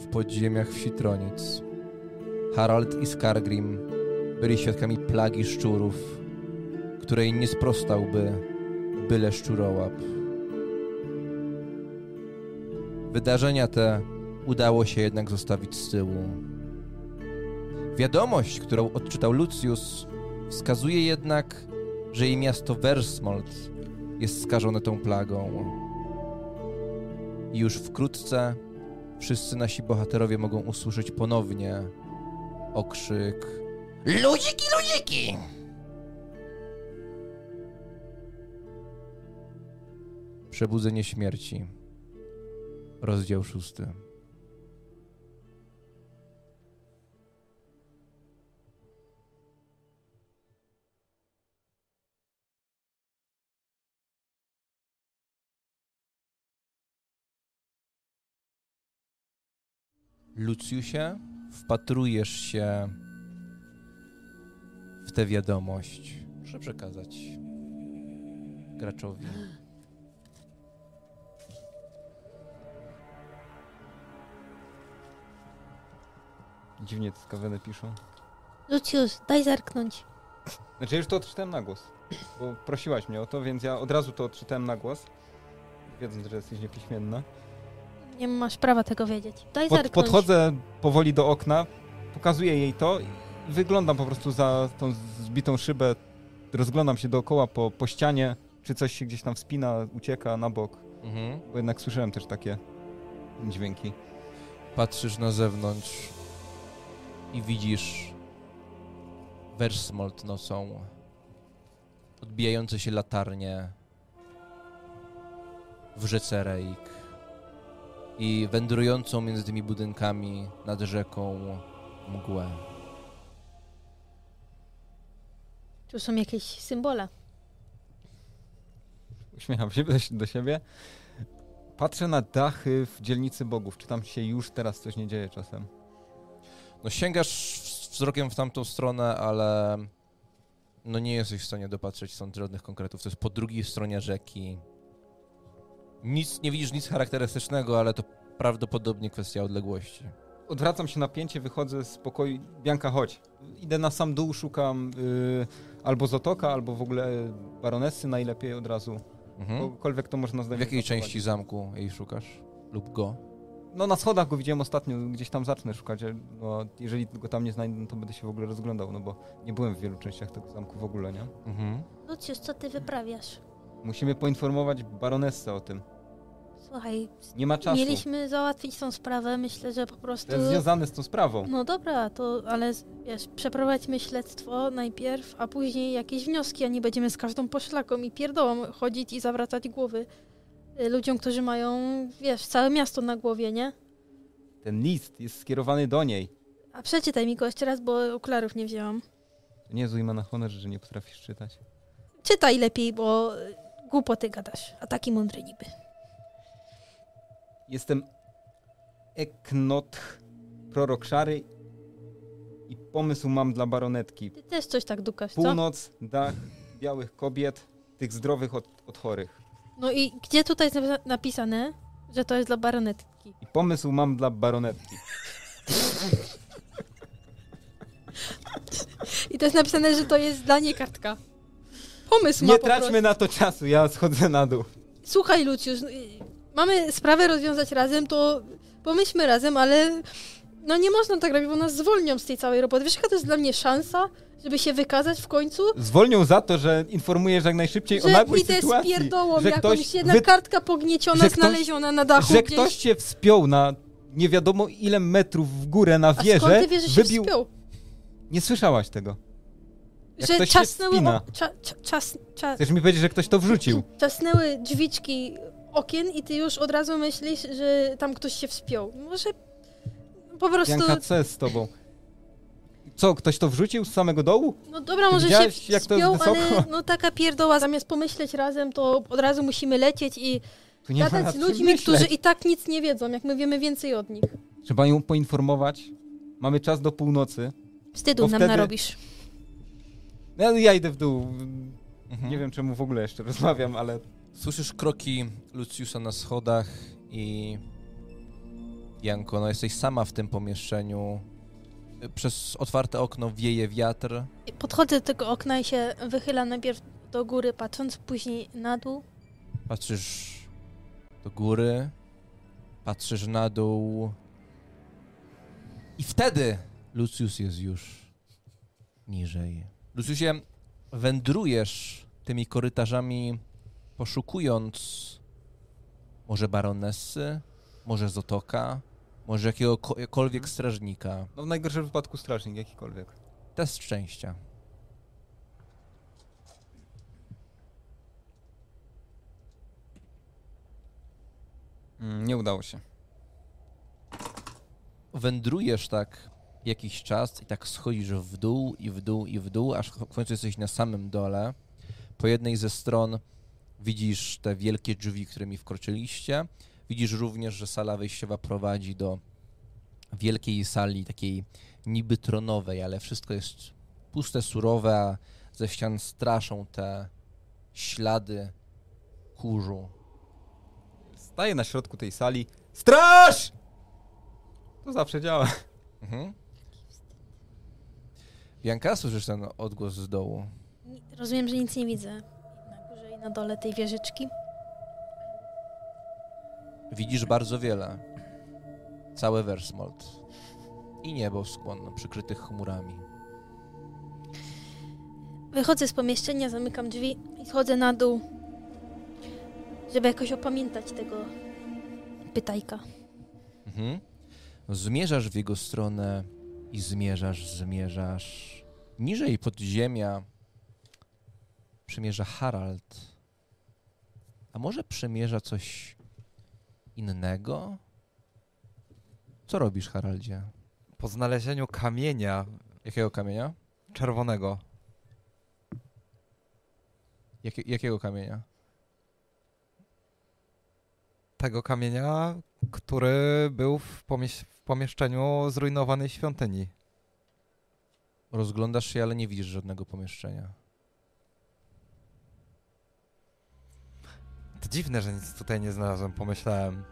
w podziemiach Wsitronic. Harald i Skargrim byli świadkami plagi szczurów, której nie sprostałby byle szczurołap. Wydarzenia te udało się jednak zostawić z tyłu. Wiadomość, którą odczytał Lucius, wskazuje jednak, że jej miasto Versmold jest skażone tą plagą. I już wkrótce wszyscy nasi bohaterowie mogą usłyszeć ponownie okrzyk Ludziki, ludziki! Przebudzenie śmierci. Rozdział szósty. Lucjusie, wpatrujesz się w tę wiadomość. Muszę przekazać graczowi. Dziwnie te skaweny piszą. Lucius, daj zerknąć. Znaczy, ja już to odczytałem na głos, bo prosiłaś mnie o to, więc ja od razu to odczytałem na głos, wiedząc, że jesteś niepiśmienna. Nie masz prawa tego wiedzieć. Daj Pod, zerknąć. podchodzę powoli do okna, pokazuję jej to i wyglądam po prostu za tą zbitą szybę, rozglądam się dookoła po, po ścianie, czy coś się gdzieś tam wspina, ucieka na bok, Mhm. bo jednak słyszałem też takie dźwięki. Patrzysz na zewnątrz i widzisz Versmold nocą, odbijające się latarnie w rzece Reik i wędrującą między tymi budynkami nad rzeką mgłę. Tu są jakieś symbole. Uśmiecham się do, do siebie. Patrzę na dachy w dzielnicy bogów. Czy tam się już teraz coś nie dzieje czasem? No sięgasz wzrokiem w tamtą stronę, ale no nie jesteś w stanie dopatrzeć stąd żadnych konkretów. To jest po drugiej stronie rzeki. Nic, nie widzisz nic charakterystycznego, ale to prawdopodobnie kwestia odległości. Odwracam się napięcie, wychodzę z pokoju. Bianka, chodź. Idę na sam dół, szukam y, albo Zotoka, albo w ogóle baronesy najlepiej od razu. Mhm. Kogokolwiek to można W znaleźć. jakiej części zamku jej szukasz? Lub go? No na schodach go widziałem ostatnio, gdzieś tam zacznę szukać. No, jeżeli go tam nie znajdę, to będę się w ogóle rozglądał, no bo nie byłem w wielu częściach tego zamku w ogóle, nie? Mhm. Lucius, co ty wyprawiasz? Musimy poinformować baronessę o tym. Słuchaj, Nie ma czasu. mieliśmy załatwić tą sprawę. Myślę, że po prostu... To jest związane z tą sprawą. No dobra, to ale wiesz, przeprowadźmy śledztwo najpierw, a później jakieś wnioski, a nie będziemy z każdą poszlaką i pierdołą chodzić i zawracać głowy y, ludziom, którzy mają, wiesz, całe miasto na głowie, nie? Ten list jest skierowany do niej. A przeczytaj mi go jeszcze raz, bo okularów nie wzięłam. Nie zły ma na honor, że nie potrafisz czytać. Czytaj lepiej, bo y, głupoty gadasz, a taki mądry niby. Jestem Eknot, prorok szary i pomysł mam dla baronetki. Ty też coś tak dukasz, co? Północ, dach, białych kobiet, tych zdrowych od, od chorych. No i gdzie tutaj jest napisa- napisane, że to jest dla baronetki? I pomysł mam dla baronetki. I to jest napisane, że to jest dla niej kartka. Pomysł ma Nie po prostu. traćmy na to czasu, ja schodzę na dół. Słuchaj, Lucius, y, mamy sprawę rozwiązać razem, to pomyślmy razem, ale no nie można tak robić, bo nas zwolnią z tej całej roboty. Wiesz, jaka to jest dla mnie szansa, żeby się wykazać w końcu? Zwolnią za to, że informujesz jak najszybciej o Że nagłej idę z sytuacji. pierdołą że jakąś, ktoś jedna wy- kartka pognieciona, ktoś- znaleziona na dachu że gdzieś. ktoś cię wspiął na nie wiadomo ile metrów w górę na A skąd wieżę, ty wiesz, że się wybił... wspiął? Nie słyszałaś tego. Jak Że ktoś się czasnęły, o, cza, cza, czas, cza, Chcesz mi powiedzieć, że ktoś to wrzucił? czasnęły drzwiczki okien i ty już od razu myślisz, że tam ktoś się wspiął. Może po prostu... Janka, co jest z tobą? Co, ktoś to wrzucił z samego dołu? No dobra, Ty może się jak to jest wspiął, wysoko? ale no taka pierdoła, zamiast pomyśleć razem, to od razu musimy lecieć i Tu nie ma gadać z ludźmi, myśleć. którzy i tak nic nie wiedzą, jak my wiemy więcej od nich. Trzeba ją poinformować. Mamy czas do północy. Wstydu nam wtedy- narobisz. No, ja idę w dół. Mhm. Nie wiem, czemu w ogóle jeszcze rozmawiam, ale Słyszysz kroki Luciusa na schodach i Janko, no jesteś sama w tym pomieszczeniu. Przez otwarte okno wieje wiatr. Podchodzę do tego okna i się wychylam najpierw do góry patrząc, później na dół. Patrzysz do góry, patrzysz na dół. I wtedy Lucius jest już niżej. Luciusie, wędrujesz tymi korytarzami, poszukując może baronessy, może Zotoka, może jakiegokolwiek strażnika. No w najgorszym wypadku strażnik jakikolwiek. Test szczęścia. Mm, nie udało się. Wędrujesz tak jakiś czas i tak schodzisz w dół i w dół i w dół, aż w końcu jesteś na samym dole. Po jednej ze stron widzisz te wielkie drzwi, którymi wkroczyliście. Widzisz również, że sala wejściowa prowadzi do wielkiej sali, takiej niby tronowej, ale wszystko jest puste, surowe, a ze ścian straszą te ślady kurzu. Staję na środku tej sali. Straż! To zawsze działa. Mhm. Bianka, słyszysz ten odgłos z dołu? Rozumiem, że nic nie widzę. Na dole tej wieżyczki. Widzisz bardzo wiele. Cały Versmold. I niebo skłonno, przykrytych chmurami. Wychodzę z pomieszczenia, zamykam drzwi i schodzę na dół, żeby jakoś opamiętać tego pytajka. Mhm. Zmierzasz w jego stronę i zmierzasz, zmierzasz. Niżej podziemia przemierza Harald. A może przemierza coś innego? Co robisz, Haraldzie? Po znalezieniu kamienia. Jakiego kamienia? Czerwonego. Jakie, jakiego kamienia? Tego kamienia, który był w, pomieś- w pomieszczeniu zrujnowanej świątyni. Rozglądasz się, ale nie widzisz żadnego pomieszczenia. To dziwne, że nic tutaj nie znalazłem, pomyślałem.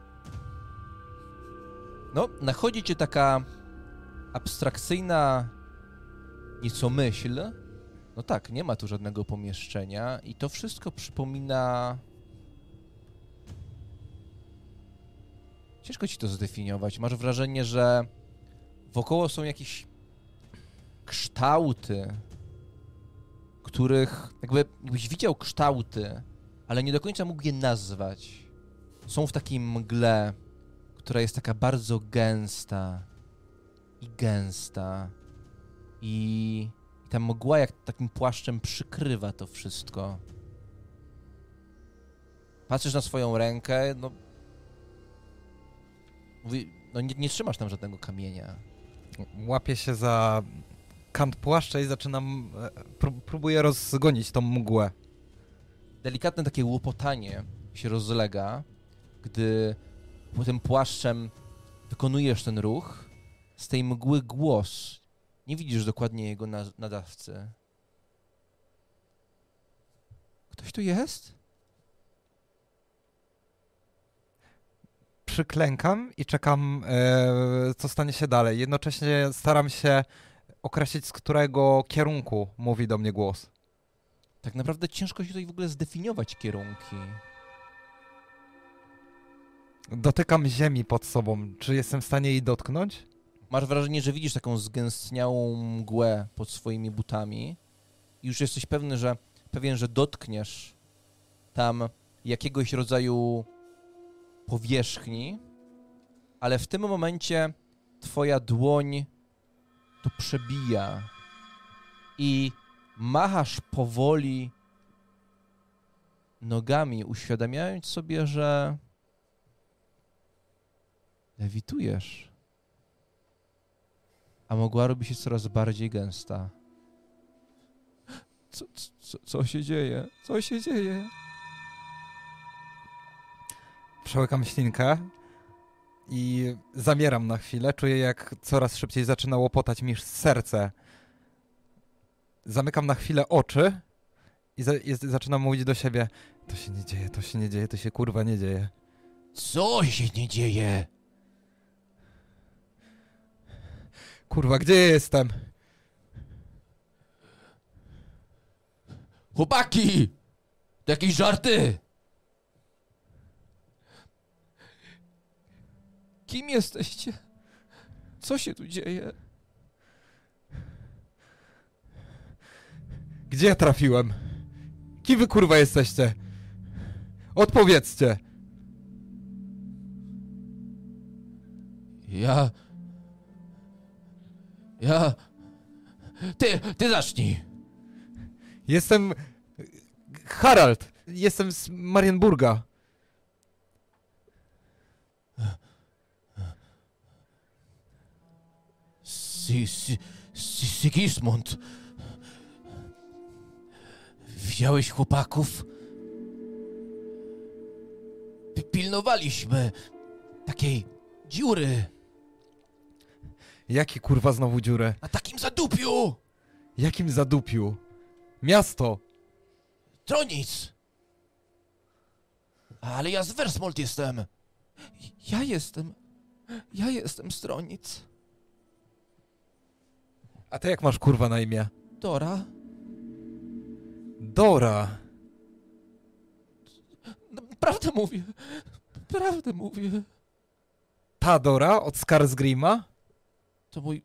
No, nachodzi cię taka abstrakcyjna nieco myśl. No tak, nie ma tu żadnego pomieszczenia i to wszystko przypomina... Ciężko ci to zdefiniować. Masz wrażenie, że wokoło są jakieś kształty, których jakby, jakbyś widział kształty, ale nie do końca mógł je nazwać. Są w takiej mgle, która jest taka bardzo gęsta i gęsta i, i ta mgła jak takim płaszczem przykrywa to wszystko. Patrzysz na swoją rękę, no... Mówi, no nie, nie trzymasz tam żadnego kamienia. Łapię się za kant płaszcza i zaczynam... e, Prób, próbuję rozgonić tą mgłę. Delikatne takie łopotanie się rozlega, gdy tym płaszczem wykonujesz ten ruch. Z tej mgły głos. Nie widzisz dokładnie jego na- nadawcy. Ktoś tu jest? Przyklękam i czekam, e, co stanie się dalej. Jednocześnie staram się określić, z którego kierunku mówi do mnie głos. Tak naprawdę ciężko się tutaj w ogóle zdefiniować kierunki. Dotykam ziemi pod sobą. Czy jestem w stanie jej dotknąć? Masz wrażenie, że widzisz taką zgęstniałą mgłę pod swoimi butami i już jesteś pewny, że pewien, że dotkniesz tam jakiegoś rodzaju powierzchni, ale w tym momencie twoja dłoń to przebija i machasz powoli nogami, uświadamiając sobie, że lewitujesz a mogła robić się coraz bardziej gęsta. Co, co, co się dzieje? Co się dzieje? Przełykam ślinkę i zamieram na chwilę. Czuję, jak coraz szybciej zaczyna łopotać mi serce. Zamykam na chwilę oczy i, za, i zaczynam mówić do siebie: To się nie dzieje, to się nie dzieje, to się kurwa nie dzieje. Co się nie dzieje? Kurwa, gdzie jestem? Chłopaki! To jakieś żarty! Kim jesteście? Co się tu dzieje? Gdzie ja trafiłem? Kim wy kurwa jesteście? Odpowiedzcie. Ja... Ja... Ty, ty zacznij! Jestem... Harald. Jestem z Marienburga. Si, si, si, Sigismund. Widziałeś chłopaków? Pi- Pilnowaliśmy takiej dziury Jaki kurwa znowu dziurę? na takim zadupiu! Jakim zadupiu? Miasto. Tronic! Ale ja z Versmold jestem. Ja jestem. Ja jestem z Tronic. A ty jak masz kurwa na imię? Dora? Dora. No, Prawdę mówię. Prawdę mówię. Ta Dora od Skarsgrima? To mój...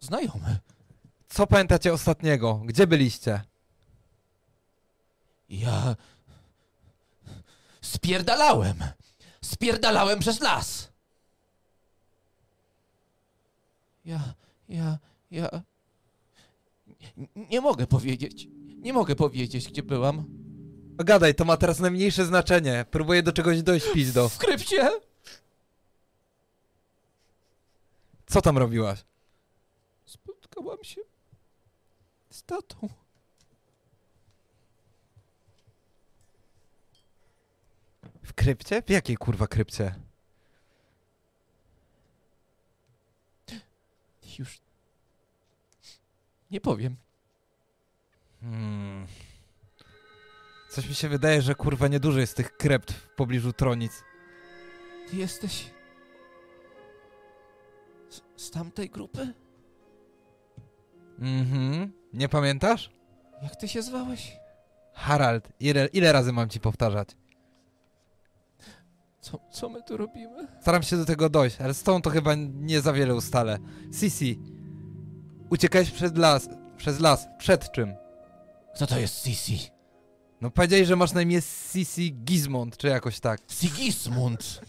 Znajomy. Co pamiętacie ostatniego? Gdzie byliście? Ja... Spierdalałem. Spierdalałem przez las. Ja... Ja... Ja... Nie mogę powiedzieć. Nie mogę powiedzieć, gdzie byłam. Gadaj, to ma teraz najmniejsze znaczenie. Próbuję do czegoś dojść, pizdo. W krypcie? Co tam robiłaś? Spotkałam się z tatą. W krypcie? W jakiej kurwa krypcie? Już... Nie powiem. Hmm. Coś mi się wydaje, że kurwa niedużo jest tych krypt w pobliżu Tronic. Ty jesteś... Z, z tamtej grupy? Mhm. Nie pamiętasz? Jak ty się zwałeś? Harald, ile, ile razy mam ci powtarzać? Co, co my tu robimy? Staram się do tego dojść, ale z tą to chyba nie za wiele ustalę. Sisi, uciekałeś przed las, przez las. Przed czym? Kto to jest Sisi? No powiedziałeś, że masz na imię Sisi Gizmond, czy jakoś tak. Sigismund.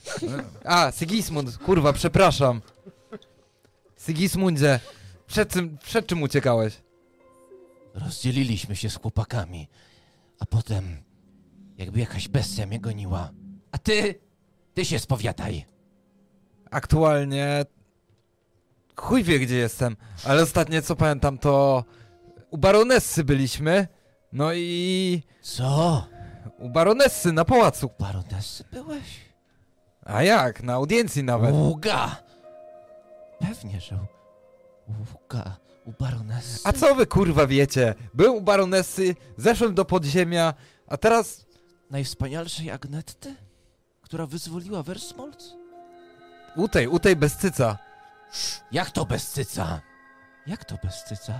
A, Sigismund, kurwa, przepraszam. Sigismundzie, przed, czym- przed czym uciekałeś? Rozdzieliliśmy się z chłopakami, a potem jakby jakaś bestia mnie goniła. A ty, ty się spowiadaj. Aktualnie chuj wie gdzie jestem, ale ostatnie co pamiętam to u baronessy byliśmy, no i Co? u baronessy na pałacu. Baronessy byłeś? A jak, na audiencji nawet. Ługa! Pewnie, że u, Ługa, u baronessy. A co wy kurwa wiecie? Byłem u baronessy, zeszłem do podziemia, a teraz Najwspanialszej Agnetty? Która wyzwoliła Versmold? u tej, u tej bezcyca. Jak to bez cyca? Jak to bez cyca?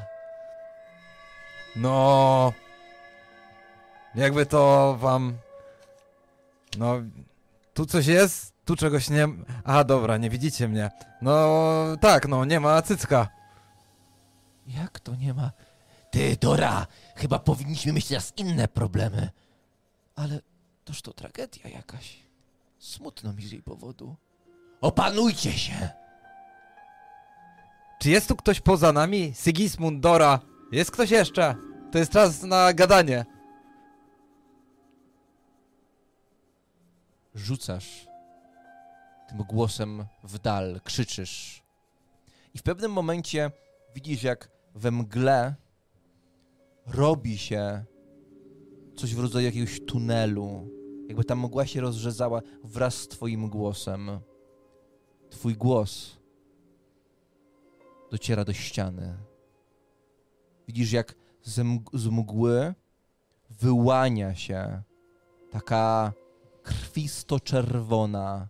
No... Jakby to wam... No... Tu coś jest, tu czegoś nie... A dobra, nie widzicie mnie. No tak, no nie ma cycka. Jak to nie ma? Ty, Dora, chyba powinniśmy mieć teraz inne problemy. Ale toż to tragedia jakaś. Smutno mi z jej powodu. Opanujcie się! Czy jest tu ktoś poza nami? Sigismund, Dora? Jest ktoś jeszcze? To jest czas na gadanie. Rzucasz tym głosem w dal, krzyczysz. I w pewnym momencie widzisz, jak we mgle robi się coś w rodzaju jakiegoś tunelu. Jakby ta mgła się rozrzezała wraz z twoim głosem. Twój głos dociera do ściany. Widzisz, jak z, mg- z mgły wyłania się taka krwisto-czerwona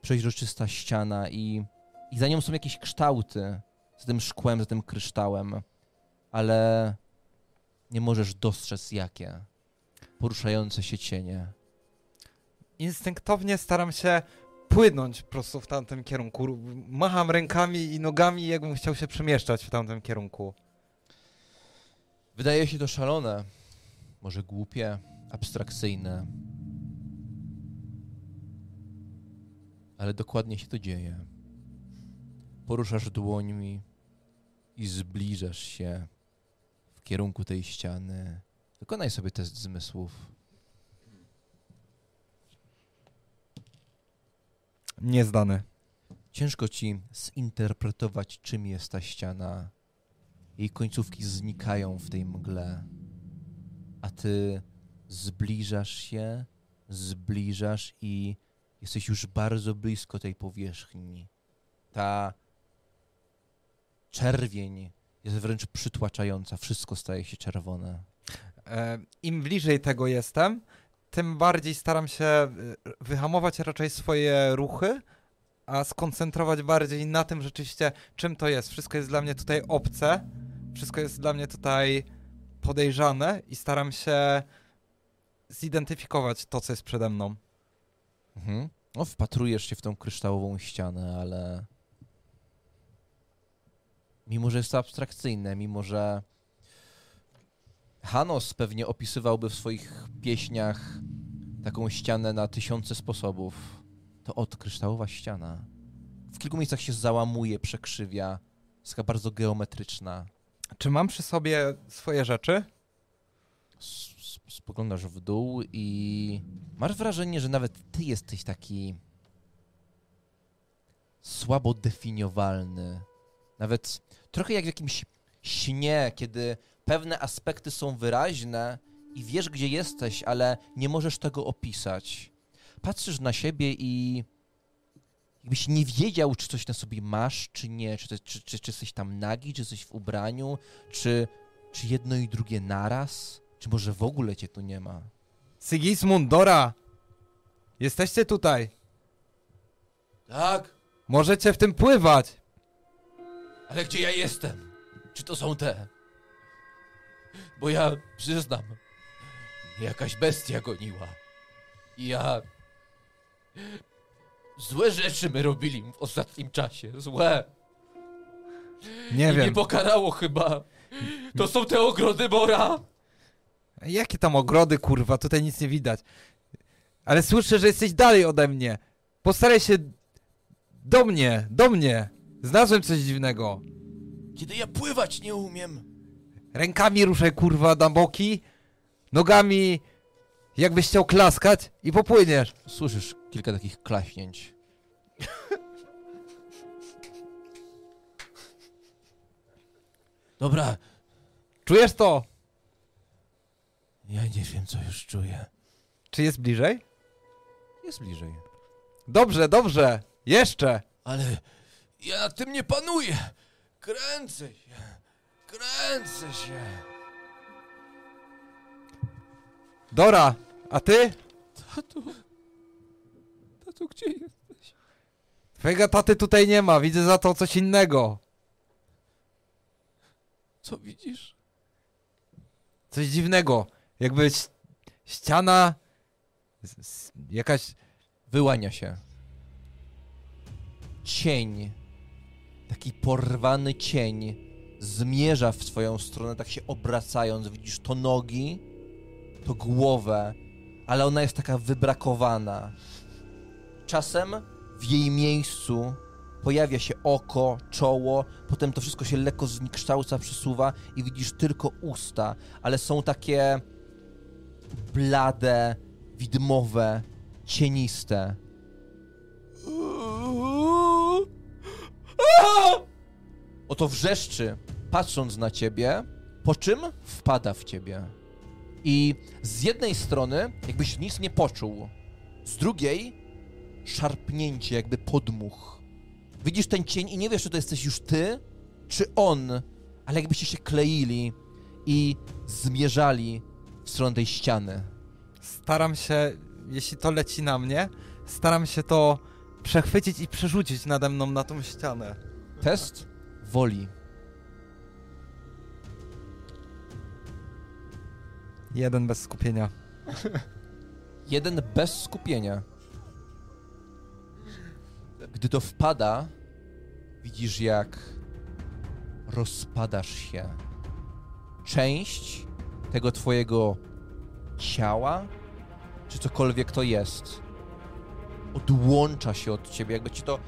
przeźroczysta ściana i, i za nią są jakieś kształty, za tym szkłem, za tym kryształem, ale nie możesz dostrzec jakie. Poruszające się cienie. Instynktownie staram się płynąć prostu w tamtym kierunku. Macham rękami i nogami, jakbym chciał się przemieszczać w tamtym kierunku. Wydaje się to szalone, może głupie, abstrakcyjne, ale dokładnie się to dzieje. Poruszasz dłońmi i zbliżasz się w kierunku tej ściany. Wykonaj sobie test zmysłów. Niezdany. Ciężko ci zinterpretować, czym jest ta ściana. Jej końcówki znikają w tej mgle, a ty zbliżasz się, zbliżasz i jesteś już bardzo blisko tej powierzchni. Ta czerwień jest wręcz przytłaczająca, wszystko staje się czerwone. E, Im bliżej tego jestem, tym bardziej staram się e, wyhamować raczej swoje ruchy, a skoncentrować bardziej na tym rzeczywiście, czym to jest. Wszystko jest dla mnie tutaj obce, wszystko jest dla mnie tutaj podejrzane i staram się zidentyfikować to, co jest przede mną. Mhm. No, wpatrujesz się w tą kryształową ścianę, ale mimo, że jest to abstrakcyjne, mimo, że Hanos pewnie opisywałby w swoich pieśniach taką ścianę na tysiące sposobów, to od kryształowa ściana w kilku miejscach się załamuje, przekrzywia, jest taka bardzo geometryczna. Czy mam przy sobie swoje rzeczy? Spoglądasz w dół i masz wrażenie, że nawet ty jesteś taki słabo definiowalny. Nawet trochę jak w jakimś śnie, kiedy pewne aspekty są wyraźne i wiesz, gdzie jesteś, ale nie możesz tego opisać. Patrzysz na siebie i jakbyś nie wiedział, czy coś na sobie masz, czy nie, czy, to- czy, czy, czy jesteś tam nagi, czy jesteś w ubraniu, czy, czy jedno i drugie naraz, czy może w ogóle cię tu nie ma. Sigismund, Dora! Jesteście tutaj! Tak, Możecie w tym pływać! ale gdzie ja jestem? Czy to są te? Bo ja przyznam, jakaś bestia goniła. I ja. Złe rzeczy my robili w ostatnim czasie. Złe. Nie I wiem. mnie pokarało chyba. To są te ogrody Bora. Jakie tam ogrody, kurwa, tutaj nic nie widać. Ale słyszę, że jesteś dalej ode mnie. Postaraj się do mnie, do mnie. Znalazłem coś dziwnego. Kiedy ja pływać nie umiem. Rękami ruszaj, kurwa, na boki. Nogami, jakbyś chciał klaskać i popłyniesz. Słyszysz kilka takich klaśnięć. Dobra, Czujesz to? ja nie wiem, co już czuję. Czy jest bliżej? Jest bliżej. Dobrze, dobrze. Jeszcze. Ale ja nad tym nie panuję. Kręcę się. Kręcę się. Dora, a ty? Tato. Tato, gdzie jesteś? Twojego taty tutaj nie ma, widzę za to coś innego. Co widzisz? Coś dziwnego. Jakby ś- ściana... Jakaś... Wyłania się. Cień. Taki porwany cień zmierza w twoją stronę, tak się obracając. Widzisz to nogi, to głowę, ale ona jest taka wybrakowana. Czasem w jej miejscu pojawia się oko, czoło, potem to wszystko się lekko zniekształca, przesuwa i widzisz tylko usta, ale są takie blade, widmowe, cieniste. Oto wrzeszczy, patrząc na ciebie, po czym wpada w ciebie. I z jednej strony, jakbyś nic nie poczuł, z drugiej, szarpnięcie, jakby podmuch. Widzisz ten cień i nie wiesz, czy to jesteś już ty, czy on, ale jakbyście się kleili i zmierzali w stronę tej ściany. Staram się, jeśli to leci na mnie, staram się to przechwycić i przerzucić nade mną na tą ścianę. Test woli. Jeden bez skupienia. Jeden bez skupienia. Gdy to wpada, widzisz jak rozpadasz się. Część tego twojego ciała, czy cokolwiek to jest, odłącza się od ciebie, jakby ci to,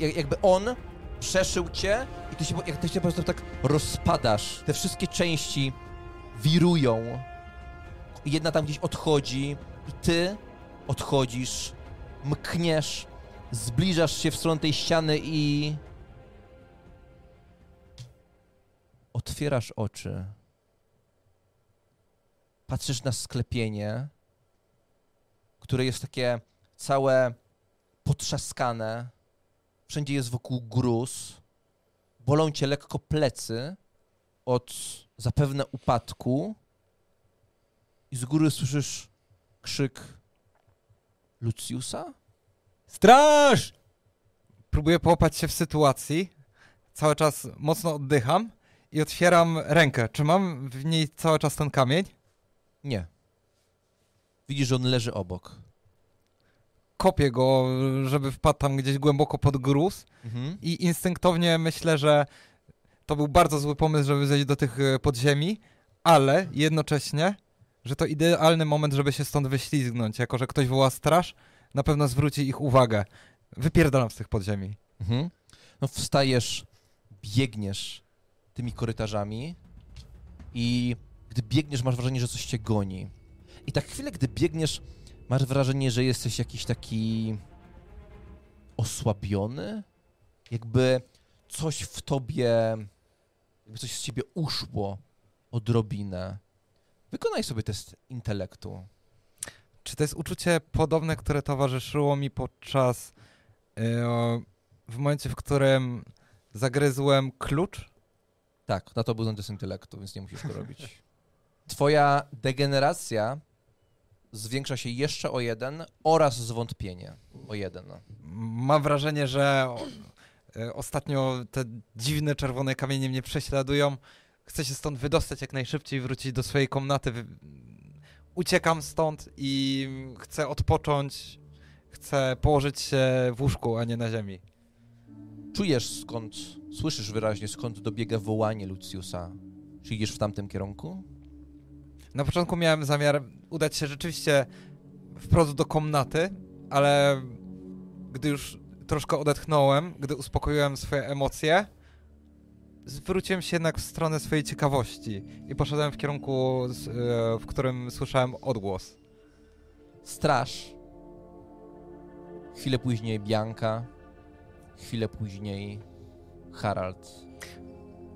jak- jakby on przeszył cię i ty się, jak ty się po prostu tak rozpadasz. Te wszystkie części wirują. Jedna tam gdzieś odchodzi i ty odchodzisz, mkniesz, zbliżasz się w stronę tej ściany i otwierasz oczy. Patrzysz na sklepienie, które jest takie całe potrzaskane. Wszędzie jest wokół gruz. Bolą cię lekko plecy od zapewne upadku. I z góry słyszysz krzyk Luciusa? Straż! Próbuję połapać się w sytuacji. Cały czas mocno oddycham i otwieram rękę. Czy mam w niej cały czas ten kamień? Nie. Widzisz, że on leży obok. Kopię go, żeby wpadł tam gdzieś głęboko pod gruz Mhm. i instynktownie myślę, że to był bardzo zły pomysł, żeby zejść do tych e, podziemi, ale jednocześnie, że to idealny moment, żeby się stąd wyślizgnąć. Jako, że ktoś woła straż, na pewno zwróci ich uwagę. Wypierdalam z tych podziemi. Mhm. No wstajesz, biegniesz tymi korytarzami i gdy biegniesz, masz wrażenie, że coś cię goni. I tak chwilę, gdy biegniesz, masz wrażenie, że jesteś jakiś taki osłabiony, jakby coś w tobie, jakby coś z ciebie uszło odrobinę. Wykonaj sobie test intelektu. Czy to jest uczucie podobne, które towarzyszyło mi podczas. e, w momencie, w którym zagryzłem klucz? Tak, na to był ten test intelektu, więc nie musisz to robić. Twoja degeneracja zwiększa się jeszcze o jeden oraz zwątpienie o jeden. Mam wrażenie, że e, ostatnio te dziwne czerwone kamienie mnie prześladują. Chcę się stąd wydostać jak najszybciej, wrócić do swojej komnaty. Uciekam stąd i chcę odpocząć. Chcę położyć się w łóżku, a nie na ziemi. Czujesz skąd, słyszysz wyraźnie skąd dobiega wołanie Luciusa. Czy idziesz w tamtym kierunku? Na początku miałem zamiar udać się rzeczywiście wprost do komnaty, ale gdy już troszkę odetchnąłem, gdy uspokoiłem swoje emocje, zwróciłem się jednak w stronę swojej ciekawości i poszedłem w kierunku, e, w którym słyszałem odgłos. Straż. Chwilę później Bianka. Chwilę później Harald.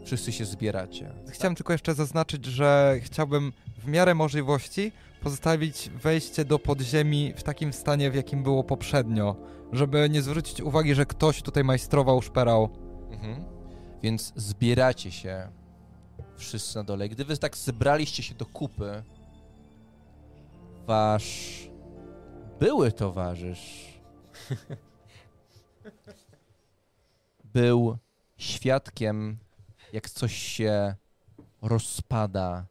Wszyscy się zbieracie. Chciałem tylko jeszcze zaznaczyć, że chciałbym w miarę możliwości pozostawić wejście do podziemi w takim stanie, w jakim było poprzednio, żeby nie zwrócić uwagi, że ktoś tutaj majstrował, szperał. Mhm. Więc zbieracie się wszyscy na dole. Gdy wy tak zebraliście się do kupy, wasz były towarzysz był świadkiem, jak coś się rozpada.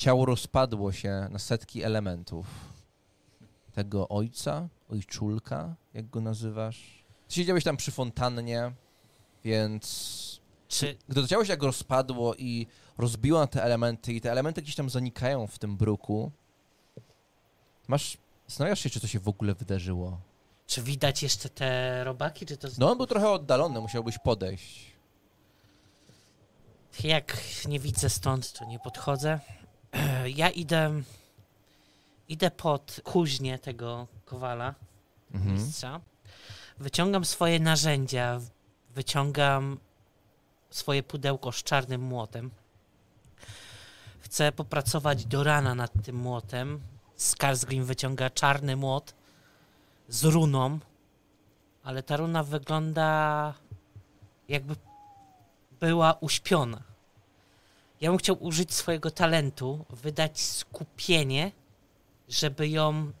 Ciało rozpadło się na setki elementów. Tego ojca, ojczulka, jak go nazywasz. Ty siedziałeś tam przy fontannie, więc Czy gdy to ciało się jak rozpadło i rozbiło na te elementy i te elementy gdzieś tam zanikają w tym bruku, masz... Zastanawiasz się, czy to się w ogóle wydarzyło. Czy widać jeszcze te robaki, czy to... No, on był trochę oddalony, musiałbyś podejść. Jak nie widzę stąd, to nie podchodzę. Ja idę... Idę pod kuźnię tego kowala, Mhm. mistrza. Wyciągam swoje narzędzia, wyciągam swoje pudełko z czarnym młotem. Chcę popracować do rana nad tym młotem. Skarsgrim wyciąga czarny młot z runą, ale ta runa wygląda jakby była uśpiona. Ja bym chciał użyć swojego talentu, wydać skupienie, żeby ją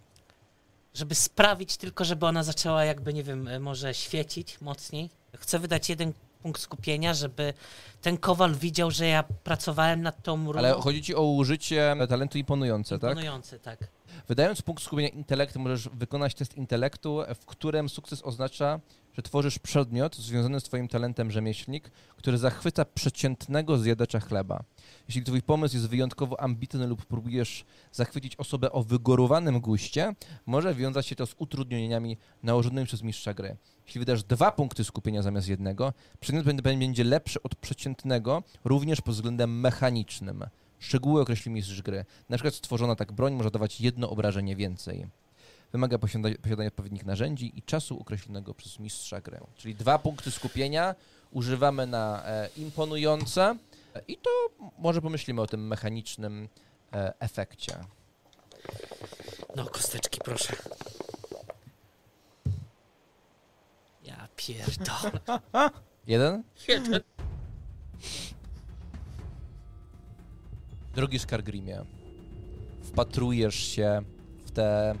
żeby sprawić tylko, żeby ona zaczęła jakby, nie wiem, może świecić mocniej. Chcę wydać jeden punkt skupienia, żeby ten kowal widział, że ja pracowałem nad tą runą. Ale chodzi ci o użycie talentu imponujące, tak? Imponujący, tak. Wydając punkt skupienia intelektu, możesz wykonać test intelektu, w którym sukces oznacza, że tworzysz przedmiot związany z twoim talentem rzemieślnik, który zachwyca przeciętnego zjadacza chleba. Jeśli twój pomysł jest wyjątkowo ambitny lub próbujesz zachwycić osobę o wygórowanym guście, może wiązać się to z utrudnieniami nałożonymi przez mistrza gry. Jeśli wydasz dwa punkty skupienia zamiast jednego, przedmiot będzie lepszy od przeciętnego, również pod względem mechanicznym. Szczegóły określi mistrz gry. Na przykład stworzona tak broń może dawać jedno obrażenie więcej. Wymaga posiada- posiadania odpowiednich narzędzi i czasu określonego przez mistrza gry. Czyli dwa punkty skupienia używamy na e, imponujące i to może pomyślimy o tym mechanicznym e, efekcie. No, kosteczki, proszę. Ja pierdolę. Jeden? Jeden. Drogi Skargrimie, wpatrujesz się w tę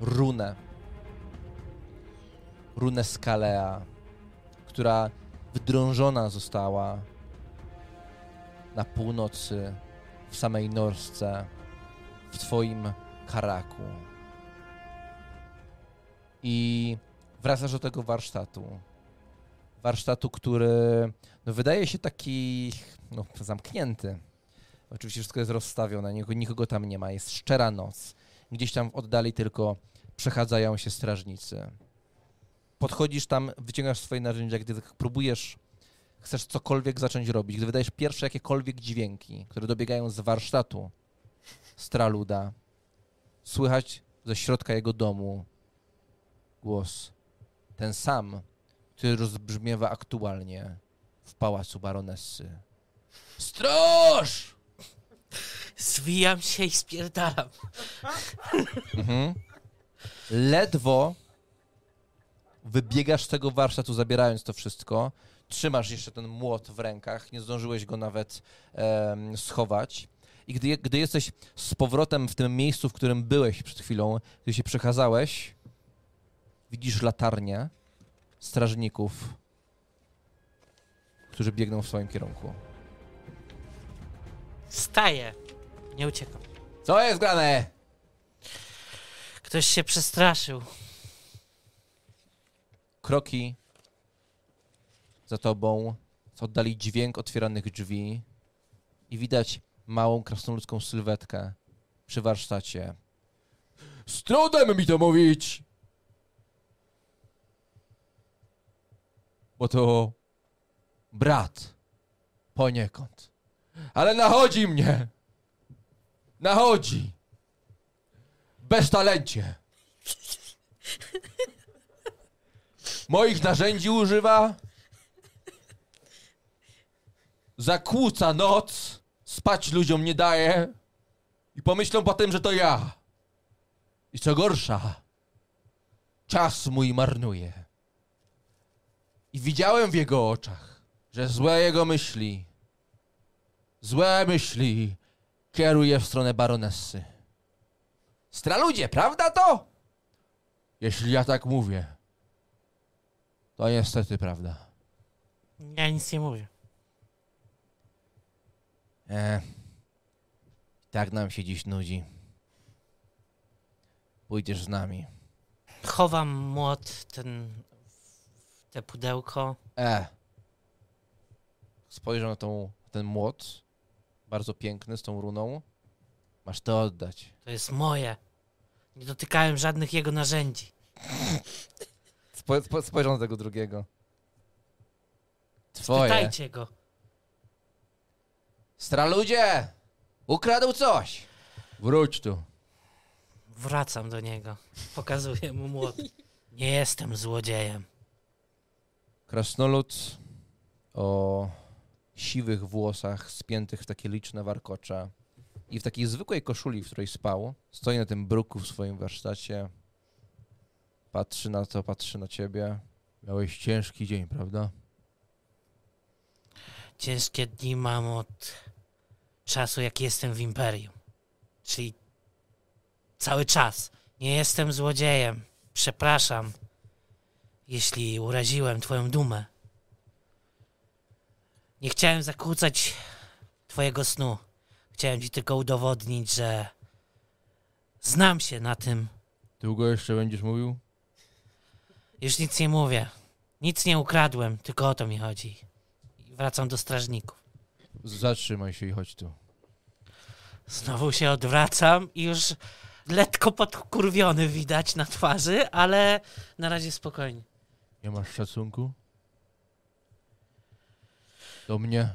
runę. Runę Skalea, która wdrążona została na północy, w samej Norsce, w twoim Karaku. I wracasz do tego warsztatu. Warsztatu, który no, wydaje się taki no, zamknięty. Oczywiście wszystko jest rozstawione, nikogo, nikogo tam nie ma, jest szczera noc. Gdzieś tam w oddali tylko przechadzają się strażnicy. Podchodzisz tam, wyciągasz swoje narzędzia, gdy próbujesz, chcesz cokolwiek zacząć robić, gdy wydajesz pierwsze jakiekolwiek dźwięki, które dobiegają z warsztatu Straluda, słychać ze środka jego domu głos, ten sam, który rozbrzmiewa aktualnie w pałacu baronessy. Stróż! Zwijam się i spierdalam. Mhm. Ledwo wybiegasz z tego warsztatu, zabierając to wszystko. Trzymasz jeszcze ten młot w rękach, nie zdążyłeś go nawet schować. I gdy, gdy jesteś z powrotem w tym miejscu, w którym byłeś przed chwilą, gdy się przechadzałeś, widzisz latarnię strażników, którzy biegną w swoim kierunku. Staję. Nie uciekam. Co jest grane? Ktoś się przestraszył. kroki za tobą, oddali dźwięk otwieranych drzwi i widać małą krasnoludzką sylwetkę przy warsztacie. Z trudem mi to mówić! Bo to brat poniekąd. Ale nachodzi mnie! Nachodzi! Bez talencie! Moich narzędzi używa. Zakłóca noc. Spać ludziom nie daje. I pomyślą potem, że to ja. I co gorsza, czas mój marnuje. I widziałem w jego oczach, że złe jego myśli, złe myśli kieruje w stronę baronessy. Straludzie, prawda to? Jeśli ja tak mówię. To niestety prawda. Ja nic nie mówię. E, tak nam się dziś nudzi. Pójdziesz z nami. Chowam młot, ten, w te pudełko. E. Spojrzę na tą, ten młot. Bardzo piękny, z tą runą. Masz to oddać. To jest moje. Nie dotykałem żadnych jego narzędzi. Spo, spo, spojrzę na tego drugiego. Twoje. Spytajcie go. Straludzie! Ukradł coś! Wróć tu. Wracam do niego. Pokazuję mu młot. Nie jestem złodziejem. Krasnolud o siwych włosach spiętych w takie liczne warkocze i w takiej zwykłej koszuli, w której spał, stoi na tym bruku w swoim warsztacie, patrzy na to, patrzy na ciebie. Miałeś ciężki dzień, prawda? Ciężkie dni mam od czasu, jak jestem w Imperium. Czyli cały czas Nie jestem złodziejem. Przepraszam, jeśli uraziłem twoją dumę. Nie chciałem zakłócać twojego snu. Chciałem ci tylko udowodnić, że znam się na tym. Długo jeszcze będziesz mówił? Już nic nie mówię. Nic nie ukradłem, tylko o to mi chodzi. I wracam do strażników. Zatrzymaj się i chodź tu. Znowu się odwracam i już lekko podkurwiony widać na twarzy, ale na razie spokojnie. Nie masz szacunku? Do mnie?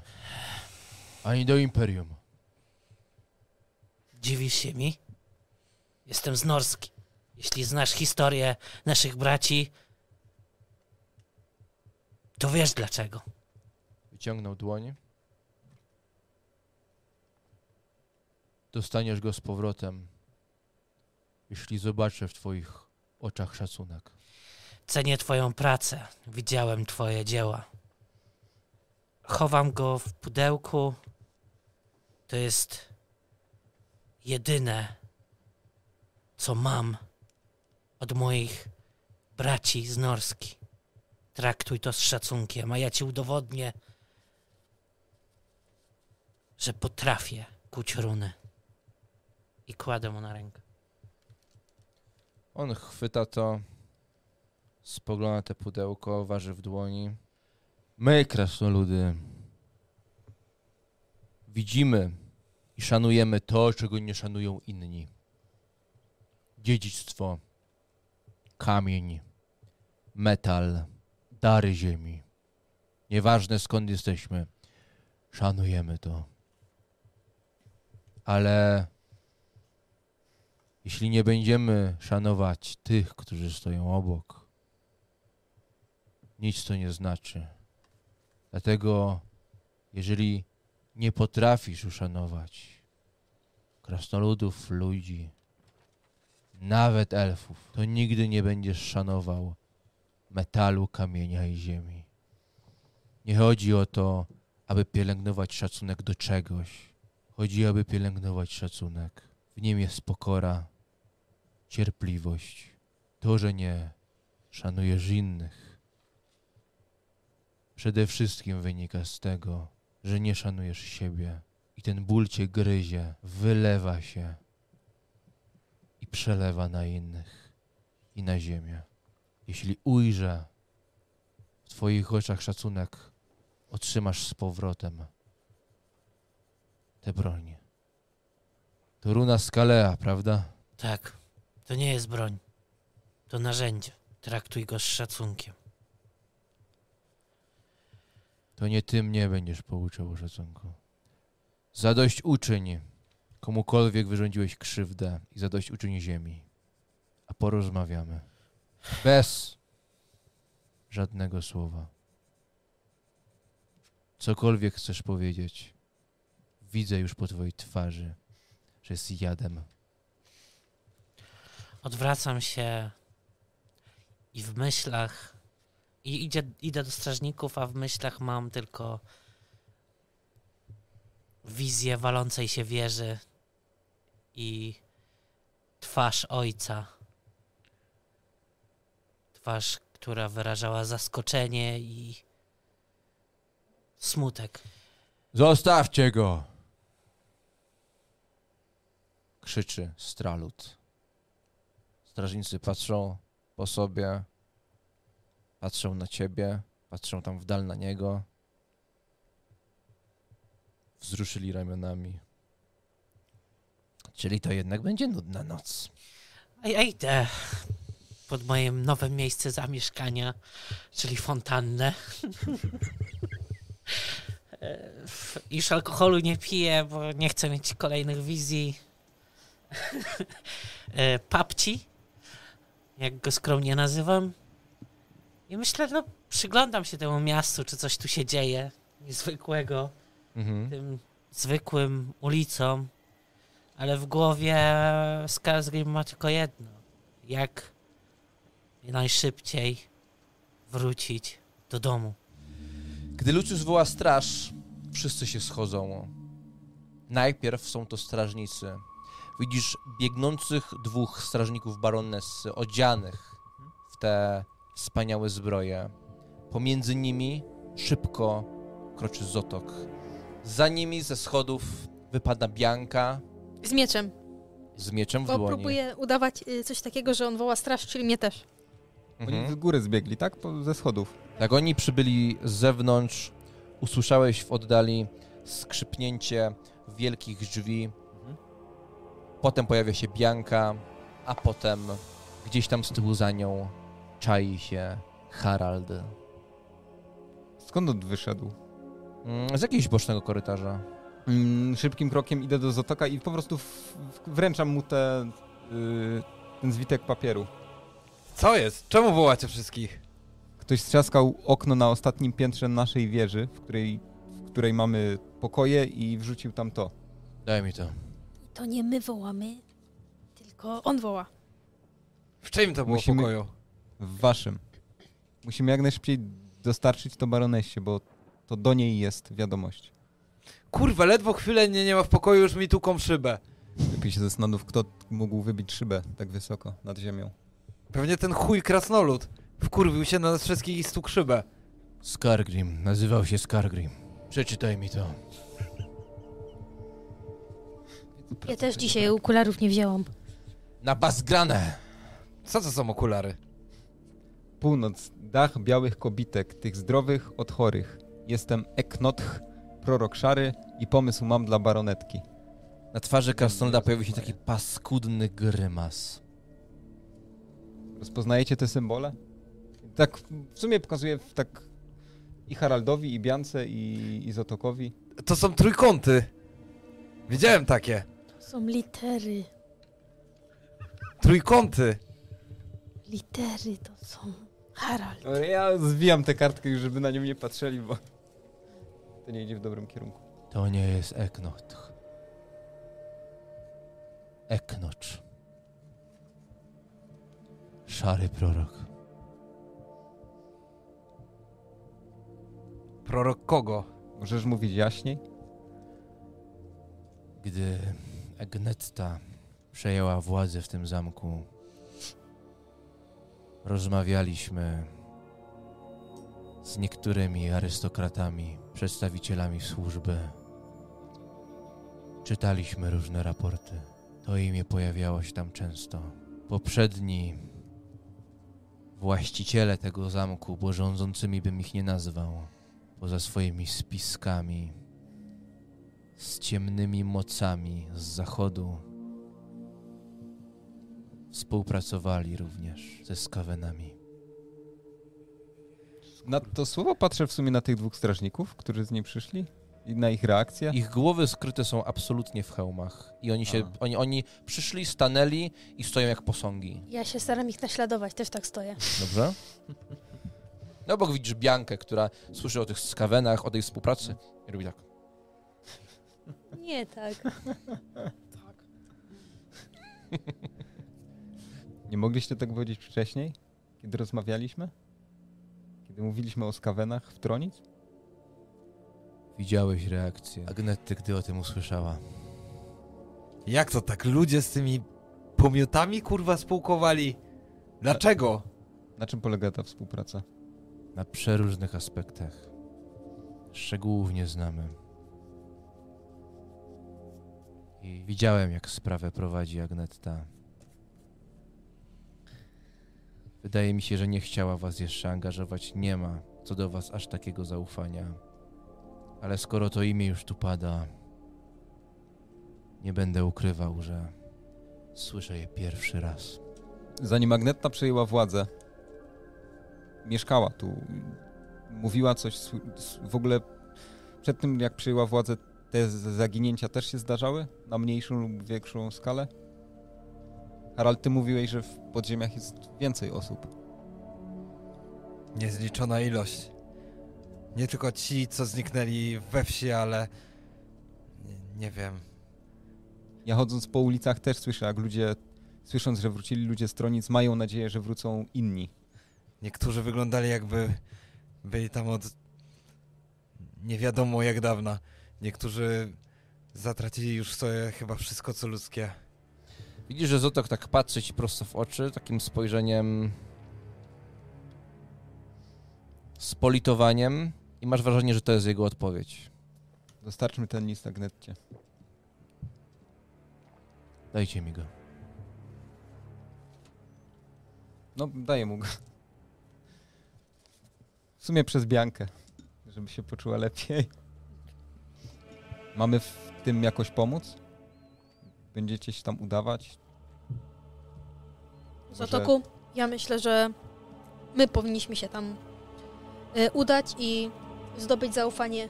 Ani do Imperium. Dziwisz się mi? Jestem z Norski. Jeśli znasz historię naszych braci, to wiesz dlaczego. Wyciągnął dłoń. Dostaniesz go z powrotem, jeśli zobaczę w twoich oczach szacunek. Cenię twoją pracę. Widziałem twoje dzieła. Chowam go w pudełku. To jest jedyne, co mam od moich braci z Norski. Traktuj to z szacunkiem, a ja ci udowodnię, że potrafię kuć runy. I kładę mu na rękę. On chwyta to, spogląda te pudełko, waży w dłoni. My, krasnoludy, widzimy i szanujemy to, czego nie szanują inni. Dziedzictwo, kamień, metal, dary ziemi. Nieważne skąd jesteśmy, szanujemy to. Ale jeśli nie będziemy szanować tych, którzy stoją obok, nic to nie znaczy. Dlatego, jeżeli nie potrafisz uszanować krasnoludów, ludzi, nawet elfów, to nigdy nie będziesz szanował metalu, kamienia i ziemi. Nie chodzi o to, aby pielęgnować szacunek do czegoś. Chodzi, aby pielęgnować szacunek. W nim jest pokora, cierpliwość, to, że nie szanujesz innych. Przede wszystkim wynika z tego, że nie szanujesz siebie i ten ból cię gryzie, wylewa się i przelewa na innych i na ziemię. Jeśli ujrzę w Twoich oczach szacunek, otrzymasz z powrotem tę broń. To runa Skalea, prawda? Tak, to nie jest broń. To narzędzie. Traktuj go z szacunkiem. To nie ty mnie będziesz pouczał o szacunku. Zadość uczyń komukolwiek wyrządziłeś krzywdę i zadość uczyń ziemi. A porozmawiamy. Bez żadnego słowa. Cokolwiek chcesz powiedzieć, widzę już po twojej twarzy, że jest jadem. Odwracam się i w myślach. I idzie, idę do strażników, a w myślach mam tylko wizję walącej się wieży i twarz ojca. Twarz, która wyrażała zaskoczenie i smutek. Zostawcie go! Krzyczy Stralut. Strażnicy patrzą po sobie, patrzą na ciebie, patrzą tam w dal na niego. Wzruszyli ramionami. Czyli to jednak będzie nudna noc. A ja idę pod moje nowe miejsce zamieszkania, czyli fontannę. Już alkoholu nie piję, bo nie chcę mieć kolejnych wizji e, papci, jak go skromnie nazywam. I myślę, no przyglądam się temu miastu, czy coś tu się dzieje niezwykłego Mhm. tym zwykłym ulicom, ale w głowie Skarsgård ma tylko jedno. Jak najszybciej wrócić do domu. Gdy Lucius woła straż, wszyscy się schodzą. Najpierw są to strażnicy. Widzisz biegnących dwóch strażników baronessy, odzianych w te wspaniałe zbroje. Pomiędzy nimi szybko kroczy Zotok. Za nimi ze schodów wypada Bianka Z mieczem. z mieczem w Bo dłoni. próbuję udawać y, coś takiego, że on woła straż, czyli mnie też. Oni Mhm. z góry zbiegli, tak? Po, ze schodów. Jak oni przybyli z zewnątrz, usłyszałeś w oddali skrzypnięcie wielkich drzwi. Potem pojawia się Bianka, a potem gdzieś tam z tyłu za nią czai się Harald. Skąd on wyszedł? Mm, Z jakiegoś bocznego korytarza. Mm, szybkim krokiem idę do Zotoka i po prostu w, wręczam mu te, y, ten zwitek papieru. Co jest? Czemu wołacie wszystkich? Ktoś strzaskał okno na ostatnim piętrze naszej wieży, w której, w której mamy pokoje i wrzucił tam to. Daj mi to. To nie my wołamy, tylko on woła. W czym to było Musimy- pokoju? W waszym. Musimy jak najszybciej dostarczyć to baronesie, bo to do niej jest wiadomość. Kurwa, ledwo chwilę nie, nie ma w pokoju, już mi tuką szybę. Lepiej się zastanów, kto mógł wybić szybę tak wysoko nad ziemią. Pewnie ten chuj krasnolud. Wkurwił się na nas wszystkich i stukł szybę. Skargrim. Nazywał się Skargrim. Przeczytaj mi to. Ja też dzisiaj okularów nie wzięłam. Na bazgranę! Co to są okulary? Północ, dach białych kobitek, tych zdrowych od chorych. Jestem Eknotch, prorok szary i pomysł mam dla baronetki. Na twarzy Krasnolda pojawił się taki paskudny grymas. Rozpoznajecie te symbole? Tak w sumie pokazuję w tak i Haraldowi, i Biance, i, i Zotokowi. To są trójkąty. Widziałem takie. To są litery. Trójkąty. Litery to są. Harald. Ale ja zwijam tę kartkę już, żeby na nią nie patrzeli, bo to nie idzie w dobrym kierunku. To nie jest Eknot. Eknocz. Szary prorok. Prorok kogo? Możesz mówić jaśniej? Gdy Egnetta przejęła władzę w tym zamku, rozmawialiśmy z niektórymi arystokratami, przedstawicielami służby. Czytaliśmy różne raporty. To imię pojawiało się tam często. Poprzedni właściciele tego zamku, bo rządzącymi bym ich nie nazwał, poza swoimi spiskami, z ciemnymi mocami z zachodu. Współpracowali również ze skawenami. Na to słowo patrzę w sumie na tych dwóch strażników, którzy z niej przyszli i na ich reakcję. Ich głowy skryte są absolutnie w hełmach. I oni się, A. oni, oni przyszli, stanęli i stoją jak posągi. Ja się staram ich naśladować, też tak stoję. Dobrze? No bo widzisz Biankę, która słyszy o tych skawenach, o tej współpracy i robi tak. Nie tak. Nie mogliście tak powiedzieć wcześniej, kiedy rozmawialiśmy? Kiedy mówiliśmy o skawenach w Tronic? Widziałeś reakcję Agnety, gdy o tym usłyszała. Jak to tak ludzie z tymi pomiotami kurwa spółkowali? Dlaczego? Na czym polega ta współpraca? Na przeróżnych aspektach. Szczegółów nie znamy. I widziałem, jak sprawę prowadzi Agnetta. Wydaje mi się, że nie chciała was jeszcze angażować. Nie ma co do was aż takiego zaufania. Ale skoro to imię już tu pada, nie będę ukrywał, że słyszę je pierwszy raz. Zanim Agnetta przejęła władzę, mieszkała tu, mówiła coś, w ogóle przed tym jak przejęła władzę, te zaginięcia też się zdarzały? Na mniejszą lub większą skalę? Harald, ty mówiłeś, że w podziemiach jest więcej osób. Niezliczona ilość. Nie tylko ci, co zniknęli we wsi, ale... Nie, nie wiem. Ja chodząc po ulicach też słyszę, jak ludzie, słysząc, że wrócili ludzie z Tronic, mają nadzieję, że wrócą inni. Niektórzy wyglądali jakby byli tam od nie wiadomo jak dawna. Niektórzy zatracili już sobie chyba wszystko co ludzkie. Widzisz, że Zotok tak patrzy ci prosto w oczy, takim spojrzeniem z politowaniem i masz wrażenie, że to jest jego odpowiedź. Dostarczmy ten list Agnetcie. Dajcie mi go. No, daję mu go. W sumie przez Biankę, żeby się poczuła lepiej. Mamy w tym jakoś pomóc? Będziecie się tam udawać? Zatoku, ja myślę, że my powinniśmy się tam y, udać i zdobyć zaufanie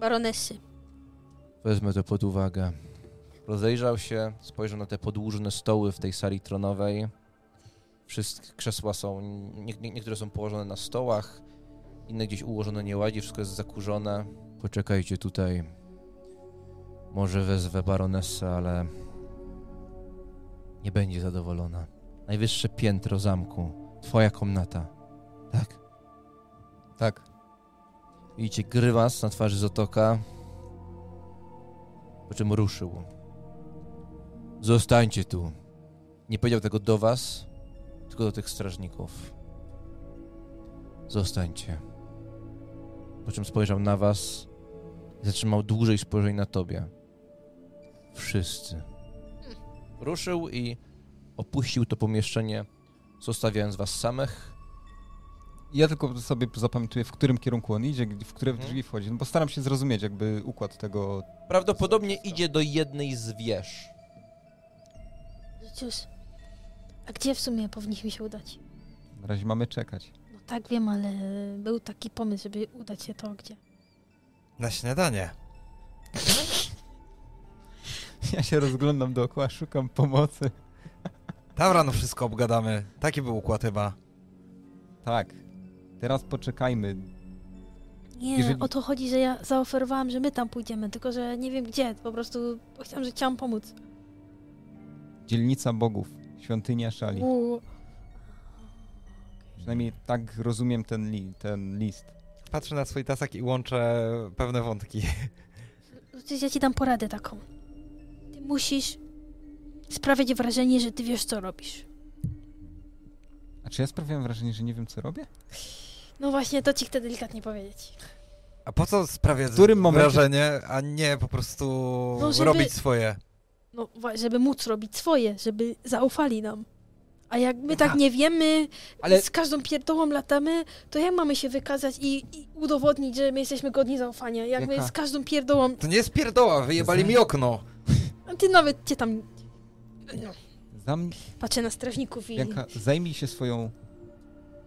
baronesy. Wezmę to pod uwagę. Rozejrzał się, spojrzał na te podłużne stoły w tej sali tronowej. Wszystkie krzesła są, nie, nie, niektóre są położone na stołach, inne gdzieś ułożone nieładnie, wszystko jest zakurzone. Poczekajcie tutaj. Może wezwę baronesę, ale nie będzie zadowolona. Najwyższe piętro zamku. Twoja komnata. Tak? Tak. Widzicie grymas na twarzy Zotoka, po czym ruszył. Zostańcie tu. Nie powiedział tego do was, tylko do tych strażników. Zostańcie. Po czym spojrzał na was i zatrzymał dłużej spojrzeń na tobie. Wszyscy. Ruszył i opuścił to pomieszczenie, zostawiając was samych. Ja tylko sobie zapamiętuję, w którym kierunku on idzie, w które Mhm. drzwi wchodzi, no bo staram się zrozumieć jakby układ tego... Prawdopodobnie idzie do jednej z wież. Cóż, a gdzie w sumie powinniśmy się udać? Na razie mamy czekać. No tak wiem, ale był taki pomysł, żeby udać się to gdzie. Na śniadanie. Ja się rozglądam dookoła, szukam pomocy. Tam rano wszystko obgadamy. Taki był układ chyba. Tak. Teraz poczekajmy. Nie, Jeżeli- o to chodzi, że ja zaoferowałam, że my tam pójdziemy, tylko że nie wiem gdzie, po prostu chciałam, że chciałam pomóc. Dzielnica Bogów, świątynia Szali. U, Przynajmniej tak rozumiem ten, li, ten list. Patrzę na swój tasak i łączę pewne wątki. Przecież ja ci dam poradę taką. Musisz sprawiać wrażenie, że ty wiesz, co robisz. A czy ja sprawiam wrażenie, że nie wiem, co robię? No właśnie, to ci chcę delikatnie powiedzieć. A po co sprawiać W którym momencie- wrażenie, a nie po prostu No, żeby- robić swoje? No, żeby móc robić swoje, żeby zaufali nam. A jak my tak nie wiemy, Ale- z każdą pierdołą latamy, to jak mamy się wykazać i, i udowodnić, że my jesteśmy godni zaufania? Jak my Jaka? z każdą pierdołą... To nie jest pierdoła, wyjebali mi okno. A ty nawet cię tam... No, Zam... patrzę na strażników i... Bianka, zajmij się swoją,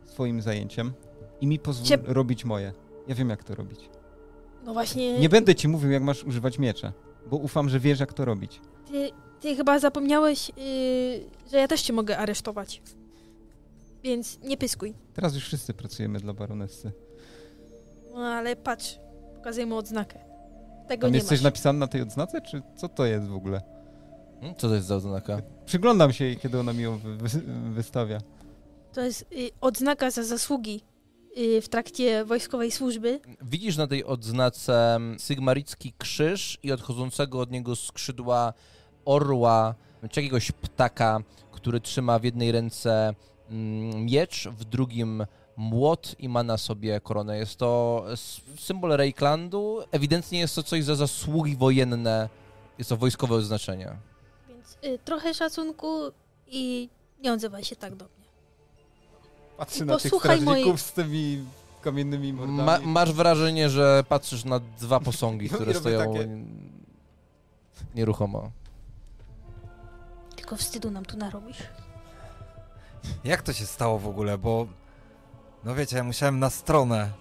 swoim zajęciem i mi pozwól Cie- robić moje. Ja wiem, jak to robić. No właśnie... Nie będę ci mówił, jak masz używać miecza, bo ufam, że wiesz, jak to robić. Ty, ty chyba zapomniałeś, yy, że ja też cię mogę aresztować. Więc nie pyskuj. Teraz już wszyscy pracujemy dla baronessy. No ale patrz, pokazuję mu odznakę. Tego Tam nie jest coś masz. napisane na tej odznace, czy co to jest w ogóle? Hmm? Co to jest za oznaka? Przyglądam się jej, kiedy ona mi ją wy, wy, wystawia. To jest y, odznaka za zasługi y, w trakcie wojskowej służby. Widzisz na tej odznace sygmaricki krzyż i odchodzącego od niego skrzydła orła, czy jakiegoś ptaka, który trzyma w jednej ręce mm, miecz, w drugim młot i ma na sobie koronę. Jest to symbol Reiklandu. Ewidentnie jest to coś za zasługi wojenne. Jest to wojskowe oznaczenie. Więc y, trochę szacunku i nie odzywaj się tak do mnie. Patrzę na tych strażników z tymi kamiennymi mordami. Ma, masz wrażenie, że patrzysz na dwa posągi, No które stoją takie- nieruchomo. Tylko wstydu nam tu narobisz. Jak to się stało w ogóle, bo... No wiecie, ja musiałem na stronę.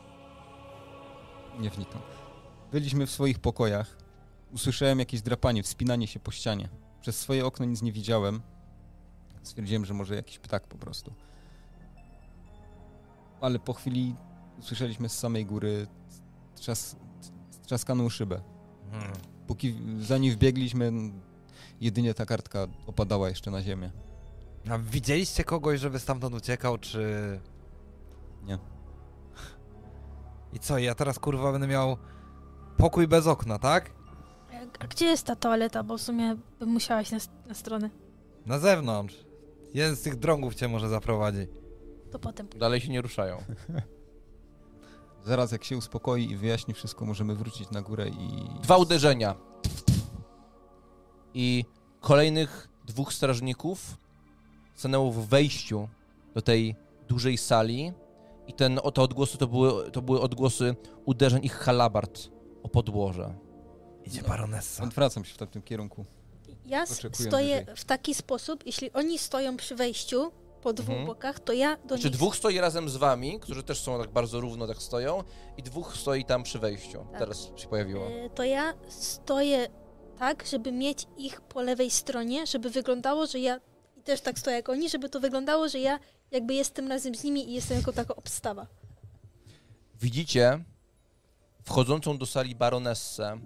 Nie wnikam. Byliśmy w swoich pokojach. Usłyszałem jakieś drapanie, wspinanie się po ścianie. Przez swoje okno nic nie widziałem. Stwierdziłem, że może jakiś ptak po prostu. Ale po chwili usłyszeliśmy z samej góry trzas, trzaskaną szybę. Hmm. Póki zanim wbiegliśmy, jedynie ta kartka opadała jeszcze na ziemię. A widzieliście kogoś, żeby stamtąd uciekał, czy... Nie. I co, ja teraz kurwa będę miał pokój bez okna, tak? A, gdzie jest ta toaleta? Bo w sumie bym musiała iść na, na stronę. Na zewnątrz. Jeden z tych drągów cię może zaprowadzi. To potem. Dalej się nie ruszają. Zaraz jak się uspokoi i wyjaśni wszystko, możemy wrócić na górę i... Dwa uderzenia. I kolejnych dwóch strażników stanęło w wejściu do tej dużej sali i ten, o, te odgłosy to były, to były odgłosy uderzeń ich halabart o podłoże. Idzie baronessa. Odwracam się w tamtym kierunku. Ja Oczekuję stoję w taki sposób, jeśli oni stoją przy wejściu po dwóch Mhm. bokach, to ja do Znaczy nich... dwóch stoi razem z wami, którzy też są tak bardzo równo tak stoją i dwóch stoi tam przy wejściu. Tak. Teraz się pojawiło. E, To ja stoję tak, żeby mieć ich po lewej stronie, żeby wyglądało, że ja i też tak stoję jak oni, żeby to wyglądało, że ja jakby jestem razem z nimi i jestem jako taka obstawa. Widzicie wchodzącą do sali baronessę,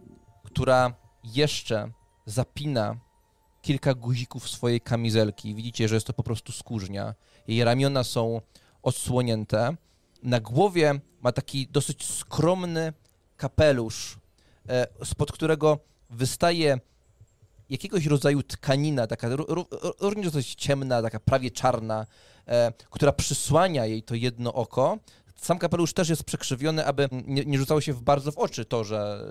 która jeszcze zapina kilka guzików swojej kamizelki. Widzicie, że jest to po prostu skórznia. Jej ramiona są odsłonięte. Na głowie ma taki dosyć skromny kapelusz, e, spod którego wystaje jakiegoś rodzaju tkanina, taka ró- ró- również dosyć ciemna, taka prawie czarna, która przysłania jej to jedno oko. Sam kapelusz też jest przekrzywiony, aby nie, nie rzucało się w bardzo w oczy to, że,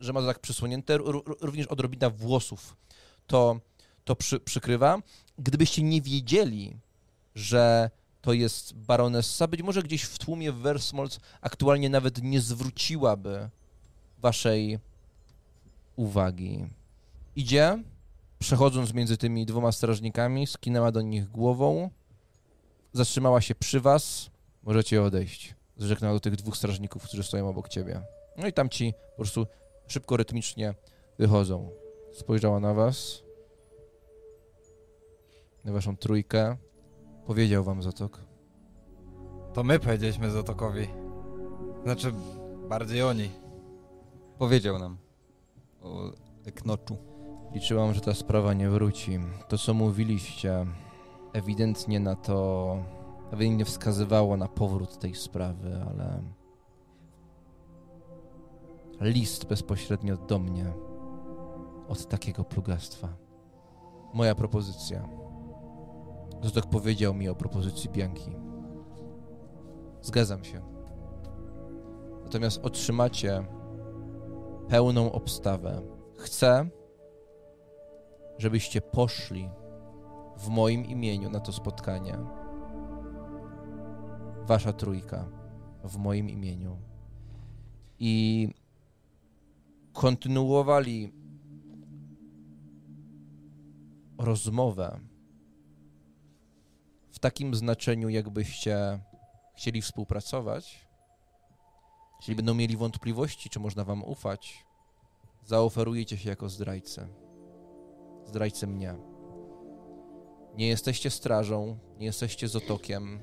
że ma to tak przysłonięte. Ró- ró- Również odrobina włosów to, to przy, przykrywa. Gdybyście nie wiedzieli, że to jest baronessa, być może gdzieś w tłumie Versmolc aktualnie nawet nie zwróciłaby waszej uwagi. Idzie, przechodząc między tymi dwoma strażnikami, skinęła do nich głową, zatrzymała się przy was, możecie odejść. Zrzeknęła do tych dwóch strażników, którzy stoją obok ciebie. No i tam ci po prostu szybko, rytmicznie wychodzą. Spojrzała na was, na waszą trójkę. Powiedział wam Zatok. To my powiedzieliśmy Zotokowi. Znaczy, bardziej oni. Powiedział nam o Eknoczu. Liczyłam, że ta sprawa nie wróci. To, co mówiliście, ewidentnie na to, ewidentnie wskazywało na powrót tej sprawy, ale list bezpośrednio do mnie od takiego plugastwa. Moja propozycja. Zotok powiedział mi o propozycji Bianki. Zgadzam się. Natomiast otrzymacie pełną obstawę. Chcę, żebyście poszli w moim imieniu na to spotkanie. Wasza trójka w moim imieniu. I kontynuowali rozmowę w takim znaczeniu, jakbyście chcieli współpracować. Jeśli będą mieli wątpliwości, czy można wam ufać, zaoferujecie się jako zdrajcy zdrajcy mnie. Nie jesteście strażą, nie jesteście zotokiem.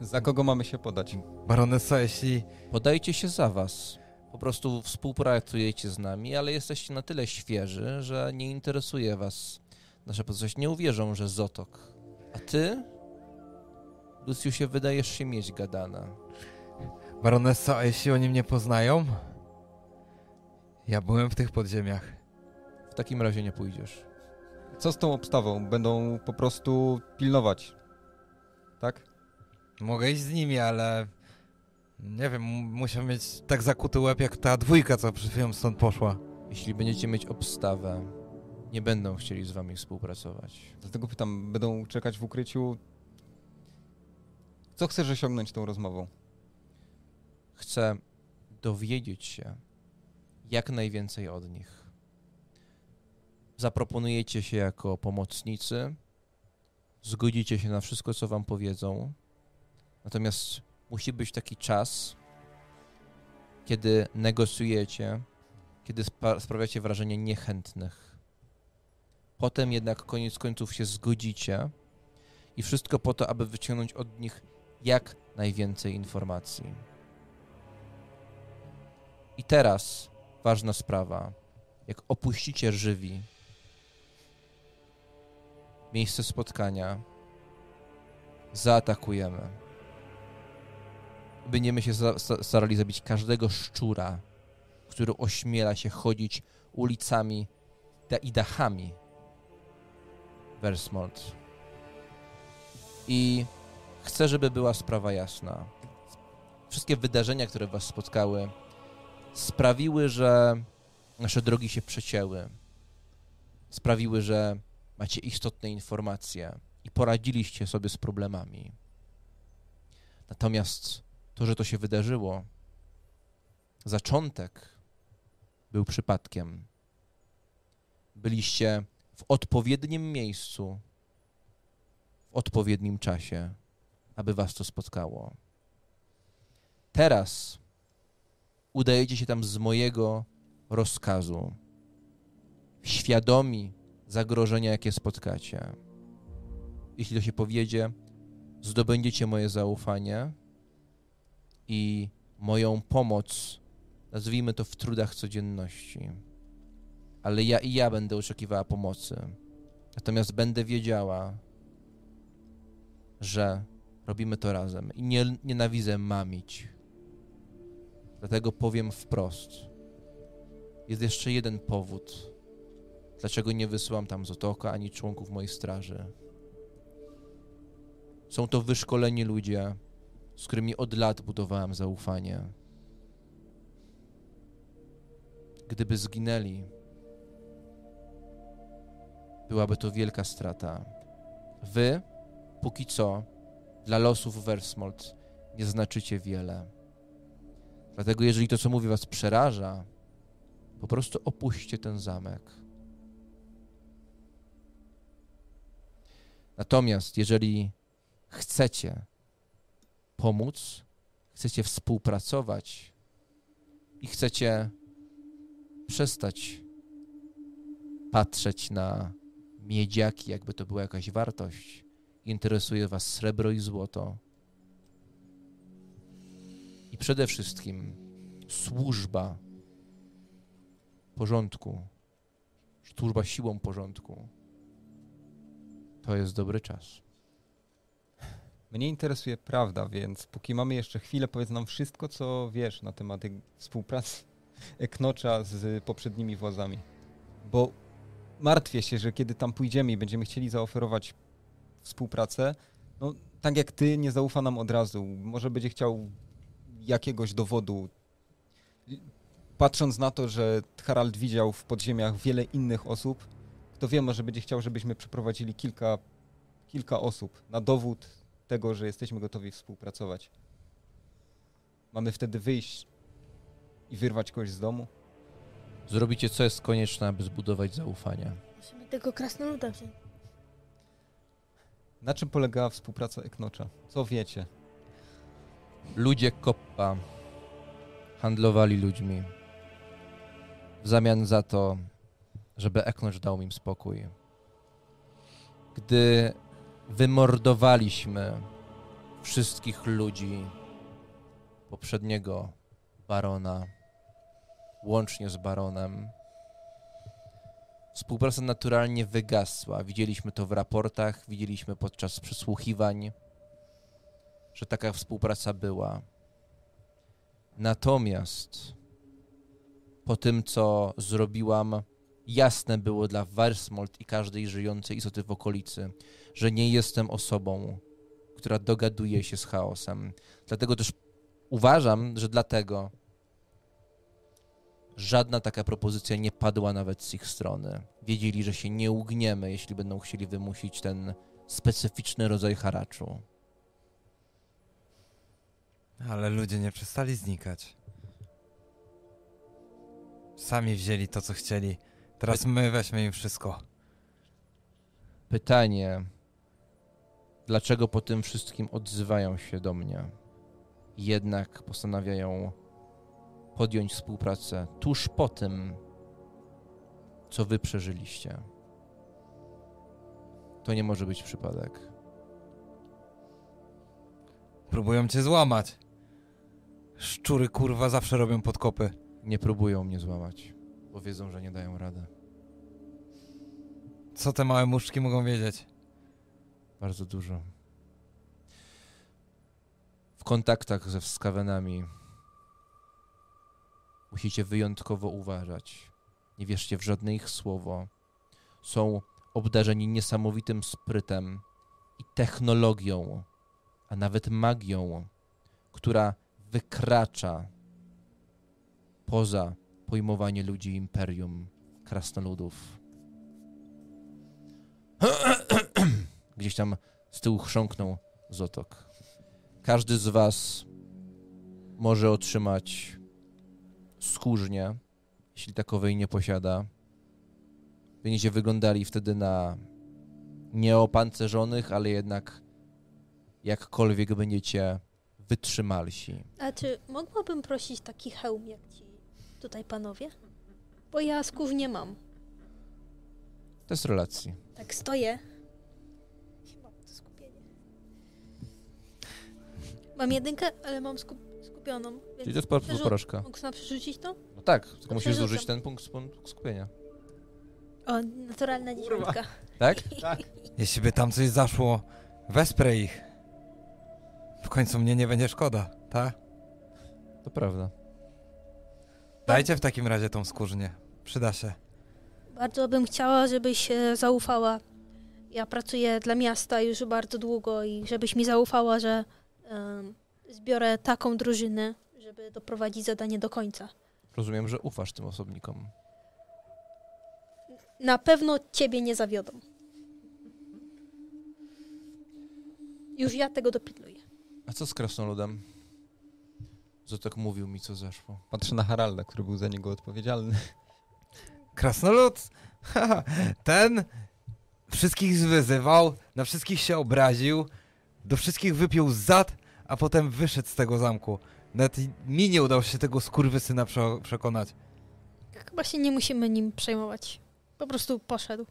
Za kogo mamy się podać? Baronessa, jeśli... Podajcie się za was. Po prostu współpracujecie z nami, ale jesteście na tyle świeży, że nie interesuje was nasza pozostałość. Nie uwierzą, że zotok. A ty, Luciusie, wydajesz się mieć gadana. Baronessa, a jeśli oni mnie poznają? Ja byłem w tych podziemiach. W takim razie nie pójdziesz. Co z tą obstawą? Będą po prostu pilnować. Tak? Mogę iść z nimi, ale... Nie wiem, muszę mieć tak zakuty łeb jak ta dwójka, co przed chwilą stąd poszła. Jeśli będziecie mieć obstawę, nie będą chcieli z wami współpracować. Dlatego pytam, będą czekać w ukryciu. Co chcesz osiągnąć tą rozmową? Chcę dowiedzieć się jak najwięcej od nich. Zaproponujecie się jako pomocnicy, zgodzicie się na wszystko, co wam powiedzą, natomiast musi być taki czas, kiedy negocjujecie, kiedy spa- sprawiacie wrażenie niechętnych. Potem jednak koniec końców się zgodzicie i wszystko po to, aby wyciągnąć od nich jak najwięcej informacji. I teraz ważna sprawa. Jak opuścicie żywi miejsce spotkania, zaatakujemy. Będziemy się starali zabić każdego szczura, który ośmiela się chodzić ulicami i dachami Versmold. I chcę, żeby była sprawa jasna. Wszystkie wydarzenia, które was spotkały, sprawiły, że nasze drogi się przecięły. Sprawiły, że macie istotne informacje i poradziliście sobie z problemami. Natomiast to, że to się wydarzyło, zaczątek był przypadkiem. Byliście w odpowiednim miejscu, w odpowiednim czasie, aby was to spotkało. Teraz udajecie się tam z mojego rozkazu, świadomi zagrożenia, jakie spotkacie. Jeśli to się powiedzie, zdobędziecie moje zaufanie i moją pomoc, nazwijmy to w trudach codzienności. Ale ja i ja będę oczekiwała pomocy. Natomiast będę wiedziała, że robimy to razem i nie, nienawidzę mamić. Dlatego powiem wprost. Jest jeszcze jeden powód, dlaczego nie wysyłam tam Zotoka ani członków mojej straży. Są to wyszkoleni ludzie, z którymi od lat budowałem zaufanie. Gdyby zginęli, byłaby to wielka strata. Wy, póki co, dla losów Versmold nie znaczycie wiele. Dlatego, jeżeli to, co mówię, was przeraża, po prostu opuśćcie ten zamek. Natomiast, jeżeli chcecie pomóc, chcecie współpracować i chcecie przestać patrzeć na miedziaki, jakby to była jakaś wartość, interesuje Was srebro i złoto. I przede wszystkim służba porządku, służba siłą porządku. To jest dobry czas. Mnie interesuje prawda, więc póki mamy jeszcze chwilę, powiedz nam wszystko, co wiesz na temat współpracy Eknocza z poprzednimi władzami. Bo martwię się, że kiedy tam pójdziemy i będziemy chcieli zaoferować współpracę, no tak jak ty, nie zaufa nam od razu. Może będzie chciał jakiegoś dowodu. Patrząc na to, że Harald widział w podziemiach wiele innych osób, kto wie, może będzie chciał, żebyśmy przeprowadzili kilka, kilka osób na dowód tego, że jesteśmy gotowi współpracować. Mamy wtedy wyjść i wyrwać kogoś z domu? Zrobicie, co jest konieczne, aby zbudować zaufanie. Musimy tego krasnoluda wziąć. Na czym polegała współpraca Eknocza? Co wiecie? Ludzie Koppa handlowali ludźmi w zamian za to, żeby Eknocz dał im spokój. Gdy wymordowaliśmy wszystkich ludzi poprzedniego barona, łącznie z baronem, współpraca naturalnie wygasła. Widzieliśmy to w raportach, widzieliśmy podczas przesłuchiwań, że taka współpraca była. Natomiast po tym, co zrobiłam, jasne było dla Wersmold i każdej żyjącej istoty w okolicy, że nie jestem osobą, która dogaduje się z chaosem. Dlatego też uważam, że dlatego żadna taka propozycja nie padła nawet z ich strony. Wiedzieli, że się nie ugniemy, jeśli będą chcieli wymusić ten specyficzny rodzaj haraczu. Ale ludzie nie przestali znikać. Sami wzięli to, co chcieli. Teraz my weźmy im wszystko. Pytanie, dlaczego po tym wszystkim odzywają się do mnie? Jednak postanawiają podjąć współpracę tuż po tym, co wy przeżyliście. To nie może być przypadek. Próbują cię złamać. Szczury kurwa zawsze robią podkopy. Nie próbują mnie złamać, bo wiedzą, że nie dają rady. Co te małe muszki mogą wiedzieć? Bardzo dużo. W kontaktach ze wskawenami musicie wyjątkowo uważać. Nie wierzcie w żadne ich słowo. Są obdarzeni niesamowitym sprytem i technologią, a nawet magią, która wykracza poza pojmowanie ludzi imperium krasnoludów. Gdzieś tam z tyłu chrząknął Zotok. Każdy z was może otrzymać skórznię, jeśli takowej nie posiada. Będziecie wyglądali wtedy na nieopancerzonych, ale jednak jakkolwiek będziecie wytrzymalsi. A czy mogłabym prosić taki hełm jak ci tutaj panowie? Bo ja skórz nie mam. To jest relacji. Tak stoję. Mam to skupienie. Mam jedynkę, ale mam skup skupioną. Czyli to jest po prostu Przerzu- porażka. mógł sam przerzucić to? No tak, tylko To musisz przerzucam. zużyć ten punkt, punkt skupienia. O, naturalna dziesiątka. Tak? Jeśli by tam coś zaszło, wesprę ich. W końcu mnie nie będzie szkoda, tak? To prawda. Dajcie w takim razie tą skórznię. Przyda się. Bardzo bym chciała, żebyś e, zaufała. Ja pracuję dla miasta już bardzo długo i żebyś mi zaufała, że em, zbiorę taką drużynę, żeby doprowadzić zadanie do końca. Rozumiem, że ufasz tym osobnikom. Na pewno ciebie nie zawiodą. Już ja tego dopilnuję. A co z krasnoludem? Zotok mówił mi, co zaszło. Patrzę na Haralda, który był za niego odpowiedzialny. Krasnolud? Haha, Ten wszystkich zwyzywał, na wszystkich się obraził, do wszystkich wypił zad, a potem wyszedł z tego zamku. Nawet mi nie udało się tego skurwysyna prze przekonać. Chyba się nie musimy nim przejmować. Po prostu poszedł.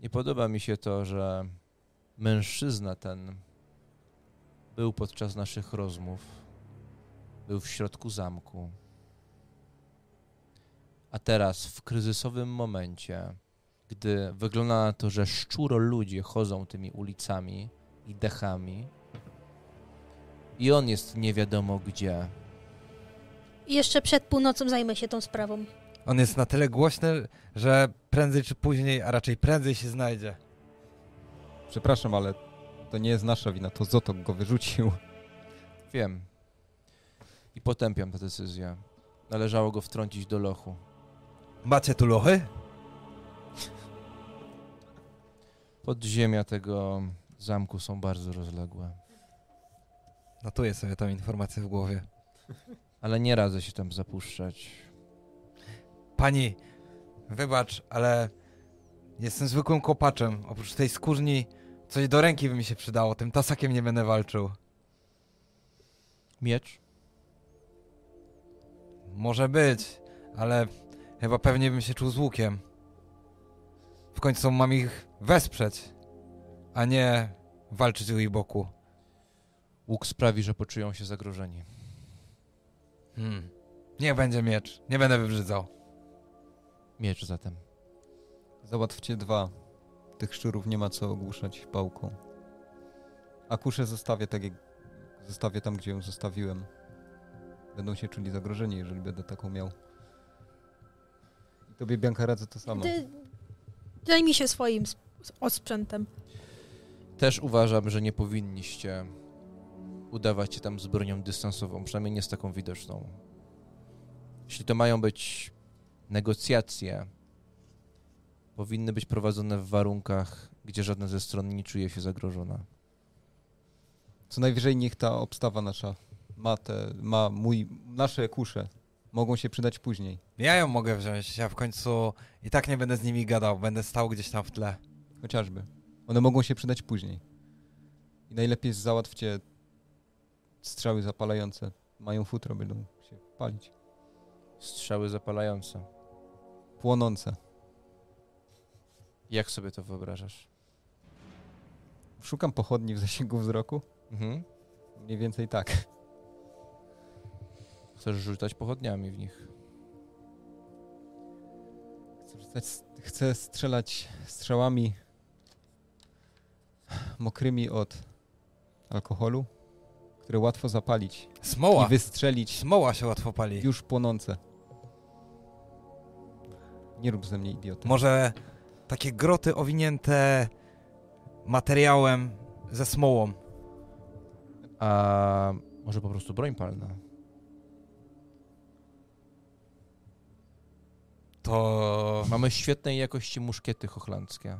Nie podoba mi się to, że mężczyzna ten był podczas naszych rozmów, był w środku zamku. A teraz, w kryzysowym momencie, gdy wygląda na to, że szczuro ludzie chodzą tymi ulicami i dechami, i on jest nie wiadomo gdzie. Jeszcze przed północą zajmę się tą sprawą. On jest na tyle głośny, że prędzej czy później, a raczej prędzej się znajdzie. Przepraszam, ale to nie jest nasza wina, to Zotok go wyrzucił. Wiem. I potępiam tę decyzję. Należało go wtrącić do lochu. Macie tu lochy? Podziemia tego zamku są bardzo rozległe. Notuję sobie tą informację w głowie. Ale nie radzę się tam zapuszczać. Pani, wybacz, ale jestem zwykłym kopaczem. Oprócz tej skórzni coś do ręki by mi się przydało. Tym tasakiem nie będę walczył. Miecz? Może być, ale chyba pewnie bym się czuł z łukiem. W końcu mam ich wesprzeć, a nie walczyć u ich boku. Łuk sprawi, że poczują się zagrożeni. Hmm. Niech będzie miecz. Nie będę wybrzydzał. Miecz zatem. Załatwcie dwa. Tych szczurów nie ma co ogłuszać pałką. A kuszę zostawię tak jak zostawię tam, gdzie ją zostawiłem. Będą się czuli zagrożeni, jeżeli będę taką miał. I tobie, Bianka, radzę to samo. Ty zajmij się swoim sp- osprzętem. Też uważam, że nie powinniście udawać się tam z bronią dystansową, przynajmniej nie z taką widoczną. Jeśli to mają być negocjacje, powinny być prowadzone w warunkach, gdzie żadna ze stron nie czuje się zagrożona. Co najwyżej niech ta obstawa nasza ma, te, ma mój, nasze kusze. Mogą się przydać później. Ja ją mogę wziąć. Ja w końcu i tak nie będę z nimi gadał. Będę stał gdzieś tam w tle. Chociażby. One mogą się przydać później. I najlepiej załatwcie strzały zapalające. Mają futro, będą się palić. Strzały zapalające. Płonące. Jak sobie to wyobrażasz? Szukam pochodni w zasięgu wzroku. Mhm. Mniej więcej tak. Chcesz rzucać pochodniami w nich. Chcę, rzucać, chcę strzelać strzałami mokrymi od alkoholu, które łatwo zapalić Smoła. i wystrzelić Smoła się łatwo pali. już płonące. Nie rób ze mnie idioty. Może takie groty owinięte materiałem ze smołą. A może po prostu broń palna? To Mamy świetnej jakości muszkiety hochlandzkie.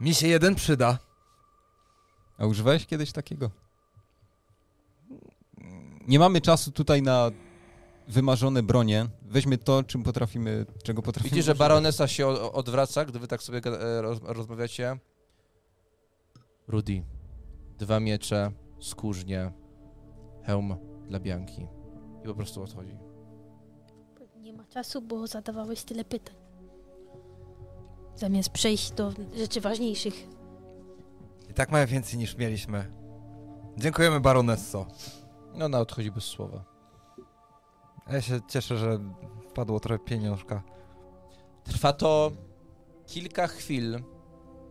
mi się jeden przyda. A używałeś kiedyś takiego? Nie mamy czasu tutaj na wymarzone bronie. Weźmy to, czym potrafimy, czego potrafimy. Widzicie, że baronesa się odwraca, gdy wy tak sobie e, roz, rozmawiacie. Rudy. Dwa miecze, skórznie, hełm dla Bianki. I po prostu odchodzi. Nie ma czasu, bo zadawałeś tyle pytań. Zamiast przejść do rzeczy ważniejszych. I tak mamy więcej niż mieliśmy. Dziękujemy baronesso. No, ona odchodzi bez słowa. Ja się cieszę, że wpadło trochę pieniążka. Trwa to kilka chwil,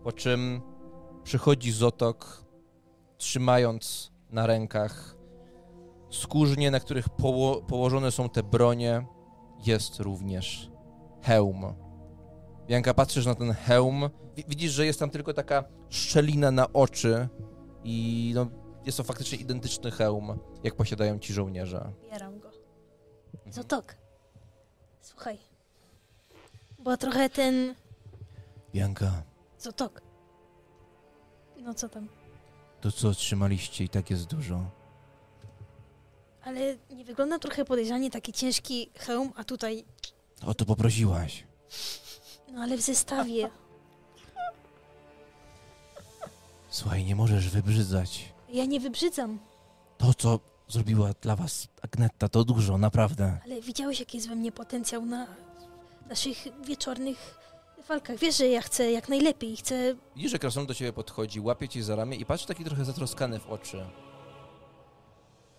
po czym przychodzi Zotok, trzymając na rękach skórznie, na których poło położone są te bronie, jest również hełm. Bianka, patrzysz na ten hełm, wi- widzisz, że jest tam tylko taka szczelina na oczy i no, jest to faktycznie identyczny hełm, jak posiadają ci żołnierze. Bieram go. Zotok. Słuchaj. Bo trochę ten... Bianka, Zotok. No co tam? to co otrzymaliście i tak jest dużo. Ale nie wygląda trochę podejrzanie taki ciężki hełm, a tutaj... O to poprosiłaś. No ale w zestawie. Słuchaj, nie możesz wybrzydzać. Ja nie wybrzydzam. To, co zrobiła dla was Agnetta, to dużo, naprawdę. Ale widziałeś, jaki jest we mnie potencjał na naszych wieczornych walkach. Wiesz, że ja chcę jak najlepiej. Chcę... Widzisz, że krasnolud do ciebie podchodzi, łapie cię za ramię i patrzy taki trochę zatroskany w oczy.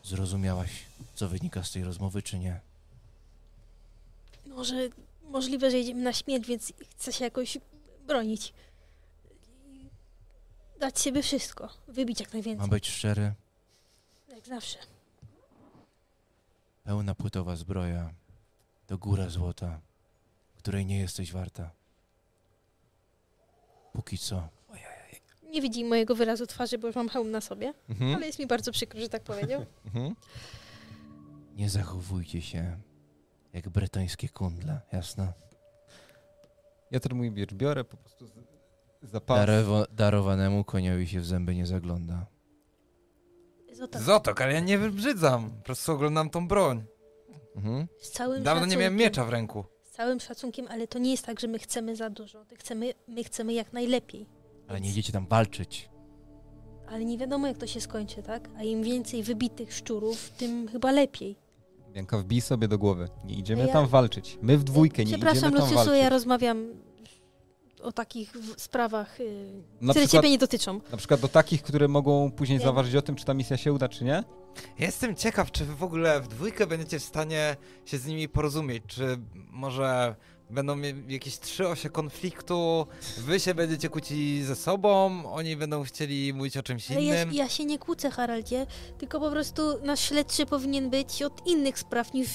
Zrozumiałaś, co wynika z tej rozmowy, czy nie? Może możliwe, że idziemy na śmierć, więc chcę się jakoś bronić. Dać siebie wszystko. Wybić jak Mam najwięcej. być szczery, Jak zawsze. Pełna płytowa zbroja to góra złota, której nie jesteś warta. Póki co. Nie widzi mojego wyrazu twarzy, bo już mam hełm na sobie. Mhm. Ale jest mi bardzo przykro, że tak powiedział. Mhm. Nie zachowujcie się jak bretońskie kundle, jasne? Ja ten mój miecz biorę, po prostu z- za pas. Darowo, darowanemu koniowi się w zęby nie zagląda. Zotok. Zotok, ale ja nie wybrzydzam. Po prostu oglądam tą broń. Mhm. Z całym Dawno nie miałem miecza w ręku. Z całym szacunkiem, ale to nie jest tak, że my chcemy za dużo. My chcemy, my chcemy jak najlepiej. Ale nie idziecie tam walczyć. Ale nie wiadomo, jak to się skończy, tak? A im więcej wybitych szczurów, tym chyba lepiej. Bianka, wbij sobie do głowy. Nie idziemy Ja- tam walczyć. My w dwójkę nie idziemy Przepraszam, tam Luciusu, walczyć. ja rozmawiam o takich sprawach, yy, Na które przykład, ciebie nie dotyczą. na przykład do takich, które mogą później Nie. zaważyć o tym, czy ta misja się uda, czy nie? Jestem ciekaw, czy wy w ogóle w dwójkę będziecie w stanie się z nimi porozumieć. Czy może będą jakieś trzy osie konfliktu, wy się będziecie kłócić ze sobą, oni będą chcieli mówić o czymś Ale ja, innym. ja się nie kłócę, Haraldzie, tylko po prostu nasz śledczy powinien być od innych spraw niż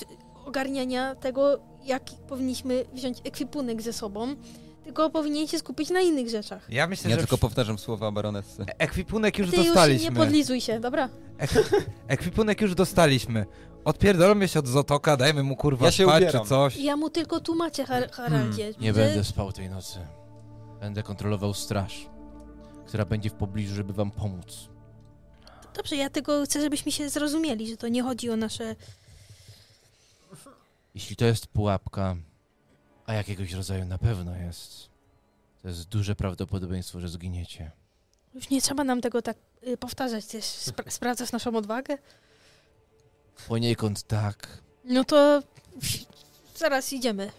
ogarniania tego, jaki powinniśmy wziąć ekwipunek ze sobą, tylko powinien się skupić na innych rzeczach. Ja myślę, Ja że tylko powtarzam słowa baronessy. ekwipunek już Ty już dostaliśmy. nie podlizuj się, dobra? Ekwipunek już dostaliśmy. Odpierdolmy się od Zotoka, dajmy mu kurwa Ja się spać ubieram. czy coś. Ja mu tylko tłumaczę, Har Haraldzie, Hmm, Nie że będę spał tej nocy. Będę kontrolował straż, która będzie w pobliżu, żeby wam pomóc. Dobrze, ja tylko chcę, żebyśmy się zrozumieli, że to nie chodzi o nasze... Jeśli to jest pułapka, a jakiegoś rodzaju na pewno jest, to jest duże prawdopodobieństwo, że zginiecie. Już nie trzeba nam tego tak y, powtarzać. Spra sprawdzasz naszą odwagę? Poniekąd tak, No to zaraz idziemy.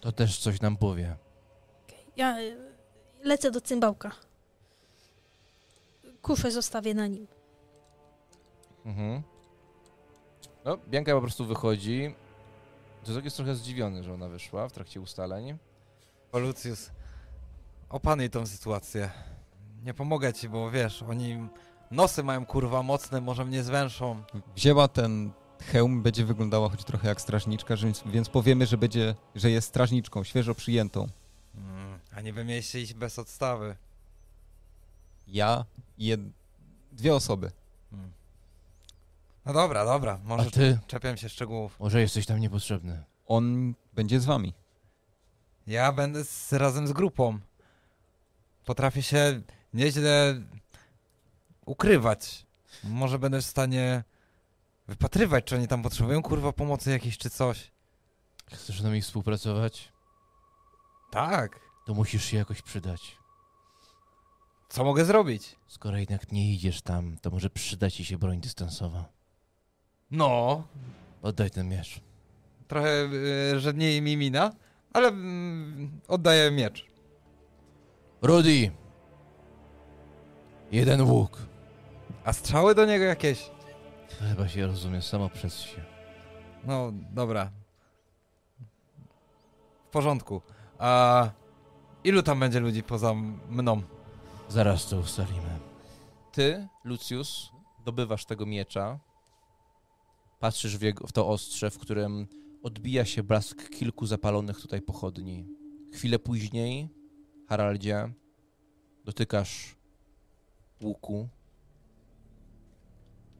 to też coś nam powie. Ja y, lecę do cymbałka. Kufę zostawię na nim. Mhm. No, Bianka po prostu wychodzi. Zozok jest trochę zdziwiony, że ona wyszła w trakcie ustaleń. O, Lucius, opanuj tą sytuację. Nie pomogę ci, bo wiesz, oni nosy mają kurwa mocne, może mnie zwęszą. Wzięła ten hełm, będzie wyglądała choć trochę jak strażniczka, że- więc powiemy, że będzie, że jest strażniczką, świeżo przyjętą. A nie mieliście iść bez odstawy. Ja i jed... dwie osoby. Hmm. No dobra, dobra, A może ty? czepiam się szczegółów. Może jesteś tam niepotrzebny. On będzie z wami. Ja będę z, razem z grupą. Potrafię się nieźle ukrywać. Może będę w stanie wypatrywać, czy oni tam potrzebują kurwa pomocy jakiejś czy coś. Chcesz z nami współpracować? Tak. To musisz się jakoś przydać. Co mogę zrobić? Skoro jednak nie idziesz tam, to może przyda ci się broń dystansowa. No, Oddaj ten miecz. trochę y, żadniej mi mina, ale mm, oddaję miecz. Rudy! Jeden łuk. A strzały do niego jakieś? Chyba się rozumie samo przez się. No, dobra. W porządku. A ilu tam będzie ludzi poza mną? Zaraz to ustalimy. Ty, Lucius, dobywasz tego miecza. Patrzysz w, jego, w to ostrze, w którym odbija się blask kilku zapalonych tutaj pochodni. Chwilę później, Haraldzie, dotykasz łuku.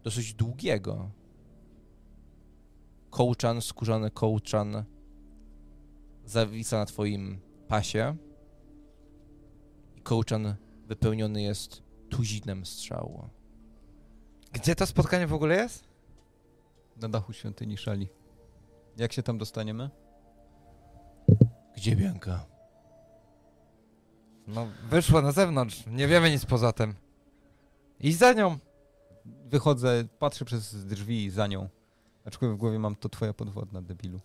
Dosyć długiego. Kołczan, skórzany kołczan zawisa na twoim pasie. I kołczan wypełniony jest tuzinem strzału. Gdzie to spotkanie w ogóle jest? Na dachu świątyni Szali. Jak się tam dostaniemy? Gdzie Bianka? No, wyszła na zewnątrz. Nie wiemy nic poza tym. Idź za nią. Wychodzę, patrzę przez drzwi za nią. Aczkolwiek w głowie mam to twoja podwodna, debilu.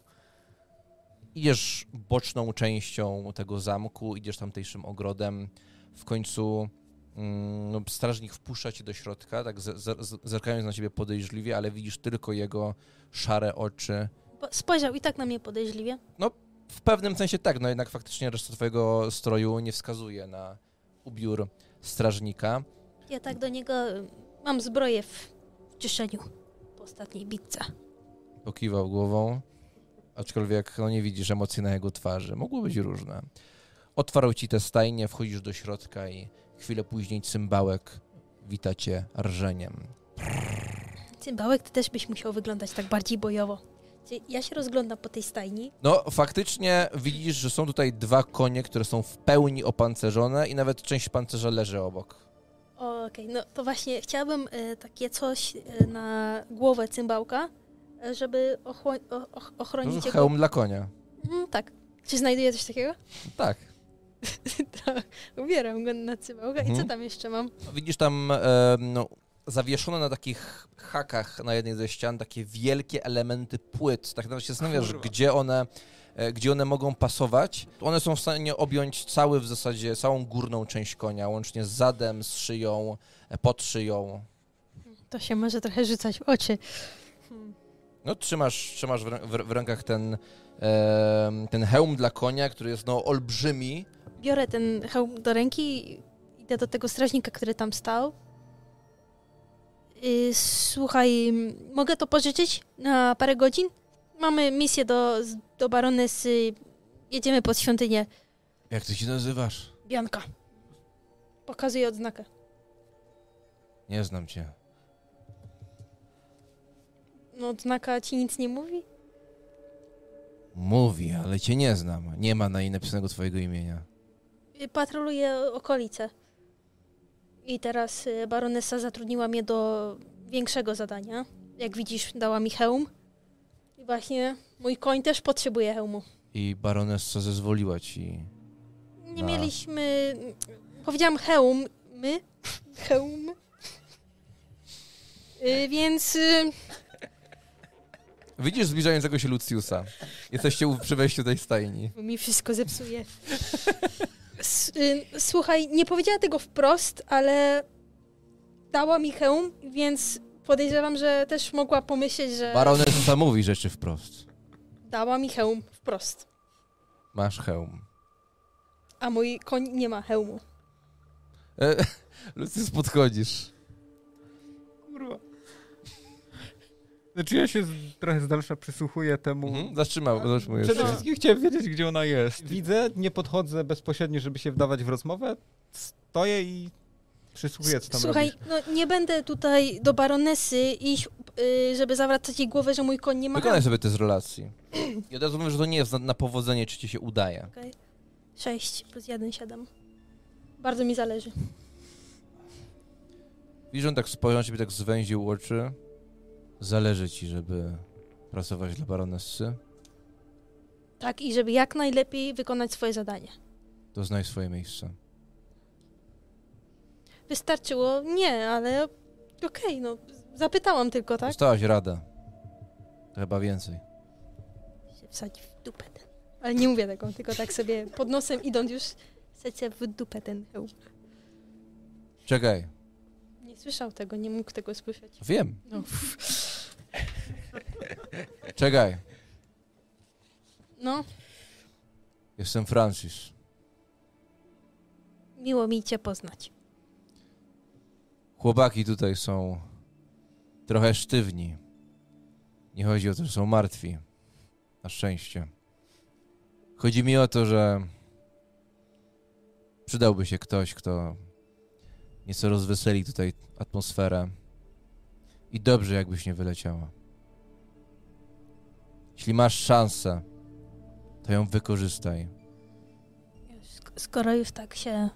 Idziesz boczną częścią tego zamku, idziesz tamtejszym ogrodem. W końcu no, strażnik wpuszcza cię do środka, tak zerkając na ciebie podejrzliwie, ale widzisz tylko jego szare oczy. Bo Spojrzał i tak na mnie podejrzliwie. W pewnym sensie tak, no jednak faktycznie reszta twojego stroju nie wskazuje na ubiór strażnika. Ja tak do niego mam zbroję w, w kieszeniu po ostatniej bitce. Pokiwał głową, aczkolwiek no, nie widzisz emocji na jego twarzy. Mogły być różne. Otwarł ci te stajnie, wchodzisz do środka i chwilę później cymbałek wita cię rżeniem. Cymbałek, ty też byś musiał wyglądać tak bardziej bojowo. Ja się rozglądam po tej stajni. No, faktycznie widzisz, że są tutaj dwa konie, które są w pełni opancerzone i nawet część pancerza leży obok. Okej, no to właśnie chciałabym e, takie coś e, na głowę cymbałka, e, żeby ochło- o, och- To ochronić jest jego... hełm dla konia. Mm, tak. Czy znajduje coś takiego? Tak. ubieram go na cymbałka. I co Mhm. tam jeszcze mam? Widzisz tam e, no, zawieszone na takich hakach na jednej ze ścian takie wielkie elementy płyt. Tak naprawdę się zastanawiasz, gdzie one, e, gdzie one mogą pasować. One są w stanie objąć cały w zasadzie, całą górną część konia, łącznie z zadem, z szyją, e, pod szyją. To się może trochę rzucać w oczy. Hmm. No, trzymasz, trzymasz w, w, w rękach ten, e, ten hełm dla konia, który jest no olbrzymi. Biorę ten hełm do ręki i idę do tego strażnika, który tam stał. Y, Słuchaj, mogę to pożyczyć na parę godzin? Mamy misję do, do baronesy. Jedziemy pod świątynię. Jak ty się nazywasz? Bianka. Pokazuję odznakę. Nie znam cię. No, odznaka ci nic nie mówi? Mówi, ale cię nie znam. Nie ma na niej napisanego twojego imienia. Y, Patroluję okolice. I teraz y, baronesa zatrudniła mnie do większego zadania. Jak widzisz, dała mi hełm. I właśnie mój koń też potrzebuje hełmu. I baronessa zezwoliła ci. Nie No. mieliśmy. Powiedziałam hełm. My? Hełm. Y, więc. Widzisz zbliżającego się Luciusa. Jesteście przy wejściu tej stajni. mi wszystko zepsuje. S, y, słuchaj, nie powiedziała tego wprost, ale dała mi hełm, więc podejrzewam, że też mogła pomyśleć, że Baronessa mówi rzeczy wprost. dała mi hełm wprost. Masz hełm. A mój koń nie ma hełmu. E, Lucius, podchodzisz. Kurwa. Znaczy ja się z, trochę z dalsza przysłuchuję temu. Mhm. Zatrzymał, zatrzymujesz Przede się. wszystkim chciałem wiedzieć, gdzie ona jest. Widzę, nie podchodzę bezpośrednio, żeby się wdawać w rozmowę. Stoję i przysłuchuję, co tam Słuchaj, robisz. no nie będę tutaj do baronesy iść, y, żeby zawracać jej głowę, że mój koń nie ma Wykonaj sobie test relacji. I od razu mówię, że to nie jest na, na powodzenie, czy ci się udaje. Okej. 6 plus 1, 7. Bardzo mi zależy. Widzisz, że on tak spojrzał na ciebie, tak zwęził oczy. Zależy ci, żeby pracować dla baronessy. Tak, i żeby jak najlepiej wykonać swoje zadanie. To znaj swoje miejsce. Wystarczyło? Nie, ale okej, no zapytałam tylko, tak? Dostałaś radę. Chyba więcej. Się wsadzi w dupę ten. Ale nie mówię tego, tylko tak sobie pod nosem idąc już secie w dupę ten hełm. Czekaj. Nie słyszał tego, nie mógł tego słyszeć. Wiem. No. Czekaj. no, Jestem Francis. miło mi cię poznać. Chłopaki tutaj są trochę sztywni. Nie chodzi o to, że są martwi. Na szczęście. Chodzi mi o to, że przydałby się ktoś, kto nieco rozweseli tutaj atmosferę. I dobrze, jakbyś nie wyleciała. Jeśli masz szansę, to ją wykorzystaj. Sk- Skoro już tak się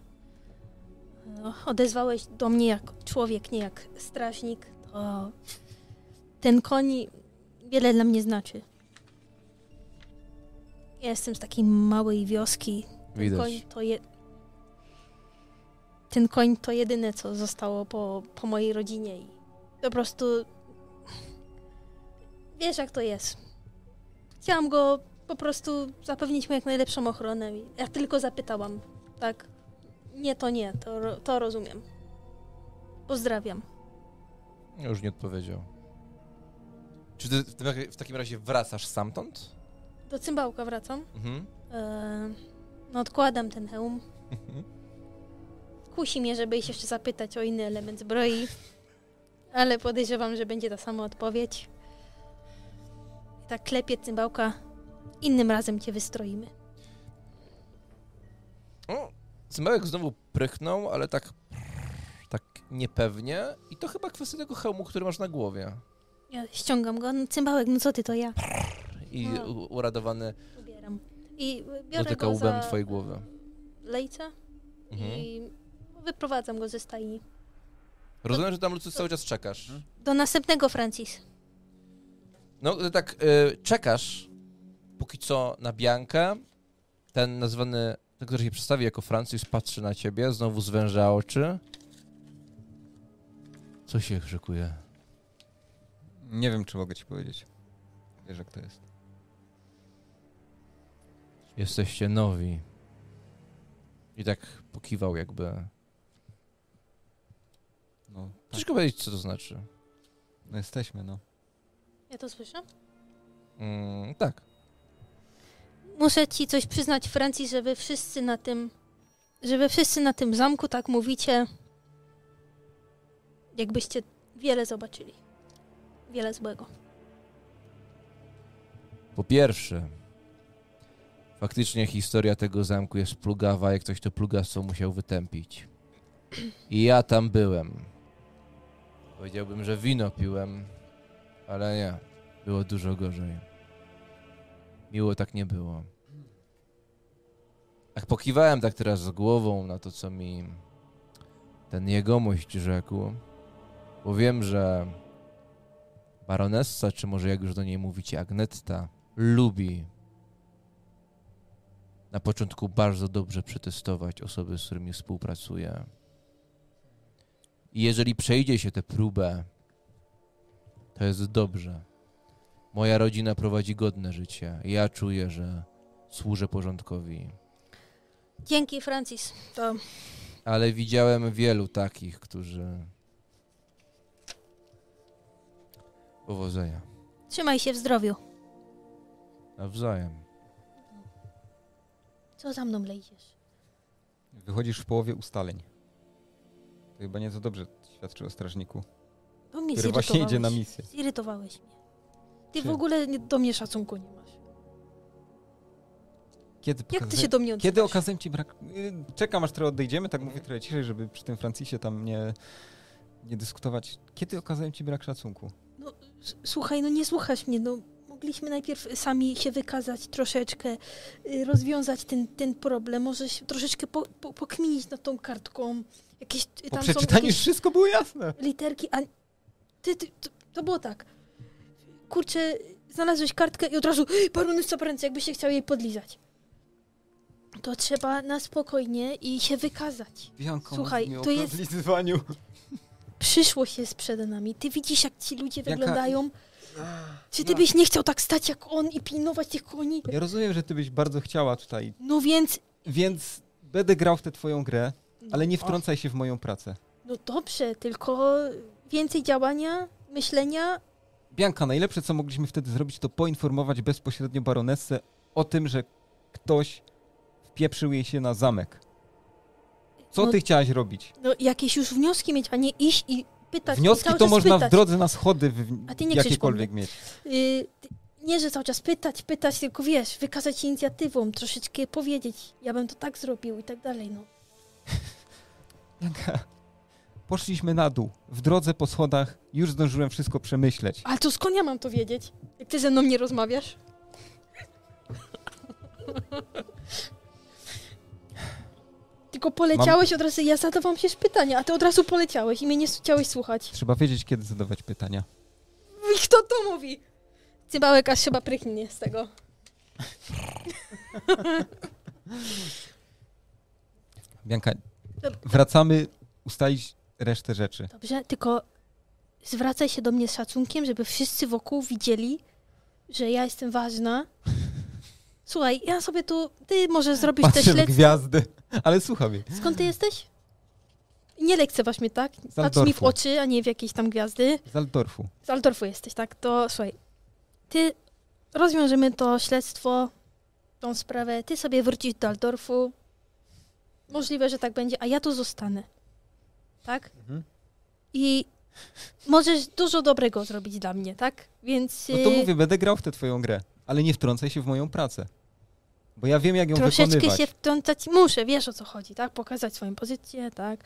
no, odezwałeś do mnie jak człowiek, nie jak strażnik, to ten koń wiele dla mnie znaczy. Ja jestem z takiej małej wioski. Ten Widać. koń to je... Ten koń to jedyne, co zostało po, po mojej rodzinie i po prostu wiesz jak to jest. Chciałam go po prostu zapewnić mu jak najlepszą ochronę. Ja tylko zapytałam, tak? Nie, to nie, to, to rozumiem. Pozdrawiam. Już nie odpowiedział. Czy ty w, tym, w takim razie wracasz stamtąd? Do cymbałka wracam. Mhm. Eee, no odkładam ten hełm. Kusi mnie, żeby jeszcze zapytać o inny element zbroi. Ale podejrzewam, że będzie ta sama odpowiedź. Tak klepie cymbałka. Innym razem cię wystroimy. O, Cymbałek znowu prychnął, ale tak tak niepewnie i to chyba kwestia tego hełmu, który masz na głowie. Ja ściągam go. No, cymbałek, no co ty to ja? I No. uradowany Ubieram. I biorę dotyka go łbem za twojej głowy. lejce Mhm. i wyprowadzam go ze stajni. Rozumiem, że tam Lucy cały czas czekasz. Do następnego, Francis. No, tak y, czekasz póki co na Biankę. Ten nazwany, ten, który się przedstawi jako Francis, patrzy na ciebie, znowu zwęża oczy. Co się szykuje? Nie wiem, czy mogę ci powiedzieć. Wiesz, jak to jest. Jesteście nowi. I tak pokiwał jakby. No, tak. Ciężko powiedzieć, co to znaczy. no jesteśmy, no. Ja to słyszę? Mm, tak. Muszę ci coś przyznać, Francis, że wy wszyscy na tym, że wy wszyscy na tym zamku tak mówicie, jakbyście wiele zobaczyli. Wiele złego. Po pierwsze, faktycznie historia tego zamku jest plugawa, jak ktoś to plugastwo musiał wytępić. I ja tam byłem. Powiedziałbym, że wino piłem, ale nie. Było dużo gorzej. Miło tak nie było. Jak pokiwałem tak teraz z głową na to, co mi ten jegomość rzekł, bo wiem, że baronessa, czy może jak już do niej mówicie, Agnetta, lubi na początku bardzo dobrze przetestować osoby, z którymi współpracuje. I jeżeli przejdzie się tę próbę, to jest dobrze. Moja rodzina prowadzi godne życie. Ja czuję, że służę porządkowi. Dzięki, Francis. To Ale widziałem wielu takich, którzy. Powodzenia. trzymaj się w zdrowiu. Nawzajem. Co za mną lejdziesz? Wychodzisz w połowie ustaleń. To chyba nieco dobrze świadczy o strażniku, To mnie który właśnie idzie na misję. Zirytowałeś mnie. Ty w Czy- ogóle nie, do mnie szacunku nie masz. Kiedy Jak ty się do mnie odzywasz? Kiedy okazałem ci brak... y, Czekam aż trochę odejdziemy, tak mówię trochę ciszej, żeby przy tym Francisie tam nie, nie dyskutować. Kiedy okazałem ci brak szacunku? S- Słuchaj, no nie słuchasz mnie, no mogliśmy najpierw sami się wykazać troszeczkę, y, rozwiązać ten, ten problem, może się troszeczkę po, po, pokminić nad tą kartką. Jakieś, y, Po tam są przeczytaniu już jakieś wszystko było jasne. literki, a ty, ty to, to było tak. Kurczę, znalazłeś kartkę i od razu baronessa ręce, jakbyś się chciał jej podlizać. To trzeba na spokojnie i się wykazać. Bianko, Słuchaj, to jest- podlizywaniu. Przyszłość jest przed nami. Ty widzisz, jak ci ludzie Jaka- wyglądają. Czy ty no. byś nie chciał tak stać jak on i pilnować tych koni? Ja rozumiem, że ty byś bardzo chciała tutaj, No więc, więc będę grał w tę twoją grę, ale nie wtrącaj się w moją pracę. no dobrze, tylko więcej działania, myślenia. Bianka, najlepsze co mogliśmy wtedy zrobić, to poinformować bezpośrednio baronessę o tym, że ktoś wpieprzył jej się na zamek. Co No- ty chciałaś robić? No jakieś już wnioski mieć, a nie iść i pytać. Wnioski to można w pytać. drodze na schody w, A ty nie jakiekolwiek mieć. Y, ty- nie, że cały czas pytać, pytać, tylko wiesz, wykazać się inicjatywą, troszeczkę powiedzieć, ja bym to tak zrobił i tak dalej, no. Bianka, poszliśmy na dół. W drodze po schodach już zdążyłem wszystko przemyśleć. Ale to skąd ja mam to wiedzieć? Jak ty ze mną nie rozmawiasz? Tylko poleciałeś od razu, ja zadawałam się pytania, a ty od razu poleciałeś i mnie nie chciałeś słuchać. Trzeba wiedzieć, kiedy zadawać pytania. I kto to mówi? Cybałek aż chyba pryknie z tego. Bianka, Dobra. wracamy ustalić resztę rzeczy. Dobrze, tylko zwracaj się do mnie z szacunkiem, żeby wszyscy wokół widzieli, że ja jestem ważna. Słuchaj, ja sobie tu, ty może zrobisz te Patrzę w śledztwo. gwiazdy, ale słucham jej. Skąd ty jesteś? Nie lekceważ mnie, tak? Patrz mi w oczy, a nie w jakieś tam gwiazdy. Z Altdorfu. Z Altdorfu jesteś, tak? To słuchaj, ty rozwiążemy to śledztwo, tą sprawę, ty sobie wrócisz do Altdorfu. Możliwe, że tak będzie, a ja tu zostanę. Tak? Mhm. I możesz dużo dobrego zrobić dla mnie, tak? Więc No to y, mówię, będę grał w tę twoją grę, ale nie wtrącaj się w moją pracę. Bo ja wiem, jak ją troszeczkę wykonywać. się wtrącać muszę, wiesz o co chodzi, tak? Pokazać swoją pozycję, tak?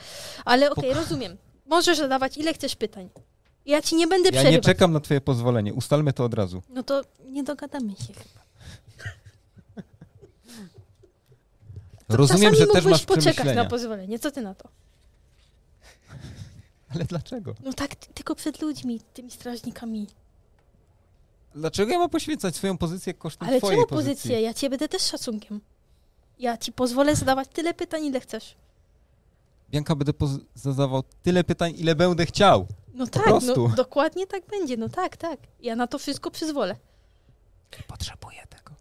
Ale okej, Poka- rozumiem. Możesz zadawać ile chcesz pytań. Ja ci nie będę Ja nie przerywać. czekam na twoje pozwolenie. Ustalmy to od razu. No to nie dogadamy się chyba. Rozumiem, że też masz poczekać na pozwolenie. Co ty na to? Ale dlaczego? No tak, ty- tylko przed ludźmi, tymi strażnikami. Dlaczego ja mam poświęcać swoją pozycję kosztem Ale twojej czemu pozycji? pozycję? Ja cię będę też szacunkiem. Ja ci pozwolę zadawać tyle pytań, ile chcesz. Bianka, będę poz- zadawał tyle pytań, ile będę chciał. No tak, prostu. no dokładnie tak będzie. No tak, tak. Ja na to wszystko przyzwolę. Potrzebuję tego.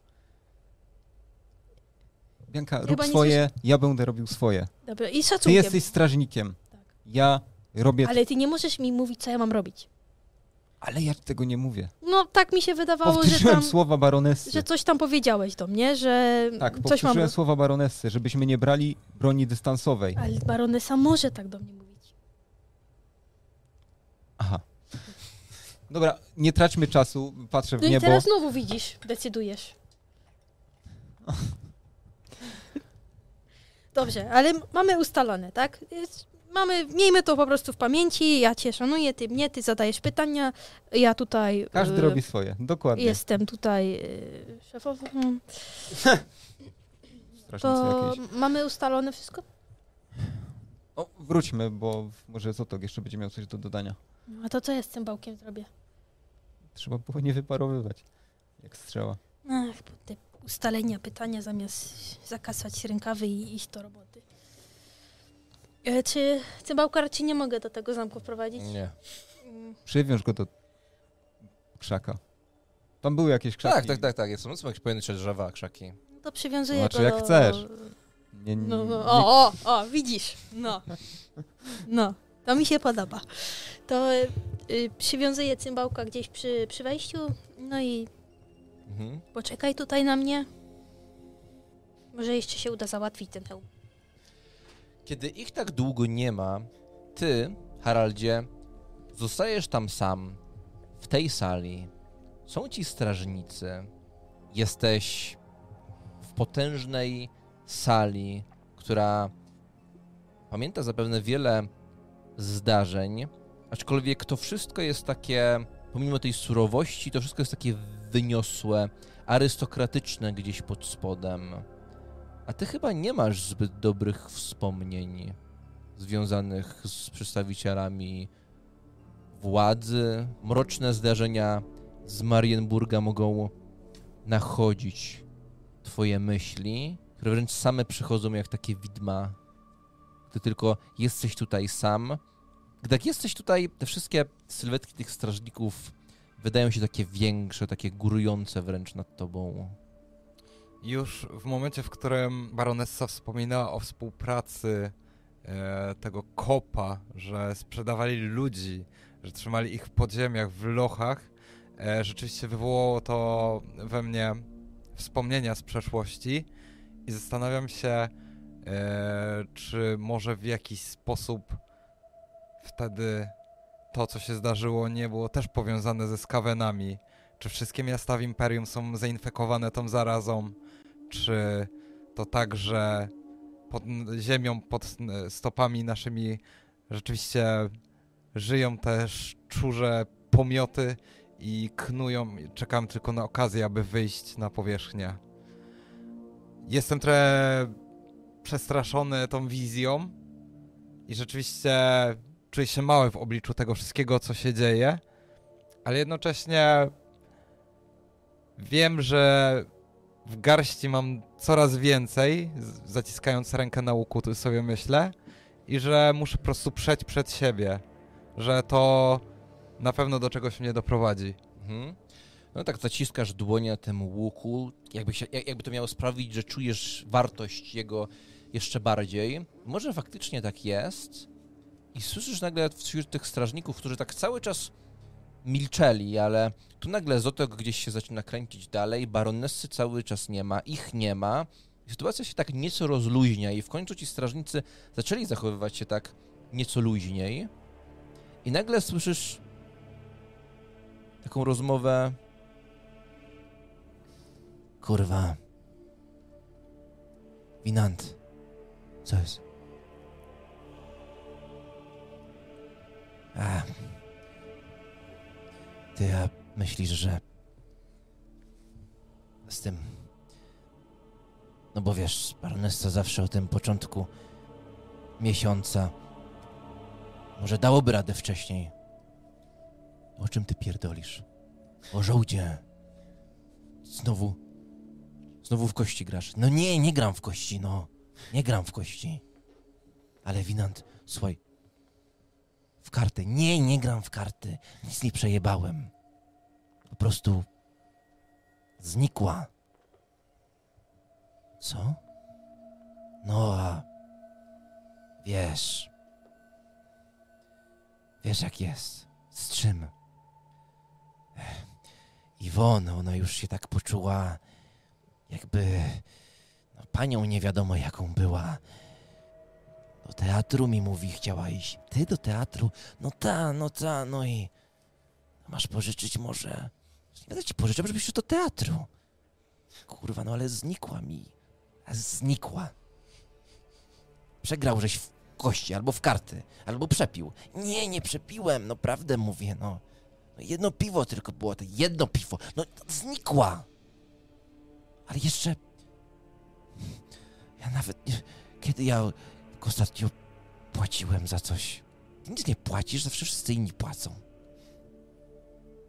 Bianka, Chyba rób nie swoje, ja będę robił swoje. Dobra, i Ty szacunkiem. jesteś strażnikiem. Tak. Ja robię... Ale... Ale ty nie możesz mi mówić, co ja mam robić. ja tego nie mówię. No tak mi się wydawało, że Powtórzyłem tam, słowa baronessy. że coś tam powiedziałeś do mnie, że Tak, coś powtórzyłem mam... słowa baronessy, żebyśmy nie brali broni dystansowej. Ale baronesa może tak do mnie mówić. Aha. Dobra, nie traćmy czasu, patrzę w No i niebo. teraz znowu widzisz, decydujesz. Dobrze, ale mamy ustalone, tak? Jest, mamy, miejmy to po prostu w pamięci, ja cię szanuję, ty mnie, ty zadajesz pytania, ja tutaj... Każdy y, robi swoje, dokładnie. Jestem tutaj y, szefową. To jakieś. mamy ustalone wszystko? O, wróćmy, bo może Zotok jeszcze będzie miał coś do dodania. A to co ja z tym bałkiem zrobię? Trzeba było nie wyparowywać, jak strzała. Ach, te ustalenia, pytania zamiast zakasać rękawy i iść do roboty. E, czy cymbałka raczej nie mogę do tego zamku wprowadzić? Nie. Mm, Przywiąż go do krzaka. Tam były jakieś krzaki. Tak, tak, tak, tak. Jest, są jakieś pojedyncze drzewa, krzaki. No to przywiązuję Znaczy, go jak do... chcesz. Nie, nie, No, no, nie- o, o, o, widzisz. No. No, to mi się podoba. To y, y, przywiązuję cymbałka gdzieś przy, przy wejściu, no i Mhm. poczekaj tutaj na mnie. Może jeszcze się uda załatwić ten hełm. Kiedy ich tak długo nie ma, ty, Haraldzie, zostajesz tam sam, w tej sali, są ci strażnicy. Jesteś w potężnej sali, która pamięta zapewne wiele zdarzeń, aczkolwiek to wszystko jest takie, pomimo tej surowości, to wszystko jest takie wyniosłe, arystokratyczne gdzieś pod spodem. A ty chyba nie masz zbyt dobrych wspomnień związanych z przedstawicielami władzy. Mroczne zdarzenia z Marienburga mogą nachodzić twoje myśli, które wręcz same przychodzą jak takie widma, gdy tylko jesteś tutaj sam. Gdy jak jesteś tutaj, te wszystkie sylwetki tych strażników wydają się takie większe, takie górujące wręcz nad tobą. Już w momencie, w którym baronessa wspominała o współpracy e, tego kopa, że sprzedawali ludzi, że trzymali ich w podziemiach, w lochach, e, rzeczywiście wywołało to we mnie wspomnienia z przeszłości i zastanawiam się, e, czy może w jakiś sposób wtedy to, co się zdarzyło, nie było też powiązane ze skawenami. Czy wszystkie miasta w Imperium są zainfekowane tą zarazą? Czy to tak, że pod ziemią, pod stopami naszymi rzeczywiście żyją też czurze pomioty i knują. Czekam tylko na okazję, aby wyjść na powierzchnię. Jestem trochę przestraszony tą wizją i rzeczywiście czuję się mały w obliczu tego wszystkiego, co się dzieje, ale jednocześnie wiem, że w garści mam coraz więcej, zaciskając rękę na łuku, tu sobie myślę, i że muszę po prostu przejść przed siebie, że to na pewno do czegoś mnie doprowadzi. Mhm. No tak, zaciskasz dłonie na tym łuku, jakby, się, jakby to miało sprawić, że czujesz wartość jego jeszcze bardziej. Może faktycznie tak jest. I słyszysz nagle wśród tych strażników, którzy tak cały czas milczeli, ale tu nagle Zotok gdzieś się zaczyna kręcić dalej, baronessy cały czas nie ma, ich nie ma. Sytuacja się tak nieco rozluźnia i w końcu ci strażnicy zaczęli zachowywać się tak nieco luźniej. I nagle słyszysz taką rozmowę. Kurwa. Winant. Co jest? A. Ty a myślisz, że z tym. No bo wiesz, baronessa zawsze o tym początku miesiąca. Może dałoby radę wcześniej. O czym ty pierdolisz? O żołdzie. Znowu. Znowu w kości grasz. No nie, nie gram w kości, no. Nie gram w kości. Ale Winant, słuchaj. W karty. Nie, nie gram w karty. Nic nie przejebałem. Po prostu znikła. Co? No a wiesz. Wiesz jak jest. Z czym? Iwon, ona już się tak poczuła, jakby no, panią nie wiadomo jaką była. Do teatru mi mówi, chciała iść. Ty do teatru? No ta, no ta, no i... Masz pożyczyć może? Ja ci pożyczę, żebyś do teatru. Kurwa, no ale znikła mi. Znikła. Przegrał żeś w kości, albo w karty, albo przepił. Nie, nie przepiłem, no prawdę mówię, no. no jedno piwo tylko było, to jedno piwo. No znikła. Ale jeszcze... Ja nawet nie... Kiedy ja ostatnio płaciłem za coś? Nic nie płacisz, zawsze wszyscy inni płacą.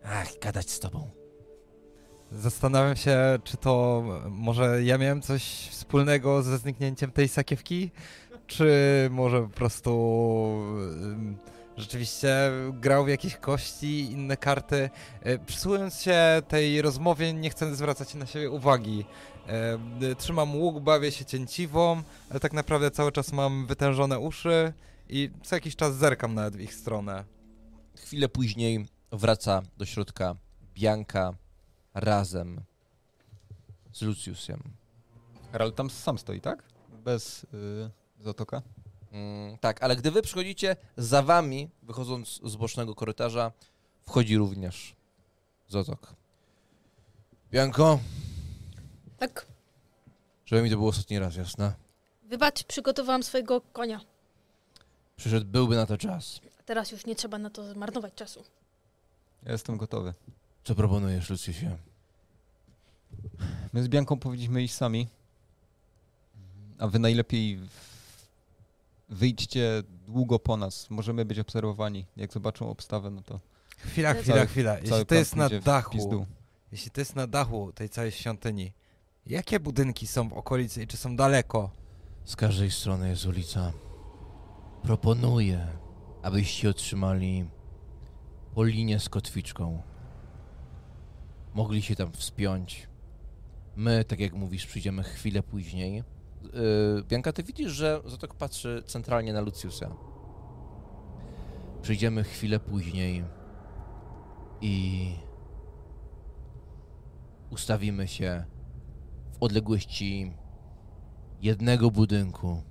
Ach, gadać z tobą. Zastanawiam się, czy to może ja miałem coś wspólnego ze zniknięciem tej sakiewki, czy może po prostu rzeczywiście grał w jakieś kości, inne karty. E, przysłuchując się tej rozmowie, nie chcę zwracać na siebie uwagi. E, trzymam łuk, bawię się cięciwą, ale tak naprawdę cały czas mam wytężone uszy i co jakiś czas zerkam nawet w ich stronę. Chwilę później wraca do środka Bianka razem z Luciusem. Herald tam sam stoi, tak? Bez yy, zatoka? Mm, tak, ale gdy wy przychodzicie, za wami, wychodząc z bocznego korytarza, wchodzi również Zotok. Bianko, Tak, żeby mi to było ostatni raz, jasne? wybacz, przygotowałam swojego konia. Przyszedł byłby na to czas. A teraz już nie trzeba na to marnować czasu. Ja jestem gotowy. Co proponujesz, Luciusie? My z Bianką powinniśmy iść sami. A wy najlepiej wyjdźcie długo po nas. Możemy być obserwowani. Jak zobaczą obstawę, no to Chwila, Cały- chwila, chwila. Jeśli to jest na dachu, jeśli to jest na dachu tej całej świątyni, jakie budynki są w okolicy i czy są daleko? Z każdej strony jest ulica. Proponuję, abyście otrzymali po linię z kotwiczką. Mogli się tam wspiąć. My, tak jak mówisz, przyjdziemy chwilę później. Yy, Bianka, ty widzisz, że Zotok patrzy centralnie na Luciusa. Przyjdziemy chwilę później i ustawimy się odległości jednego budynku.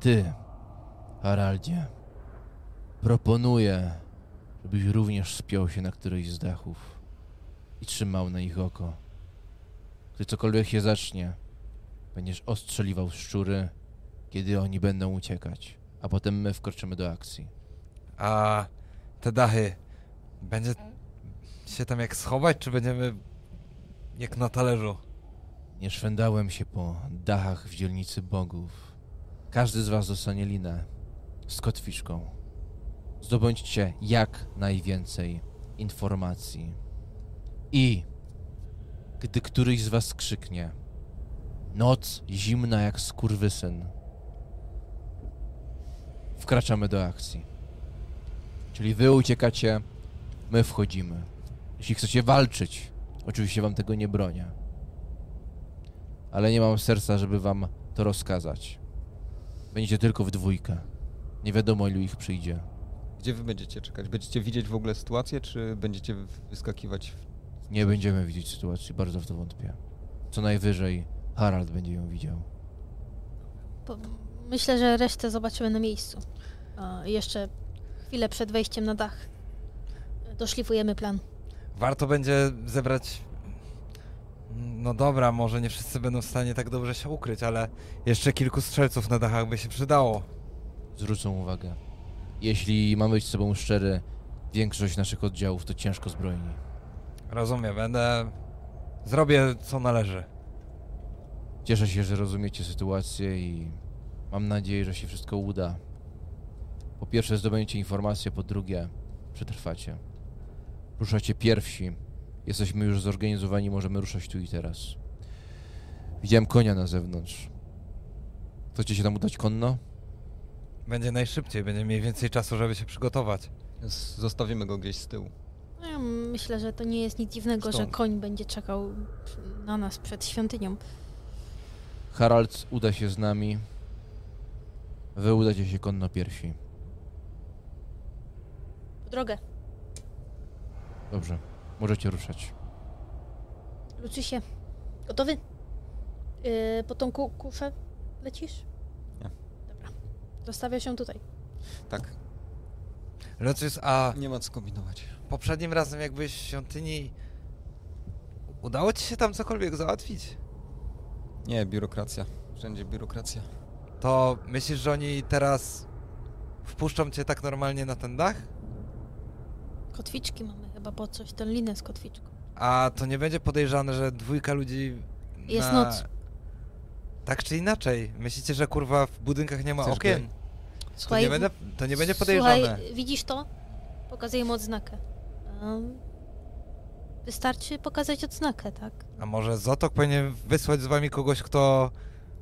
Ty, Haraldzie, proponuję, żebyś również spiął się na któryś z dachów i trzymał na ich oko. Gdy cokolwiek się zacznie, będziesz ostrzeliwał szczury, kiedy oni będą uciekać, a potem my wkroczymy do akcji. A te dachy, będzie się tam jak schować, czy będziemy jak na talerzu? Nie szwendałem się po dachach w dzielnicy bogów. Każdy z was dostanie linę z kotwiczką. Zdobądźcie jak najwięcej informacji. I gdy któryś z was krzyknie Noc zimna jak skurwysyn. Wkraczamy do akcji. Czyli wy uciekacie, my wchodzimy. Jeśli chcecie walczyć, oczywiście wam tego nie bronię ale nie mam serca, żeby wam to rozkazać. Będziecie tylko w dwójkę. Nie wiadomo, ilu ich przyjdzie. Gdzie wy będziecie czekać? Będziecie widzieć w ogóle sytuację, czy będziecie wyskakiwać? W... Nie będziemy widzieć sytuacji, bardzo w to wątpię. Co najwyżej Harald będzie ją widział. Po, myślę, że resztę zobaczymy na miejscu. A jeszcze chwilę przed wejściem na dach. Doszlifujemy plan. Warto będzie zebrać. No dobra, może nie wszyscy będą w stanie tak dobrze się ukryć, ale jeszcze kilku strzelców na dachach by się przydało. Zwrócą uwagę. Jeśli mamy być z sobą szczery, większość naszych oddziałów to ciężko zbrojni. Rozumiem, będę. Zrobię co należy. Cieszę się, że rozumiecie sytuację i mam nadzieję, że się wszystko uda. Po pierwsze zdobędziecie informacje, po drugie przetrwacie. Ruszacie pierwsi. Jesteśmy już zorganizowani, możemy ruszać tu i teraz. Widziałem konia na zewnątrz. Chcecie się tam udać konno? Będzie najszybciej, będzie mieli więcej czasu, żeby się przygotować. Z- Zostawimy go gdzieś z tyłu. No, ja myślę, że to nie jest nic dziwnego, że Stąd. koń będzie czekał na nas przed świątynią. Harald uda się z nami. Wy udacie się konno pierwsi. W drogę. Dobrze, możecie ruszać. Lucysie, gotowy? Yy, po tą ku kuszę lecisz? Nie. Dobra. Zostawia się tutaj. Tak, Lucius, a nie ma co kombinować. poprzednim razem jak byłeś w świątyni, udało ci się tam cokolwiek załatwić? Nie, biurokracja. Wszędzie biurokracja. To myślisz, że oni teraz wpuszczą cię tak normalnie na ten dach? Kotwiczki mamy chyba po coś, tę linę z kotwiczką. A to nie będzie podejrzane, że dwójka ludzi. Jest na... noc. Tak czy inaczej. Myślicie, że kurwa w budynkach nie ma Chcesz okien? To Słuchaj, nie, będę, to nie będzie podejrzane. Słuchaj, widzisz to? Pokazuję mu odznakę. Um, wystarczy pokazać odznakę, tak? A może Zotok powinien wysłać z wami kogoś, kto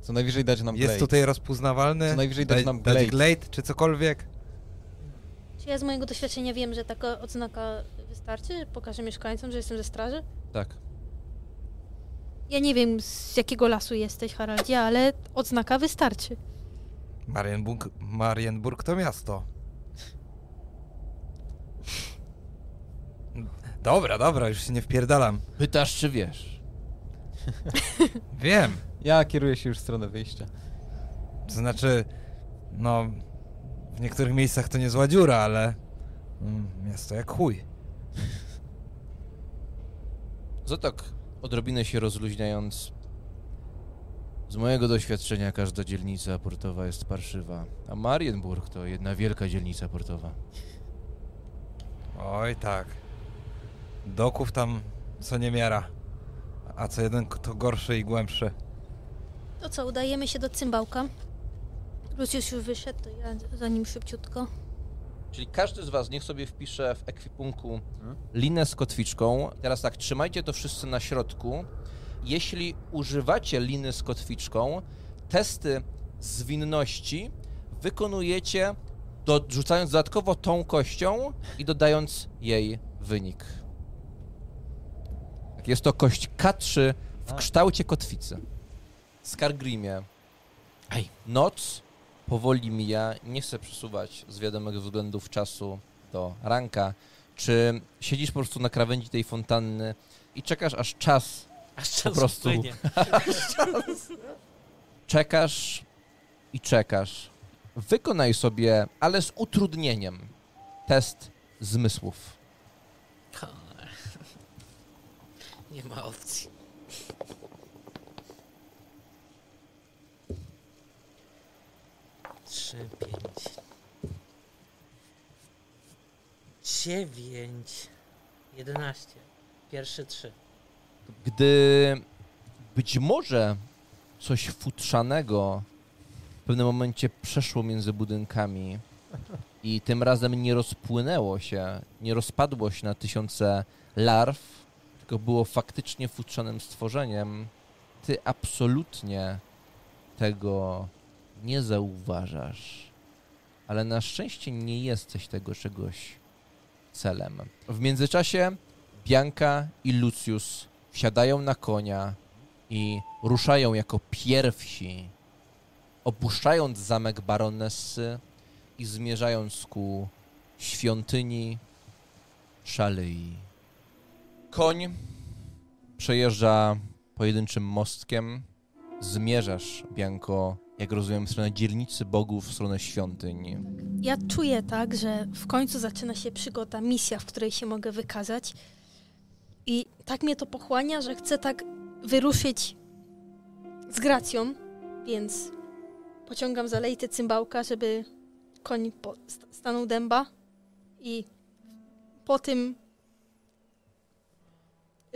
Co najwyżej dać nam jest glade. tutaj rozpoznawalny? Co najwyżej dać Dać- nam dać glade. glade czy cokolwiek? Ja z mojego doświadczenia wiem, że taka odznaka wystarczy? Pokażę mieszkańcom, że jestem ze straży? Tak. Ja nie wiem, z jakiego lasu jesteś, Haraldzie, ale odznaka wystarczy. Marienburg, Marienburg to miasto. Dobra, dobra, już się nie wpierdalam. Pytasz, czy wiesz? Wiem. Ja kieruję się już w stronę wyjścia. To znaczy, no, w niektórych miejscach to niezła dziura, ale mm, miasto jak chuj. Zotok odrobinę się rozluźniając, z mojego doświadczenia każda dzielnica portowa jest parszywa, a Marienburg to jedna wielka dzielnica portowa. Oj tak. Doków tam co niemiara. A co jeden to gorszy i głębszy. To co, udajemy się do cymbałka? Lucius już wyszedł, to ja za nim szybciutko. Czyli każdy z was niech sobie wpisze w ekwipunku linę z kotwiczką. Teraz tak, trzymajcie to wszyscy na środku. Jeśli używacie liny z kotwiczką, testy zwinności wykonujecie dorzucając dodatkowo tą kością i dodając jej wynik. Tak, Jest to kość K3 w kształcie kotwicy. Skargrimie. Ej, noc powoli mija, nie chcę przesuwać z wiadomych względów czasu do ranka. Czy siedzisz po prostu na krawędzi tej fontanny i czekasz aż czas, Aż czas prostu. upłynie. czekasz i czekasz. Wykonaj sobie, ale z utrudnieniem, test zmysłów. Nie ma opcji. Trzy, pięć. Dziewięć. Jedenaście. Pierwsze trzy. Gdy być może coś futrzanego w pewnym momencie przeszło między budynkami i tym razem nie rozpłynęło się, nie rozpadło się na tysiące larw, tylko było faktycznie futrzanym stworzeniem, ty absolutnie tego nie zauważasz. Ale na szczęście nie jesteś tego czegoś celem. W międzyczasie Bianka i Lucius wsiadają na konia i ruszają jako pierwsi, opuszczając zamek baronessy i zmierzając ku świątyni Szalei. Koń przejeżdża pojedynczym mostkiem. Zmierzasz, Bianko, jak rozumiem, w stronę dzielnicy bogów, w stronę świątyń. Ja czuję tak, że w końcu zaczyna się przygoda, misja, w której się mogę wykazać. I tak mnie to pochłania, że chcę tak wyruszyć z gracją, więc pociągam za lejty cymbałka, żeby koń stanął dęba i po tym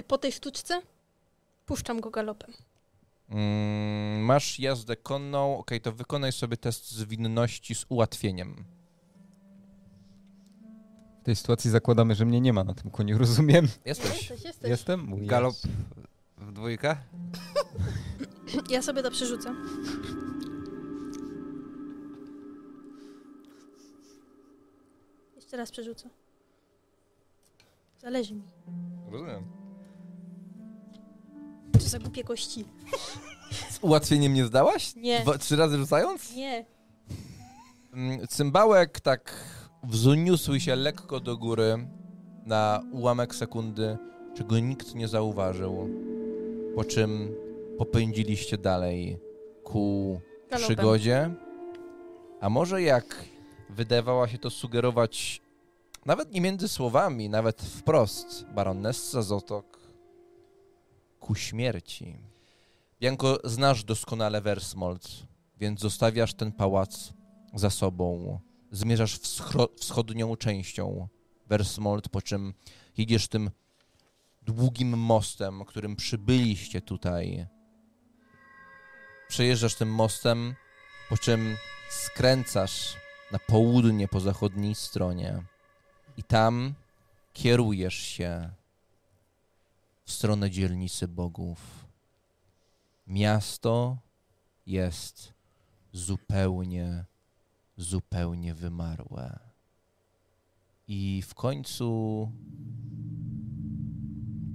po tej sztuczce puszczam go galopem. Mm, masz jazdę konną, okej, to wykonaj sobie test zwinności z ułatwieniem. W tej sytuacji zakładamy, że mnie nie ma na tym koniu, rozumiem? Jesteś. Jesteś, jesteś. Jestem? Mój Galop w dwójkę? Ja sobie to przerzucę. Jeszcze raz przerzucę. Zależy mi. Rozumiem. To za głupie kości. Z ułatwieniem nie zdałaś? Nie. Dwa, trzy razy rzucając? Nie. Mm, Cymbałek tak wzniósł się lekko do góry na ułamek sekundy, czego nikt nie zauważył. Po czym popędziliście dalej ku Galopem. przygodzie. A może jak wydawała się to sugerować, nawet nie między słowami, nawet wprost, baronessa Zotok, ku śmierci. Bianko, znasz doskonale Versmold, więc zostawiasz ten pałac za sobą. Zmierzasz wschodnią częścią Versmold, po czym jedziesz tym długim mostem, którym przybyliście tutaj. Przejeżdżasz tym mostem, po czym skręcasz na południe po zachodniej stronie i tam kierujesz się w stronę dzielnicy bogów. Miasto jest zupełnie, zupełnie wymarłe. I w końcu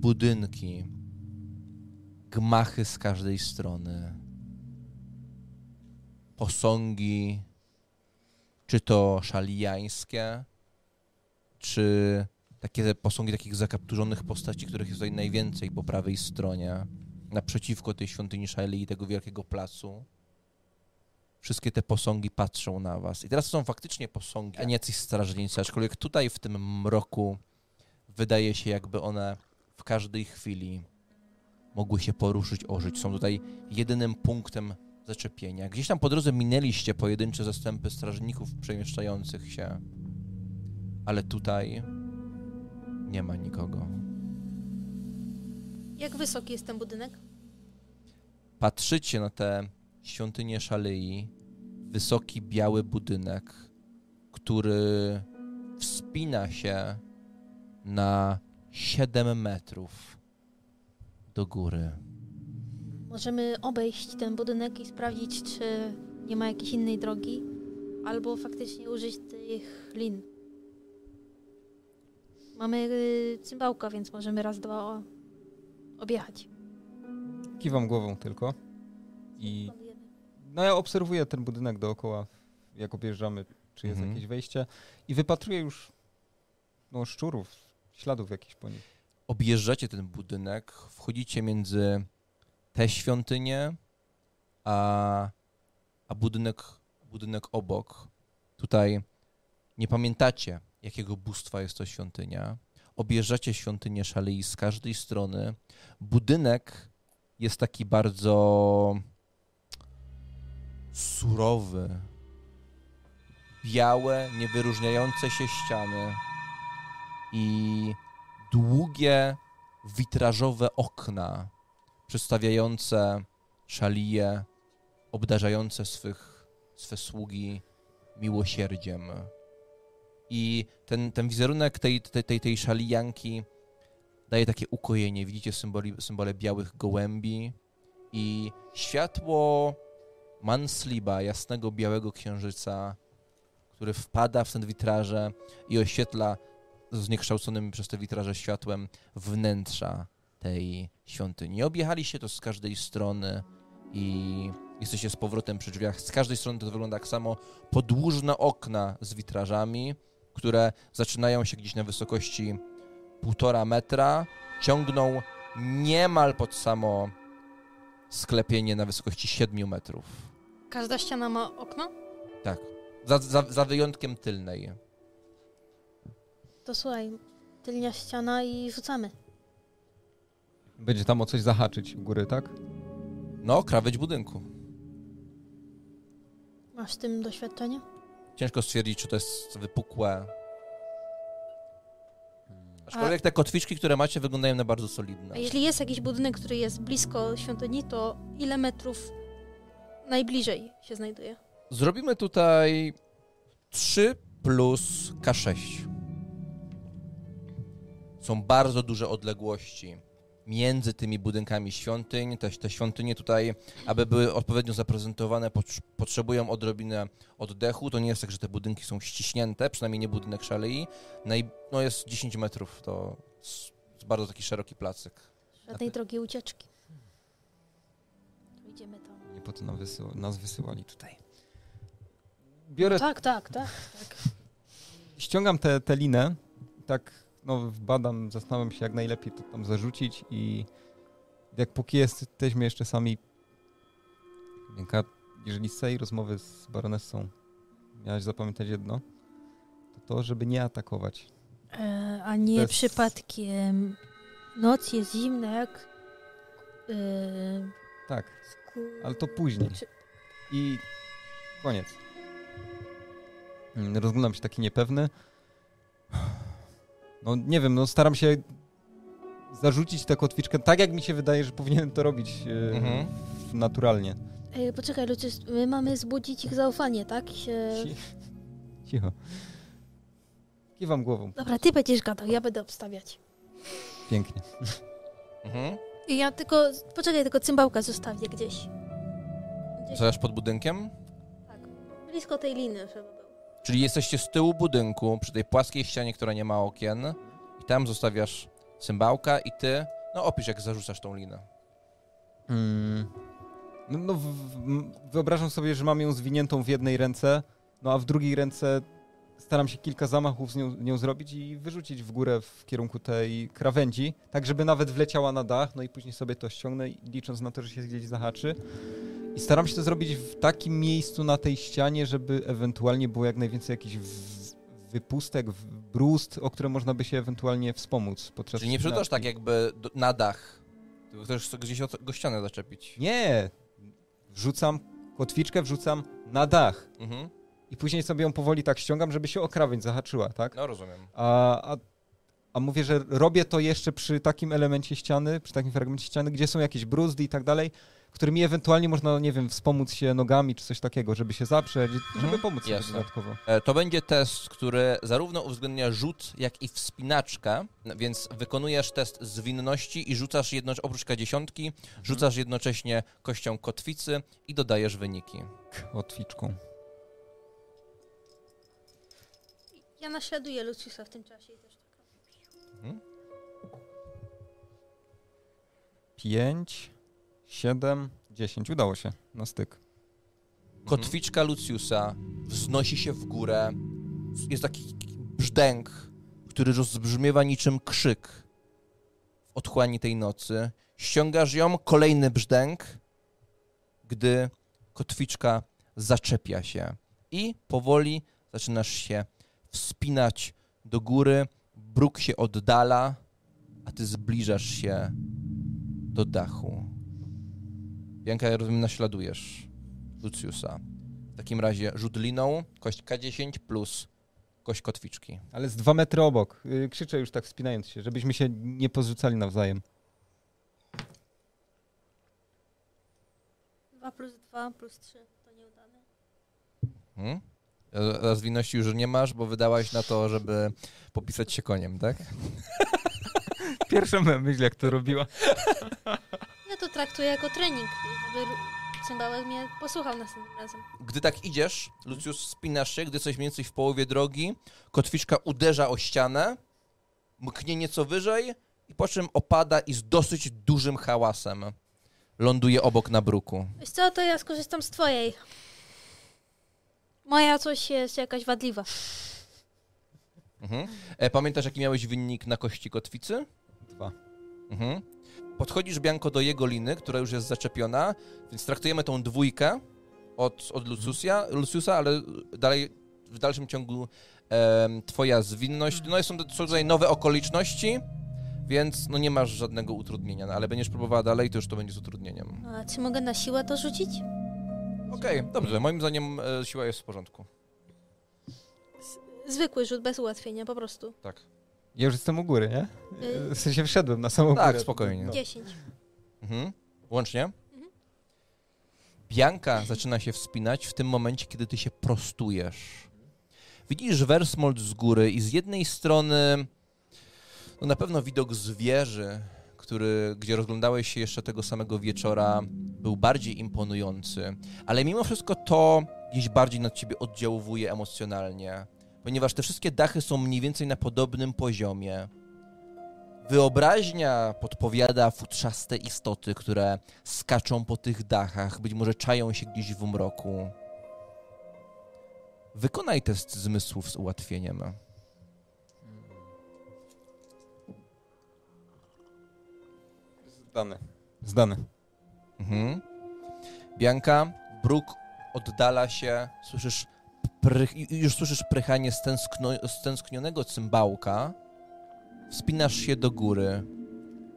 budynki, gmachy z każdej strony, posągi, czy to szalijańskie, czy takie posągi takich zakapturzonych postaci, których jest tutaj najwięcej po prawej stronie, naprzeciwko tej świątyni Szali i tego wielkiego placu. Wszystkie te posągi patrzą na was. I teraz są faktycznie posągi, a nie jacyś strażnicy, aczkolwiek tutaj w tym mroku wydaje się, jakby one w każdej chwili mogły się poruszyć, ożyć. Są tutaj jedynym punktem zaczepienia. Gdzieś tam po drodze minęliście pojedyncze zastępy strażników przemieszczających się, ale tutaj nie ma nikogo. Jak wysoki jest ten budynek? Patrzycie na tę świątynię Szalei, wysoki biały budynek, który wspina się na 7 metrów do góry. Możemy obejść ten budynek i sprawdzić, czy nie ma jakiejś innej drogi, albo faktycznie użyć tych lin. Mamy y, cymbałka, więc możemy raz, dwa objechać. Kiwam głową tylko. I no ja obserwuję ten budynek dookoła, jak objeżdżamy, czy jest Mhm. jakieś wejście i wypatruję już no, szczurów, śladów jakichś po nich. Objeżdżacie ten budynek, wchodzicie między tę świątynię, a, a budynek, budynek obok. Tutaj nie pamiętacie, jakiego bóstwa jest to świątynia. Objeżdżacie świątynię Szalei z każdej strony. Budynek jest taki bardzo surowy. Białe, niewyróżniające się ściany i długie, witrażowe okna przedstawiające szalije, obdarzające swych, swe sługi miłosierdziem. I ten, ten wizerunek tej, tej, tej, tej szalijanki daje takie ukojenie. Widzicie symboli, symbole białych gołębi i światło Mansliba, jasnego białego księżyca, który wpada w ten witraże i oświetla zniekształconym przez te witraże światłem wnętrza tej świątyni. Objechaliście to z każdej strony i jesteście z powrotem przy drzwiach. Z każdej strony to wygląda tak samo. Podłużne okna z witrażami, które zaczynają się gdzieś na wysokości półtora metra, ciągną niemal pod samo sklepienie na wysokości 7 metrów. Każda ściana ma okno? Tak. Za, za, za wyjątkiem tylnej. To słuchaj, tylnia ściana i rzucamy. Będzie tam o coś zahaczyć u góry, tak? No, krawędź budynku. Masz z tym doświadczenie? Ciężko stwierdzić, czy to jest wypukłe. Aczkolwiek te kotwiczki, które macie, wyglądają na bardzo solidne. A jeśli jest jakiś budynek, który jest blisko świątyni, to ile metrów najbliżej się znajduje? Zrobimy tutaj 3 plus K6. Są bardzo duże odległości między tymi budynkami świątyń. Te, te świątynie tutaj, aby były odpowiednio zaprezentowane, pot- potrzebują odrobinę oddechu. To nie jest tak, że te budynki są ściśnięte, przynajmniej nie budynek szalei. No jest 10 metrów, to jest bardzo taki szeroki placyk. Żadnej drogi ucieczki. Idziemy tam. Nie po to nam wysyła, nas wysyłali tutaj. Biorę, Tak, tak, tak. tak. ściągam tę tę linę, tak no badam, zastanawiam się jak najlepiej to tam zarzucić i jak póki jesteśmy jeszcze sami jeżeli z całej rozmowy z baronessą miałaś zapamiętać jedno, to to, żeby nie atakować. E, a nie jest- przypadkiem noc jest zimna jak... E, Tak, ale to później. I koniec. Mm, Rozglądam się taki niepewny. No nie wiem, no staram się zarzucić tę kotwiczkę tak, jak mi się wydaje, że powinienem to robić e, Mhm. naturalnie. E, poczekaj, Lucius, my mamy zbudzić ich zaufanie, tak? Się... Ci- Cicho. Kiwam głową. Dobra, ty będziesz gadał, ja będę obstawiać. Pięknie. Mhm. I ja tylko... Poczekaj, tylko cymbałka zostawię gdzieś. Gdzieś Stojasz pod budynkiem? tak. Blisko tej liny, żeby. Czyli jesteście z tyłu budynku, przy tej płaskiej ścianie, która nie ma okien i tam zostawiasz cymbałka i ty, no opisz jak zarzucasz tą linę. Mm. No, no wyobrażam sobie, że mam ją zwiniętą w jednej ręce, no a w drugiej ręce staram się kilka zamachów z nią, nią zrobić i wyrzucić w górę w kierunku tej krawędzi, tak żeby nawet wleciała na dach, no i później sobie to ściągnę, licząc na to, że się gdzieś zahaczy. I staram się to zrobić w takim miejscu na tej ścianie, żeby ewentualnie było jak najwięcej jakichś wypustek, brust, o które można by się ewentualnie wspomóc podczas Czyli nie przerzucasz tak jakby na dach Ty chcesz gdzieś go ścianę zaczepić. Nie! Wrzucam kotwiczkę, wrzucam na dach. Mhm. I później sobie ją powoli tak ściągam, żeby się o krawędź zahaczyła, tak? No rozumiem. A, a, a mówię, że robię to jeszcze przy takim elemencie ściany, przy takim fragmencie ściany, gdzie są jakieś bruzdy i tak dalej, którymi ewentualnie można, nie wiem, wspomóc się nogami czy coś takiego, żeby się zaprzeć, żeby Mhm, pomóc sobie jasne. dodatkowo. E, To będzie test, który zarówno uwzględnia rzut, jak i wspinaczkę, więc wykonujesz test zwinności i rzucasz jednocześnie, oprócz dziesiątki, rzucasz jednocześnie kością kotwicy i dodajesz wyniki. Kotwiczką. Ja naśladuję Luciusa w tym czasie. i też tak robię. Mhm. 5, 7, 10. Udało się na styk. Kotwiczka Luciusa wznosi się w górę. Jest taki brzdęk, który rozbrzmiewa niczym krzyk w otchłani tej nocy. Ściągasz ją, kolejny brzdęk, gdy kotwiczka zaczepia się. I powoli zaczynasz się wspinać do góry. Bruk się oddala, a ty zbliżasz się do dachu. Bianka, ja rozumiem, naśladujesz Luciusa. W takim razie rzut liną, kość K10 plus kość kotwiczki. Ale z dwa metry obok. Yy, Krzyczę już tak wspinając się, żebyśmy się nie pozrzucali nawzajem. 2 plus 2 plus 3 to nieudane. Hmm? A- A zwinności już nie masz, bo wydałaś na to, żeby popisać się koniem, tak? Pierwsza moja myśl, jak to robiła. Ja to traktuję jako trening, żeby cymbałek mnie posłuchał następnym razem. Gdy tak idziesz, Lucius, spinasz się, gdy jesteś mniej więcej w połowie drogi, kotwiczka uderza o ścianę, mknie nieco wyżej i po czym opada i z dosyć dużym hałasem ląduje obok na bruku. Wiesz co, to ja skorzystam z twojej. Moja coś jest jakaś wadliwa. Mhm. E, pamiętasz, jaki miałeś wynik na kości kotwicy? Dwa. Mhm. Podchodzisz, Bianko, do jego liny, która już jest zaczepiona, więc traktujemy tą dwójkę od, od Luciusia, Luciusa, ale dalej, w dalszym ciągu em, twoja zwinność, no i są, są tutaj nowe okoliczności, więc no nie masz żadnego utrudnienia, no, ale będziesz próbowała dalej, to już to będzie z utrudnieniem. A czy mogę na siłę to rzucić? Okej, dobrze, moim zdaniem e, siła jest w porządku. Zwykły rzut, bez ułatwienia, po prostu. Tak. Ja już jestem u góry, nie? Y, W sensie wszedłem na samą Tak, górę. spokojnie. 10. Mhm. Łącznie? Mhm. Bianka zaczyna się wspinać w tym momencie, kiedy ty się prostujesz. Widzisz Wersmold z góry i z jednej strony no na pewno widok z wieży, który, gdzie rozglądałeś się jeszcze tego samego wieczora, był bardziej imponujący, ale mimo wszystko to gdzieś bardziej na ciebie oddziałuje emocjonalnie, ponieważ te wszystkie dachy są mniej więcej na podobnym poziomie. Wyobraźnia podpowiada futrzaste istoty, które skaczą po tych dachach, być może czają się gdzieś w mroku. Wykonaj test zmysłów z ułatwieniem. Zdane. Zdane. Mhm. Bianka, bruk oddala się, słyszysz prych, już słyszysz prychanie stęsknionego cymbałka, wspinasz się do góry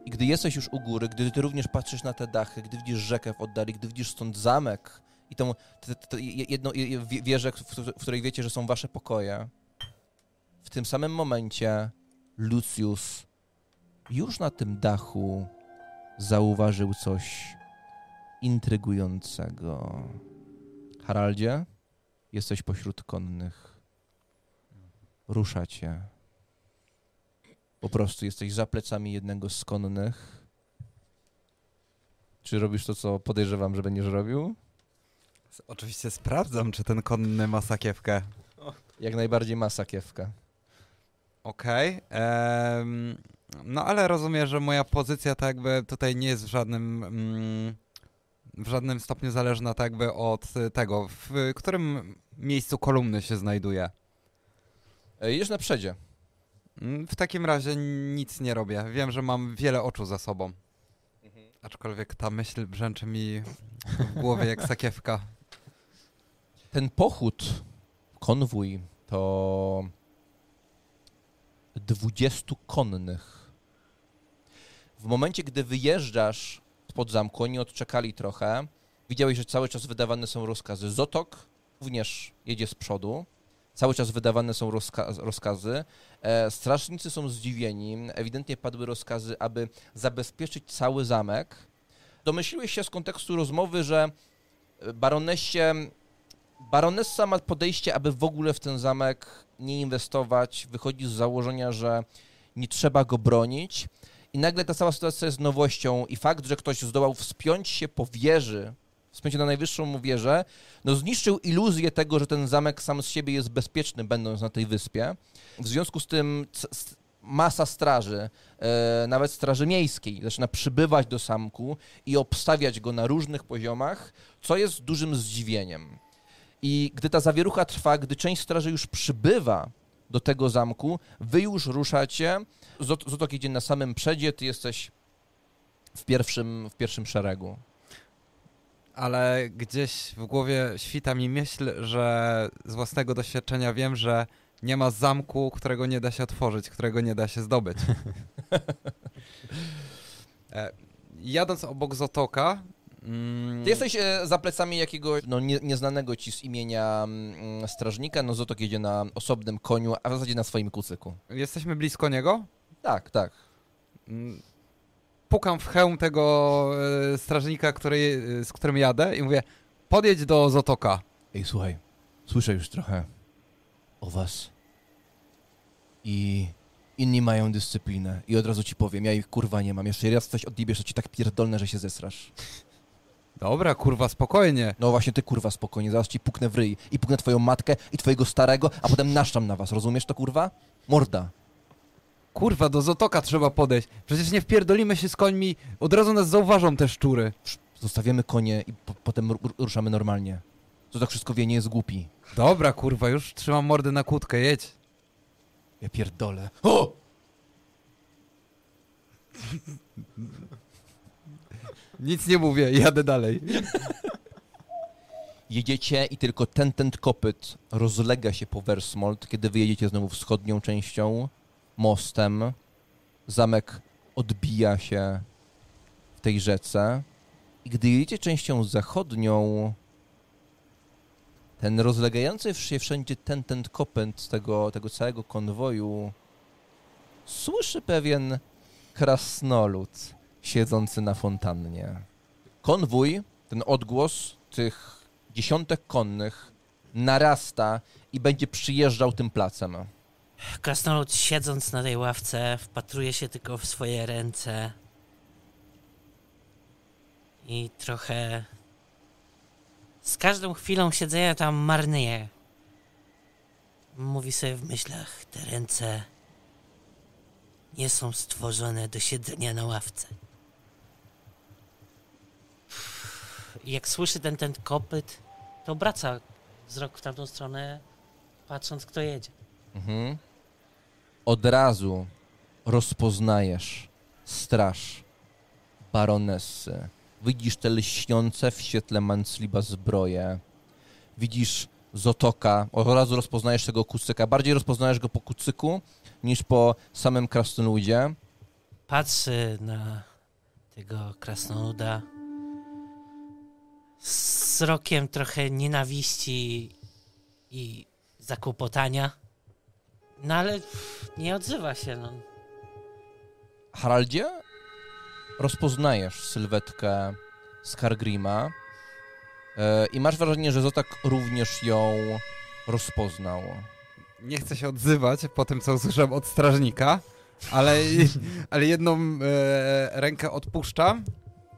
i gdy jesteś już u góry, gdy ty również patrzysz na te dachy, gdy widzisz rzekę w oddali, gdy widzisz stąd zamek i tą tę- tę- tę jedną je- wie- wieżę, w której wiecie, że są wasze pokoje, w tym samym momencie Lucius już na tym dachu zauważył coś intrygującego. Haraldzie, jesteś pośród konnych. Ruszacie. Po prostu jesteś za plecami jednego z konnych. Czy robisz to, co podejrzewam, że będziesz robił? Oczywiście sprawdzam, czy ten konny ma sakiewkę. Jak najbardziej ma sakiewkę. Okej. em, no ale rozumiem, że moja pozycja tak jakby tutaj nie jest w żadnym, mm, w żadnym stopniu zależna tak jakby od tego, w którym miejscu kolumny się znajduje. Jedziesz na przedzie. Mm, W takim razie nic nie robię. Wiem, że mam wiele oczu za sobą. Aczkolwiek ta myśl brzęczy mi w głowie jak sakiewka. Ten pochód, konwój, to 20 konnych. W momencie, gdy wyjeżdżasz spod zamku, oni odczekali trochę, widziałeś, że cały czas wydawane są rozkazy. Zotok również jedzie z przodu, cały czas wydawane są rozka rozkazy. E, strażnicy są zdziwieni, ewidentnie padły rozkazy, aby zabezpieczyć cały zamek. Domyśliłeś się z kontekstu rozmowy, że baronesie, baronessa ma podejście, aby w ogóle w ten zamek nie inwestować, wychodzi z założenia, że nie trzeba go bronić. I nagle ta cała sytuacja jest nowością i fakt, że ktoś zdołał wspiąć się po wieży, wspiąć się na najwyższą wieżę, no zniszczył iluzję tego, że ten zamek sam z siebie jest bezpieczny, będąc na tej wyspie. W związku z tym masa straży, e, nawet straży miejskiej, zaczyna przybywać do zamku i obstawiać go na różnych poziomach, co jest dużym zdziwieniem. I gdy ta zawierucha trwa, gdy część straży już przybywa do tego zamku, wy już ruszacie. Zot- Zotok idzie na samym przedzie, ty jesteś w pierwszym, w pierwszym szeregu. Ale gdzieś w głowie świta mi myśl, że z własnego doświadczenia wiem, że nie ma zamku, którego nie da się otworzyć, którego nie da się zdobyć. e, jadąc obok Zotoka... Mm, Ty jesteś e, za plecami jakiegoś no, nie, nieznanego ci z imienia mm, strażnika, no Zotok jedzie na osobnym koniu, a w zasadzie na swoim kucyku. Jesteśmy blisko niego? Tak, tak. Mm, Pukam w hełm tego e, strażnika, który, e, z którym jadę i mówię, podjedź do Zotoka. Ej, słuchaj, słyszę już trochę o was. I inni mają dyscyplinę. I od razu ci powiem, ja ich kurwa nie mam. Jeszcze raz coś odjebiesz, to ci tak pierdolne, że się zesrasz. Dobra, kurwa, spokojnie. No właśnie, ty kurwa spokojnie, zaraz ci puknę w ryj. I puknę twoją matkę i twojego starego, a potem naszczam na was, rozumiesz to kurwa? Morda. Kurwa, do Zotoka trzeba podejść. Przecież nie wpierdolimy się z końmi, od razu nas zauważą te szczury. Zostawiamy konie i po, potem ru- ruszamy normalnie. To tak wszystko wie, nie jest głupi. Dobra, kurwa, już trzymam mordę na kłódkę, jedź. Ja pierdolę. O! Nic nie mówię, jadę dalej. Jedziecie i tylko ten, ten kopyt rozlega się po Versmold, kiedy wyjedziecie znowu wschodnią częścią, mostem. Zamek odbija się w tej rzece. I gdy jedziecie częścią zachodnią, ten rozlegający się wszędzie ten, ten kopyt tego, tego całego konwoju słyszy pewien krasnolud siedzący na fontannie. Konwój, ten odgłos tych dziesiątek konnych narasta i będzie przyjeżdżał tym placem. Krasnolud siedząc na tej ławce wpatruje się tylko w swoje ręce i trochę z każdą chwilą siedzenia tam marnieje. Mówi sobie w myślach, te ręce nie są stworzone do siedzenia na ławce. I jak słyszy ten, ten kopyt, to obraca wzrok w tamtą stronę, patrząc kto jedzie. Mhm. Od razu rozpoznajesz straż baronessy. Widzisz te lśniące w świetle mancliba zbroje. Widzisz Zotoka. Od razu rozpoznajesz tego kucyka. Bardziej rozpoznajesz go po kucyku niż po samym krasnoludzie. patrzy na tego krasnoluda z wzrokiem trochę nienawiści i zakłopotania. No ale nie odzywa się. No. Haraldzie, rozpoznajesz sylwetkę Skargrima e, i masz wrażenie, że Zotak również ją rozpoznał. Nie chcę się odzywać po tym, co usłyszałem od strażnika, ale, ale jedną e, rękę odpuszczam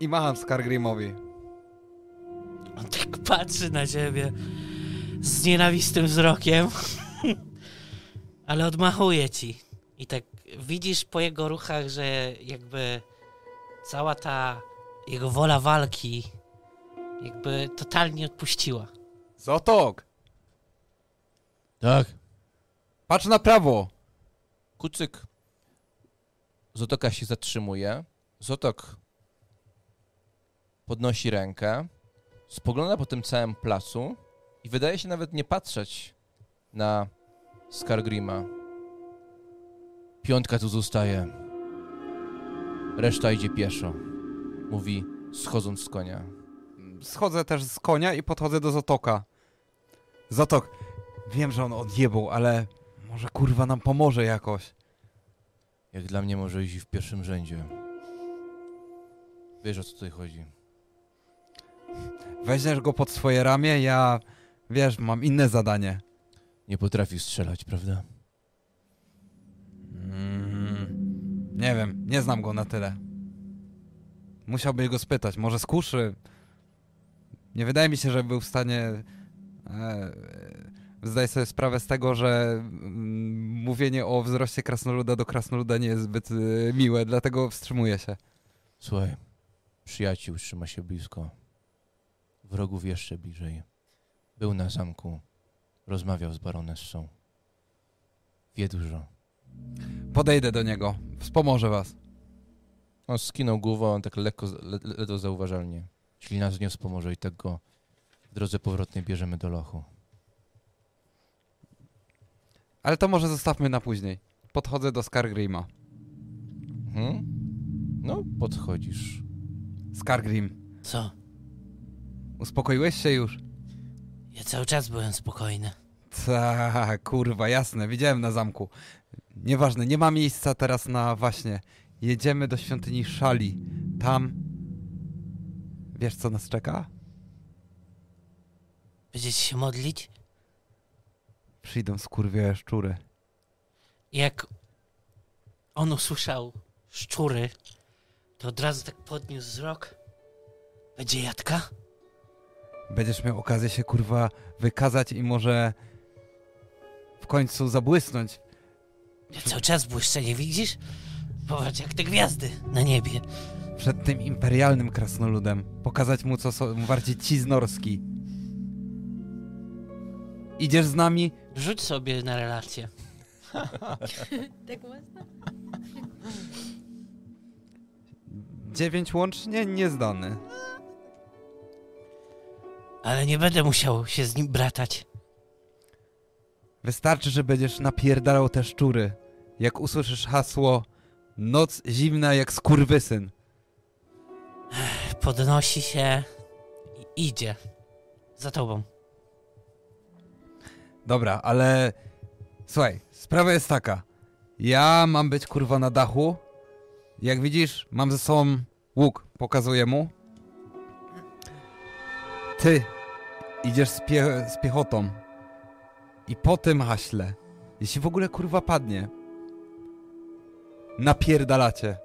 i macham Skargrimowi. On tak patrzy na ciebie z nienawistnym wzrokiem, ale odmachuje ci. I tak widzisz po jego ruchach, że jakby cała ta jego wola walki jakby totalnie odpuściła. Zotok, Tak. patrz na prawo. Kucyk Zotoka się zatrzymuje. Zotok podnosi rękę, spogląda po tym całym placu i wydaje się nawet nie patrzeć na Skargrima. Piątka tu zostaje. Reszta idzie pieszo. Mówi, schodząc z konia. Schodzę też z konia i podchodzę do Zatoka. Zatok, wiem, że on odjebał, ale może kurwa nam pomoże jakoś. Jak dla mnie może iść w pierwszym rzędzie. Wiesz o co tutaj chodzi. Weźmiesz go pod swoje ramię, ja, wiesz, mam inne zadanie. Nie potrafi strzelać, prawda? Mm, nie wiem, nie znam go na tyle. Musiałbyś go spytać, może z kuszy. Nie wydaje mi się, że był w stanie. E, zdaję sobie sprawę z tego, że mm, mówienie o wzroście krasnoluda do krasnoluda nie jest zbyt e, miłe, dlatego wstrzymuję się. Słuchaj, przyjaciół trzyma się blisko. Wrogów jeszcze bliżej. Był na zamku. Rozmawiał z baronessą. Wie dużo. Podejdę do niego, wspomoże was. On skinął głową, tak lekko, le, ledwo zauważalnie. Jeśli nas nie wspomoże i tak go w drodze powrotnej bierzemy do lochu. Ale to może zostawmy na później. Podchodzę do Skargrima. Mhm. No, podchodzisz. Skargrim, Co? Uspokoiłeś się już? Ja cały czas byłem spokojny. Tak, kurwa, jasne, widziałem na zamku. Nieważne, nie ma miejsca teraz na właśnie. Jedziemy do świątyni Szali. Tam. Wiesz, co nas czeka? Będziecie się modlić? Przyjdą skurwiałe szczury. Jak on usłyszał szczury, to od razu tak podniósł wzrok. Będzie jadka? Będziesz miał okazję się, kurwa, wykazać i może w końcu zabłysnąć. Ja cały czas błyszczę, nie widzisz? Popatrz jak te gwiazdy na niebie. Przed tym imperialnym krasnoludem. Pokazać mu, co są warci ci z Norski. Idziesz z nami? Rzuć sobie na relację. Tak można? Dziewięć łącznie? Niezdany. Ale nie będę musiał się z nim bratać. Wystarczy, że będziesz napierdalał te szczury. Jak usłyszysz hasło Noc zimna jak skurwysyn. Podnosi się i idzie. Za tobą. Dobra, ale słuchaj, sprawa jest taka. Ja mam być kurwa na dachu. Jak widzisz, mam ze sobą łuk. Pokazuję mu. Ty idziesz z, pie z piechotą. I po tym haśle, jeśli w ogóle kurwa padnie, napierdalacie.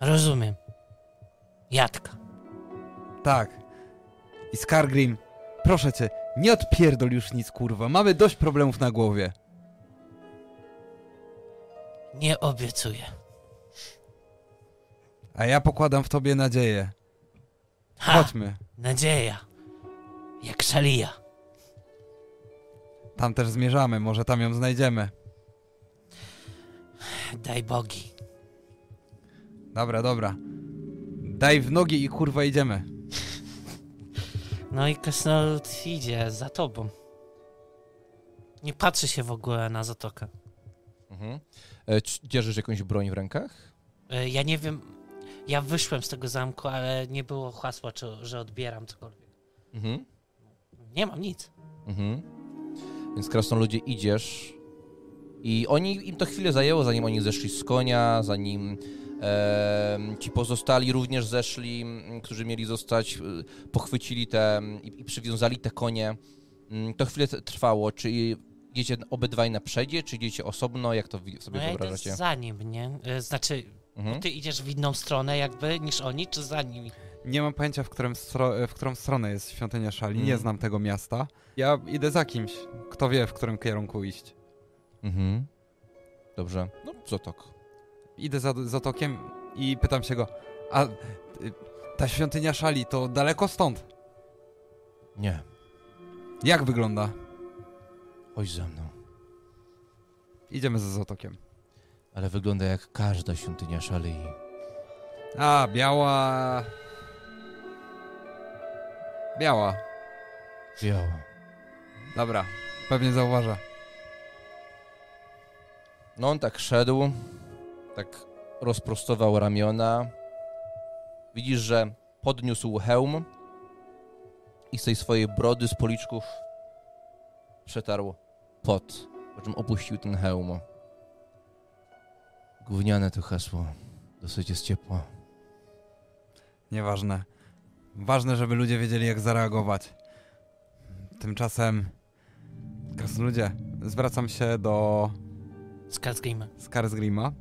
Rozumiem. Jadka. Tak. I Skargrim, proszę cię, nie odpierdol już nic, kurwa. Mamy dość problemów na głowie. Nie obiecuję. A ja pokładam w tobie nadzieję. Ha! Chodźmy. Nadzieja. Jak szalija. Tam też zmierzamy, może tam ją znajdziemy. Daj bogi. Dobra, dobra. Daj w nogi i kurwa idziemy. No i Krasnolud idzie za tobą. Nie patrzy się w ogóle na zatokę. Mhm. E, czy dzierżysz jakąś broń w rękach? E, Ja nie wiem, ja wyszłem z tego zamku, ale nie było hasła, czy, że odbieram cokolwiek. Mhm. Nie mam nic. Mhm. Więc krasnoludzie idziesz i oni, im to chwilę zajęło, zanim oni zeszli z konia, zanim em, ci pozostali również zeszli, którzy mieli zostać, y, pochwycili te i, i przywiązali te konie. To chwilę trwało. Czy idziecie obydwaj na przedzie, czy idziecie osobno? Jak to wi- No sobie ja idę wyobrażacie? za nim, nie? E, Znaczy, Mhm. ty idziesz w inną stronę jakby niż oni, czy za nimi? Nie mam pojęcia, w, którym w którą stronę jest świątynia Szali. Nie Mhm. znam tego miasta. Ja idę za kimś. Kto wie, w którym kierunku iść. Mhm. Dobrze. No, Zotok. Idę za Zatokiem i pytam się go, a y, ta świątynia Szali to daleko stąd? Nie, Jak wygląda? chodź za mną. Idziemy za Zatokiem. Ale wygląda jak każda świątynia szalei. A, biała... Biała. Biała. Dobra, pewnie zauważa. No on tak szedł, tak rozprostował ramiona. Widzisz, że podniósł hełm i z tej swojej brody z policzków przetarł pot, po czym opuścił ten hełm. Gówniane to hasło. Dosyć jest ciepło. Nieważne. Ważne, żeby ludzie wiedzieli, jak zareagować. Tymczasem, krasnoludzie, zwracam się do Skarsgrim. Skarsgrima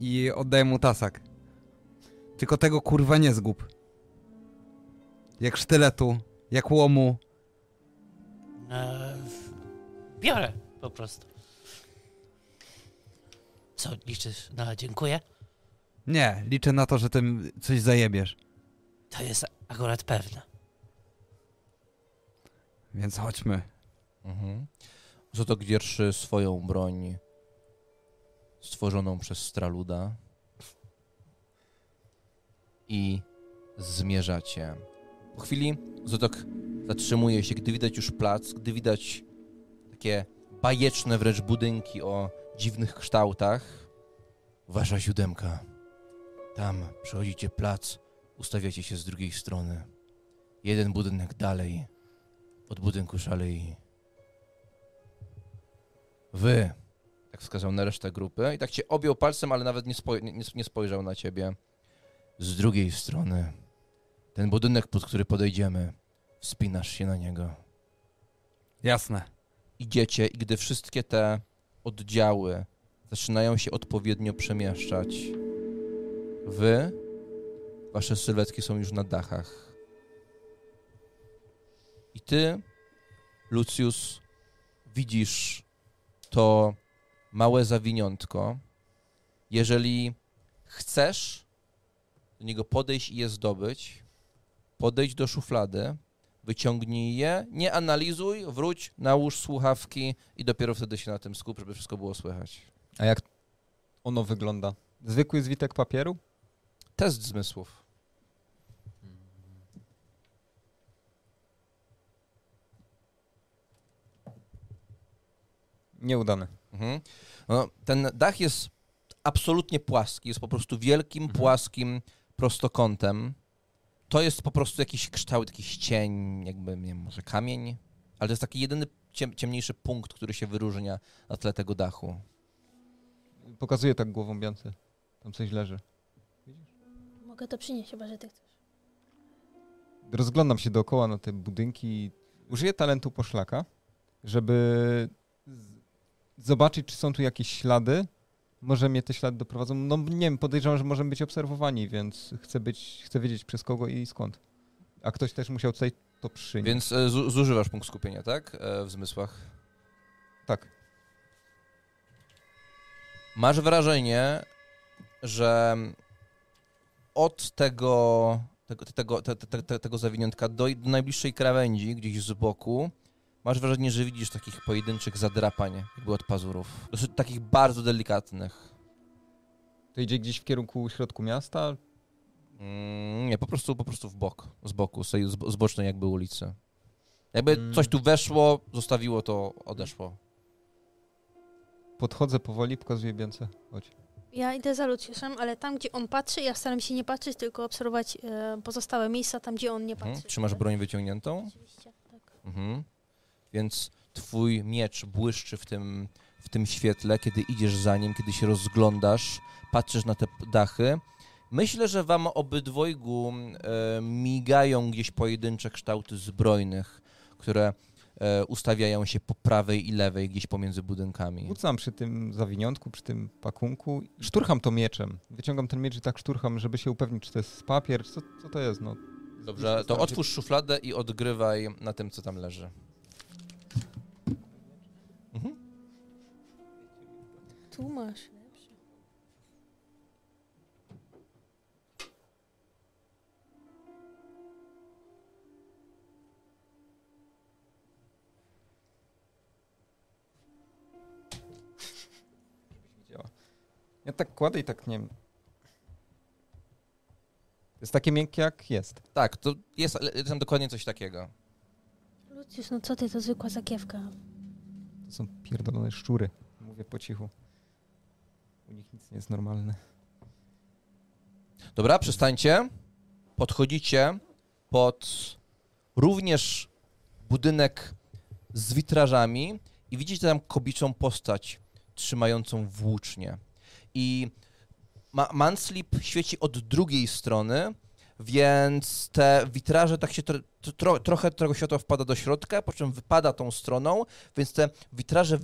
i oddaję mu tasak. Tylko tego kurwa nie zgub. Jak sztyletu, jak łomu. E, biorę po prostu. Co, liczysz na dziękuję? Nie, liczę na to, że tym coś zajebiesz. To jest akurat pewne. Więc chodźmy. Mhm. Zotok dzierży swoją broń stworzoną przez Straluda i zmierzacie. Po chwili Zotok zatrzymuje się, gdy widać już plac, gdy widać takie bajeczne wręcz budynki o dziwnych kształtach. Wasza siódemka. Tam przechodzicie plac, ustawiacie się z drugiej strony. Jeden budynek dalej, od budynku szalei. Wy, tak wskazał na resztę grupy i tak cię objął palcem, ale nawet nie, spoj- nie, nie spojrzał na ciebie. Z drugiej strony, ten budynek, pod który podejdziemy, wspinasz się na niego. Jasne. Idziecie i gdy wszystkie te oddziały zaczynają się odpowiednio przemieszczać, wy, wasze sylwetki są już na dachach. I ty, Lucius, widzisz to małe zawiniątko. Jeżeli chcesz do niego podejść i je zdobyć, podejdź do szuflady, wyciągnij je, nie analizuj, wróć, nałóż słuchawki i dopiero wtedy się na tym skup, żeby wszystko było słychać. A jak ono wygląda? Zwykły zwitek papieru? Test zmysłów. Nieudany. Mhm. No, ten dach jest absolutnie płaski, jest po prostu wielkim, Mhm. płaskim prostokątem. To jest po prostu jakiś kształt, jakiś cień, jakby, nie wiem, może kamień, ale to jest taki jedyny ciem, ciemniejszy punkt, który się wyróżnia na tle tego dachu. Pokazuje tak głową Biance. Tam coś leży. Mogę to przynieść, chyba że ty chcesz. Rozglądam się dookoła na te budynki. Użyję talentu poszlaka, żeby zobaczyć, czy są tu jakieś ślady. Może mnie te ślady doprowadzą. No nie wiem, podejrzewam, że możemy być obserwowani, więc chcę być, chcę wiedzieć przez kogo i skąd. A ktoś też musiał tutaj to przynieść. Więc e, zu- zużywasz punkt skupienia, tak? E, w zmysłach. Tak. Masz wrażenie, że od tego, tego, tego, te, te, te, tego zawiniątka do, do najbliższej krawędzi, gdzieś z boku, masz wrażenie, że widzisz takich pojedynczych zadrapań, jakby od pazurów. Dosyć takich bardzo delikatnych. To idzie gdzieś w kierunku środku miasta. Mm, nie, po prostu, po prostu w bok, z boku, z tej zbo- zbocznej jakby ulicy. Jakby Mm. coś tu weszło, zostawiło to, odeszło. Podchodzę powoli, pokazuję Biance. Chodź. Ja idę za Lucjuszem, ale tam, gdzie on patrzy, ja staram się nie patrzeć, tylko obserwować e, pozostałe miejsca tam, gdzie on nie patrzy. Mhm. Trzymasz broń wyciągniętą? Oczywiście, tak. Mhm. Więc twój miecz błyszczy w tym, w tym świetle, kiedy idziesz za nim, kiedy się rozglądasz, patrzysz na te dachy. Myślę, że wam obydwojgu e, migają gdzieś pojedyncze kształty zbrojnych, które ustawiają się po prawej i lewej, gdzieś pomiędzy budynkami. Rzucam przy tym zawiniątku, przy tym pakunku. i Szturcham to mieczem. Wyciągam ten miecz i tak szturcham, żeby się upewnić, czy to jest papier, co, co to jest. No. Dobrze, to otwórz szufladę i odgrywaj na tym, co tam leży. Mhm. Tu masz Ja tak kładę i tak nie wiem. Jest takie miękkie jak jest. Tak, to jest, jest tam dokładnie coś takiego. Lucjusz, no co ty, to zwykła zakiewka. To są pierdolone szczury. Mówię po cichu. U nich nic nie jest normalne. Dobra, przestańcie. Podchodzicie pod również budynek z witrażami i widzicie tam kobiczą postać trzymającą włócznie. I ma Manslip świeci od drugiej strony, więc te witraże tak się tro, tro, trochę tego światła wpada do środka, po czym wypada tą stroną, więc te witraże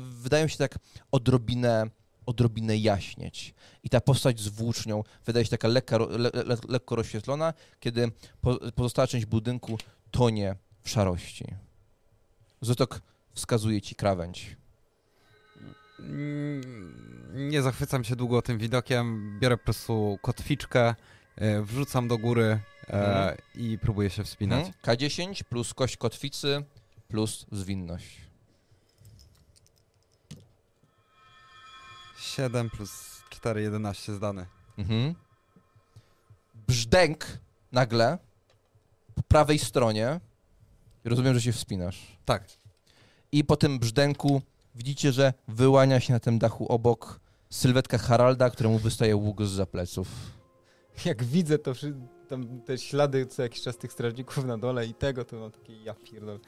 wydają się tak odrobinę, odrobinę jaśnieć. I ta postać z włócznią wydaje się taka lekka, le, le, lekko rozświetlona, kiedy po, pozostała część budynku tonie w szarości. Zotok wskazuje ci krawędź. Mm, Nie zachwycam się długo tym widokiem. Biorę po prostu kotwiczkę, e, wrzucam do góry e, Mhm. i próbuję się wspinać. Mhm. K10 plus kość kotwicy plus zwinność. 7 plus 4, 11 zdany. Mhm. Brzdęk nagle po prawej stronie. Rozumiem, że się wspinasz. Tak. I po tym brzdęku widzicie, że wyłania się na tym dachu obok sylwetka Haralda, któremu wystaje łuk z pleców. Jak widzę to, tam te ślady co jakiś czas tych strażników na dole i tego, to mam takie ja pierdolę.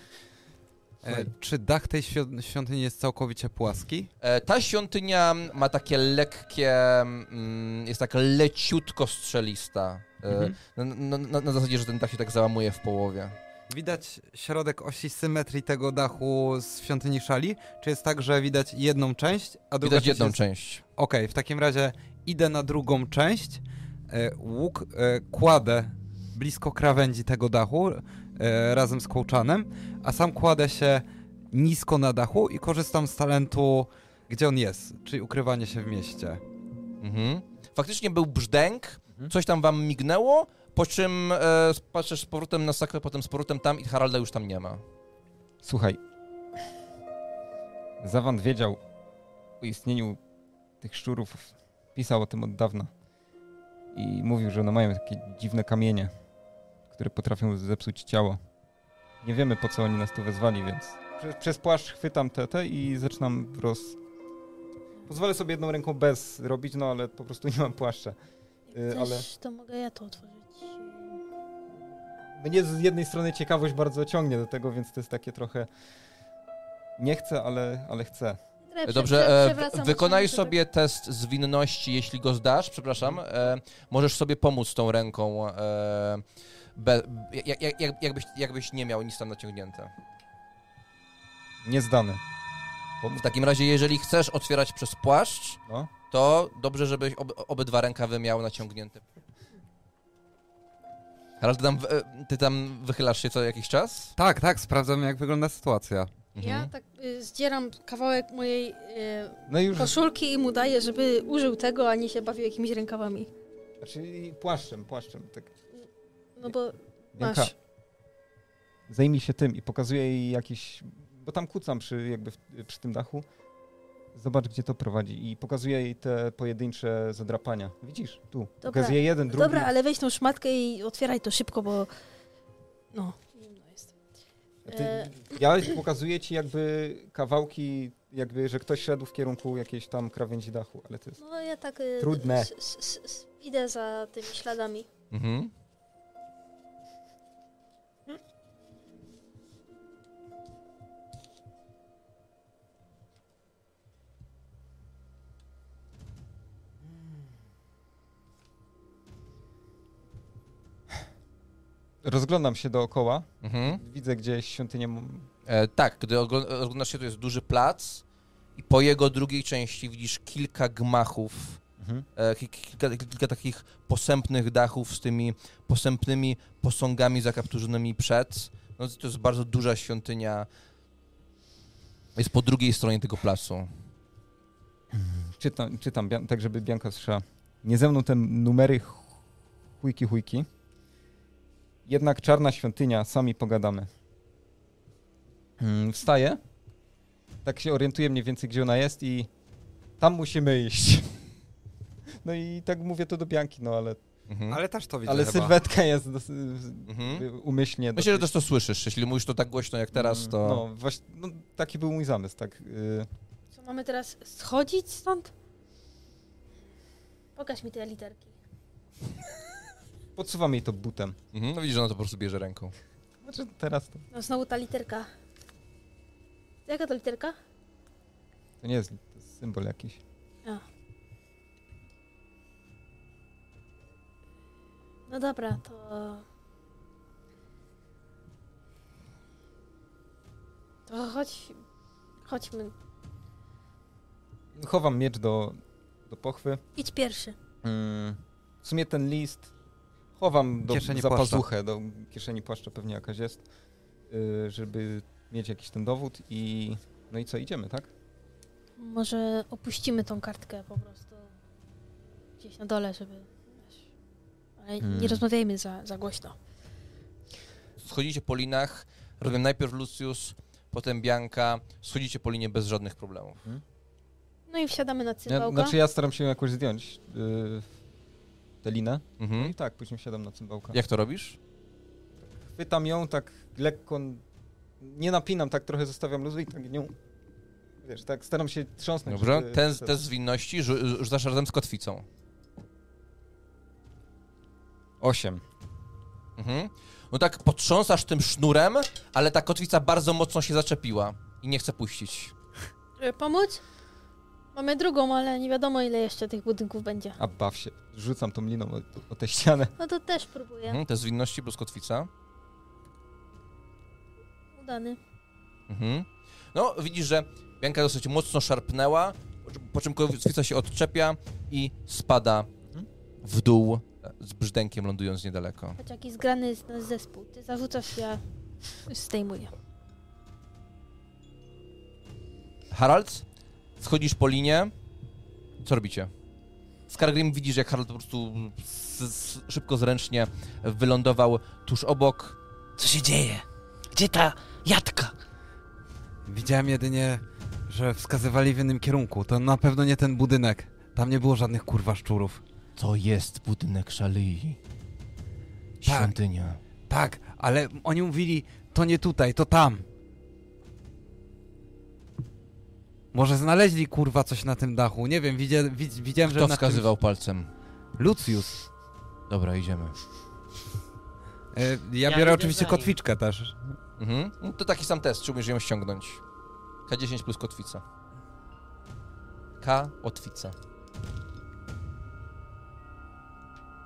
E, czy dach tej świąt- świątyni jest całkowicie płaski? E, Ta świątynia ma takie lekkie, mm, jest taka leciutko strzelista. E, Mhm. na, na, na, na zasadzie, że ten dach się tak załamuje w połowie. Widać środek osi symetrii tego dachu z świątyni szali? Czy jest tak, że widać jedną część, a druga Widać część jedną jest... część. Okej, w takim razie idę na drugą część, e, łuk e, kładę blisko krawędzi tego dachu e, razem z kołczanem, a sam kładę się nisko na dachu i korzystam z talentu, gdzie on jest, czyli ukrywanie się w mieście. Mhm. Faktycznie był brzdęk, Mhm. coś tam wam mignęło, po czym e, patrzysz z powrotem na sakrę, potem z powrotem tam i Haralda już tam nie ma. Słuchaj. Zawand wiedział o istnieniu tych szczurów. Pisał o tym od dawna. I mówił, że one mają takie dziwne kamienie, które potrafią zepsuć ciało. Nie wiemy, po co oni nas tu wezwali, więc przez, przez płaszcz chwytam te, te i zaczynam roz... Pozwolę sobie jedną ręką bez robić, no ale po prostu nie mam płaszcza. Y, ale- chcesz, to mogę ja to otworzyć. Mnie z jednej strony ciekawość bardzo ciągnie do tego, więc to jest takie trochę... Nie chcę, ale, ale chcę. Dobrze, e, w- wykonaj sobie test zwinności, jeśli go zdasz, przepraszam. E, możesz sobie pomóc tą ręką, e, be, jak, jak, jak, jakbyś, jakbyś nie miał nic tam naciągnięte. Niezdany. W takim razie, jeżeli chcesz otwierać przez płaszcz, No. to dobrze, żebyś ob, obydwa rękawy miał naciągnięte. Harald, ty tam, e, ty tam wychylasz się co jakiś czas? Tak, tak, sprawdzam jak wygląda sytuacja. Ja Mhm. tak y, zdzieram kawałek mojej y, No już... koszulki i mu daję, żeby użył tego, a nie się bawił jakimiś rękawami. Znaczy płaszczem, płaszczem. Tak. No bo Janka, masz. zajmij się tym i pokazuję jej jakiś... Bo tam kucam przy, jakby w, przy tym dachu. Zobacz, gdzie to prowadzi. I pokazuję jej te pojedyncze zadrapania. Widzisz? Tu. Pokazuję jeden, drugi. Dobra, ale weź tą szmatkę i otwieraj to szybko, bo no, zimno jest. Ty, ja pokazuję ci jakby kawałki, jakby, że ktoś szedł w kierunku jakiejś tam krawędzi dachu, ale to jest... No ja tak y, Trudne. s- s- s- idę za tymi śladami. Mhm. Rozglądam się dookoła, Mhm. widzę gdzieś świątynię... E, tak, gdy ogl- oglądasz się, to jest duży plac i po jego drugiej części widzisz kilka gmachów, Mhm. e, ki- kilka, kilka takich posępnych dachów z tymi posępnymi posągami zakapturzonymi przed. No, to jest bardzo duża świątynia. Jest po drugiej stronie tego placu. Czytam, czytam Bian- tak żeby Bianka słyszała. Nie ze mną te numery ch- chujki chujki. Jednak czarna świątynia, sami pogadamy. Mm, Wstaję. Tak się orientuję mniej więcej, gdzie ona jest i tam musimy iść. No i tak mówię to do Bianki, no ale, Mhm. Ale też to widzę ale chyba. sylwetka jest dos- Mhm. umyślnie. Myślę, że też to słyszysz. Jeśli mówisz to tak głośno jak teraz, to... No, właśnie, no, taki był mój zamysł, tak. y, Co, mamy teraz schodzić stąd? Pokaż mi te literki. podsuwam jej to butem. Mhm. No widzisz, że ona to po prostu bierze ręką. Znaczy teraz to, No znowu ta literka. Jaka to literka? to nie jest, to jest symbol jakiś. No dobra, to... To chodź... Chodźmy. Chowam miecz do, do pochwy. Idź pierwszy. Mm, w sumie ten list chowam do, Kieszeni za płaszcza. pazuchę, do kieszeni płaszcza pewnie jakaś jest, y, żeby mieć jakiś ten dowód i no i co, idziemy, tak? Może opuścimy tą kartkę po prostu gdzieś na dole, żeby... Ale Hmm. nie rozmawiajmy za, za głośno. Schodzicie po linach, robię najpierw Lucius, potem Bianka, schodzicie po linie bez żadnych problemów. No i wsiadamy na Ja, cymbałka. znaczy ja staram się jakoś zdjąć y, tę linę. No Mhm. i tak, później wsiadam na cymbałka. Jak to robisz? Chwytam ją tak lekko, nie napinam, tak trochę zostawiam luzu i tak nią, wiesz, tak staram się trząsnąć. Dobrze. żeby- Ten test zwinności rzu- rzucasz razem z kotwicą. Osiem. Mhm. No tak potrząsasz tym sznurem, ale ta kotwica bardzo mocno się zaczepiła i nie chce puścić. Żeby pomóc? Mamy drugą, ale nie wiadomo ile jeszcze tych budynków będzie. A baw się. Rzucam tą liną o, o tę ścianę. No to też próbuję. Mhm. Plus kotwica. Udany. Mhm. No, widzisz, że Bianka dosyć mocno szarpnęła, po czym kotwica się odczepia i spada w dół e, z brzdękiem, lądując niedaleko. Choć jaki zgrany jest nasz zespół. Ty zarzucasz, ja zdejmuję. Harald, schodzisz po linie. Co robicie? Skargrim widzisz, jak Harald po prostu s- s- szybko, zręcznie wylądował tuż obok. Co się dzieje? Gdzie ta jadka? Widziałem jedynie, że wskazywali w innym kierunku. To na pewno nie ten budynek. Tam nie było żadnych kurwa szczurów. To jest budynek Szalei. Tak. Świątynia. Tak, ale oni mówili, to nie tutaj, to tam. Może znaleźli kurwa coś na tym dachu. Nie wiem, widzia, widz, widziałem, że Kto na wskazywał palcem? Czymś... Lucius. Dobra, idziemy. E, ja, Ja biorę oczywiście kotwiczkę też. Mhm. No to taki sam test, czy umiesz ją ściągnąć. K10 plus kotwica. K, otwica.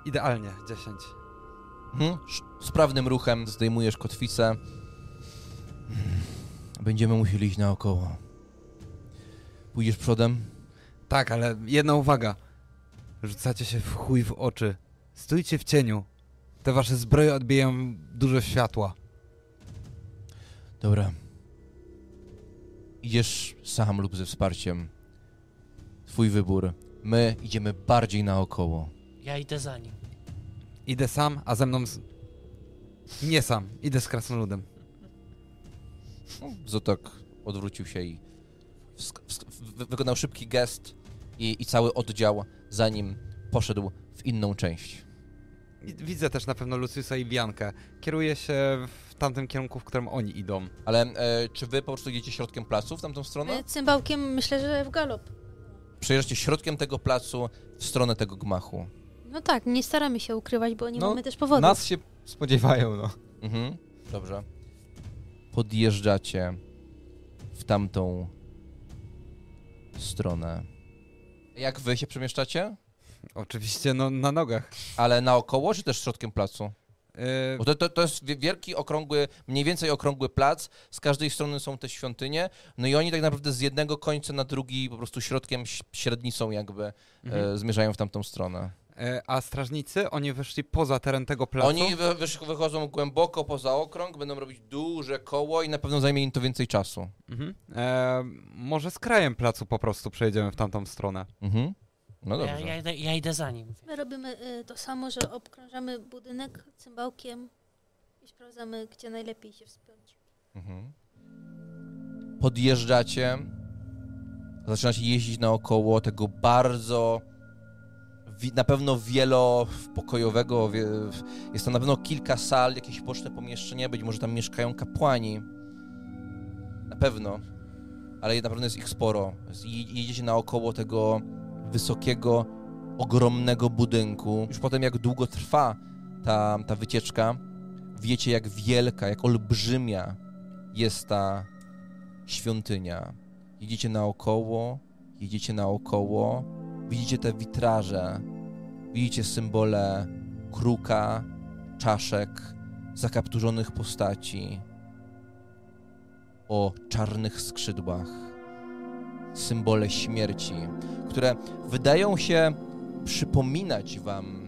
Idealnie, 10. Mhm. Sprawnym ruchem zdejmujesz kotwicę. Będziemy musieli iść naokoło. Pójdziesz przodem? Tak, ale jedna uwaga. Rzucacie się w chuj w oczy. Stójcie w cieniu. Te wasze zbroje odbijają dużo światła. Dobra. Idziesz sam lub ze wsparciem. Twój wybór. My idziemy bardziej naokoło. Ja idę za nim. Idę sam, a ze mną z... Nie sam, idę z krasnoludem. Zotok odwrócił się i wykonał szybki gest i, i cały oddział za nim poszedł w inną część. Widzę też na pewno Luciusa i Biankę. Kieruję się w tamtym kierunku, w którym oni idą. Ale e, czy wy po prostu idziecie środkiem placu w tamtą stronę? My cymbałkiem myślę, że w galop. Przejeżdżacie środkiem tego placu w stronę tego gmachu. No tak, nie staramy się ukrywać, bo nie No, mamy też powodów. Nas się spodziewają, no. Mhm, dobrze. Podjeżdżacie w tamtą stronę. Jak wy się przemieszczacie? Oczywiście, no na nogach. Ale naokoło, czy też środkiem placu? Yy, Bo to, to, to jest wie- wielki, okrągły, mniej więcej okrągły plac. Z każdej strony są te świątynie. No i oni tak naprawdę z jednego końca na drugi, po prostu środkiem, średnicą jakby mhm. e, zmierzają w tamtą stronę. E, a strażnicy, oni wyszli poza teren tego placu. Oni wy, wychodzą głęboko poza okrąg, będą robić duże koło i na pewno zajmie im to więcej czasu. Mhm. E, może z krajem placu po prostu przejdziemy w tamtą stronę. Mhm. No Ja, dobrze. ja, idę, ja idę za nim. My robimy y, to samo, że obkrążamy budynek cymbałkiem i sprawdzamy, gdzie najlepiej się wspiąć. Mhm. Podjeżdżacie, zaczynacie jeździć naokoło tego bardzo na pewno wielopokojowego, wie, jest tam na pewno kilka sal, jakieś boczne pomieszczenia, być może tam mieszkają kapłani. Na pewno, ale na pewno jest ich sporo. Je- Jedziecie naokoło tego wysokiego, ogromnego budynku. Już potem jak długo trwa ta, ta wycieczka, wiecie jak wielka, jak olbrzymia jest ta świątynia. Jedziecie naokoło, jedziecie naokoło, widzicie te witraże, widzicie symbole kruka, czaszek, zakapturzonych postaci o czarnych skrzydłach, symbole śmierci, które wydają się przypominać wam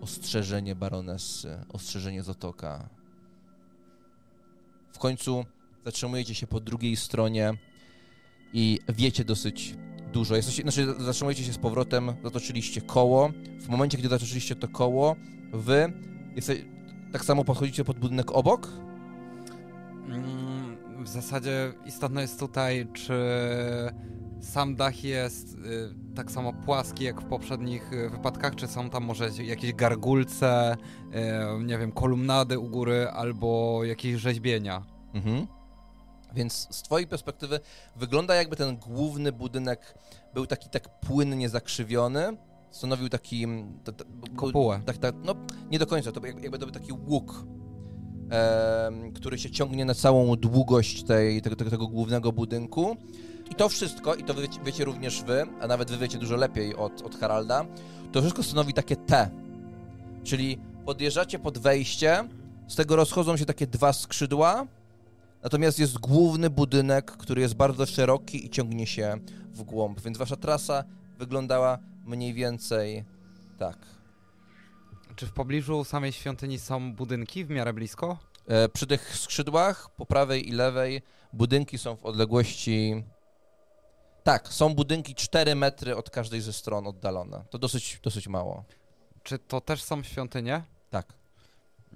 ostrzeżenie baronessy, ostrzeżenie Zotoka. W końcu zatrzymujecie się po drugiej stronie i wiecie dosyć dużo. Jesteście, znaczy zatrzymujecie się z powrotem, zatoczyliście koło. W momencie, gdy zatoczyliście to koło, wy tak samo podchodzicie pod budynek obok? Mm, W zasadzie istotne jest tutaj, czy sam dach jest y, tak samo płaski jak w poprzednich y, wypadkach, czy są tam może jakieś gargulce, y, nie wiem, kolumnady u góry albo jakieś rzeźbienia. Mhm. Więc z twojej perspektywy wygląda jakby ten główny budynek był taki tak płynnie zakrzywiony, stanowił taki... mm, ta- ta- był- Kopułę. Tak, tak, no nie do końca, to by- jakby to był taki łuk, em, który się ciągnie na całą długość tej, tego, tego, tego głównego budynku. I to wszystko, i to wiecie, wiecie również wy, a nawet wy wiecie dużo lepiej od, od Haralda, to wszystko stanowi takie T. Czyli podjeżdżacie pod wejście, z tego rozchodzą się takie dwa skrzydła, natomiast jest główny budynek, który jest bardzo szeroki i ciągnie się w głąb, więc wasza trasa wyglądała mniej więcej tak. Czy w pobliżu samej świątyni są budynki w miarę blisko? E, przy tych skrzydłach po prawej i lewej budynki są w odległości. Tak, są budynki 4 metry od każdej ze stron oddalone. To dosyć, dosyć mało. Czy to też są świątynie? Tak.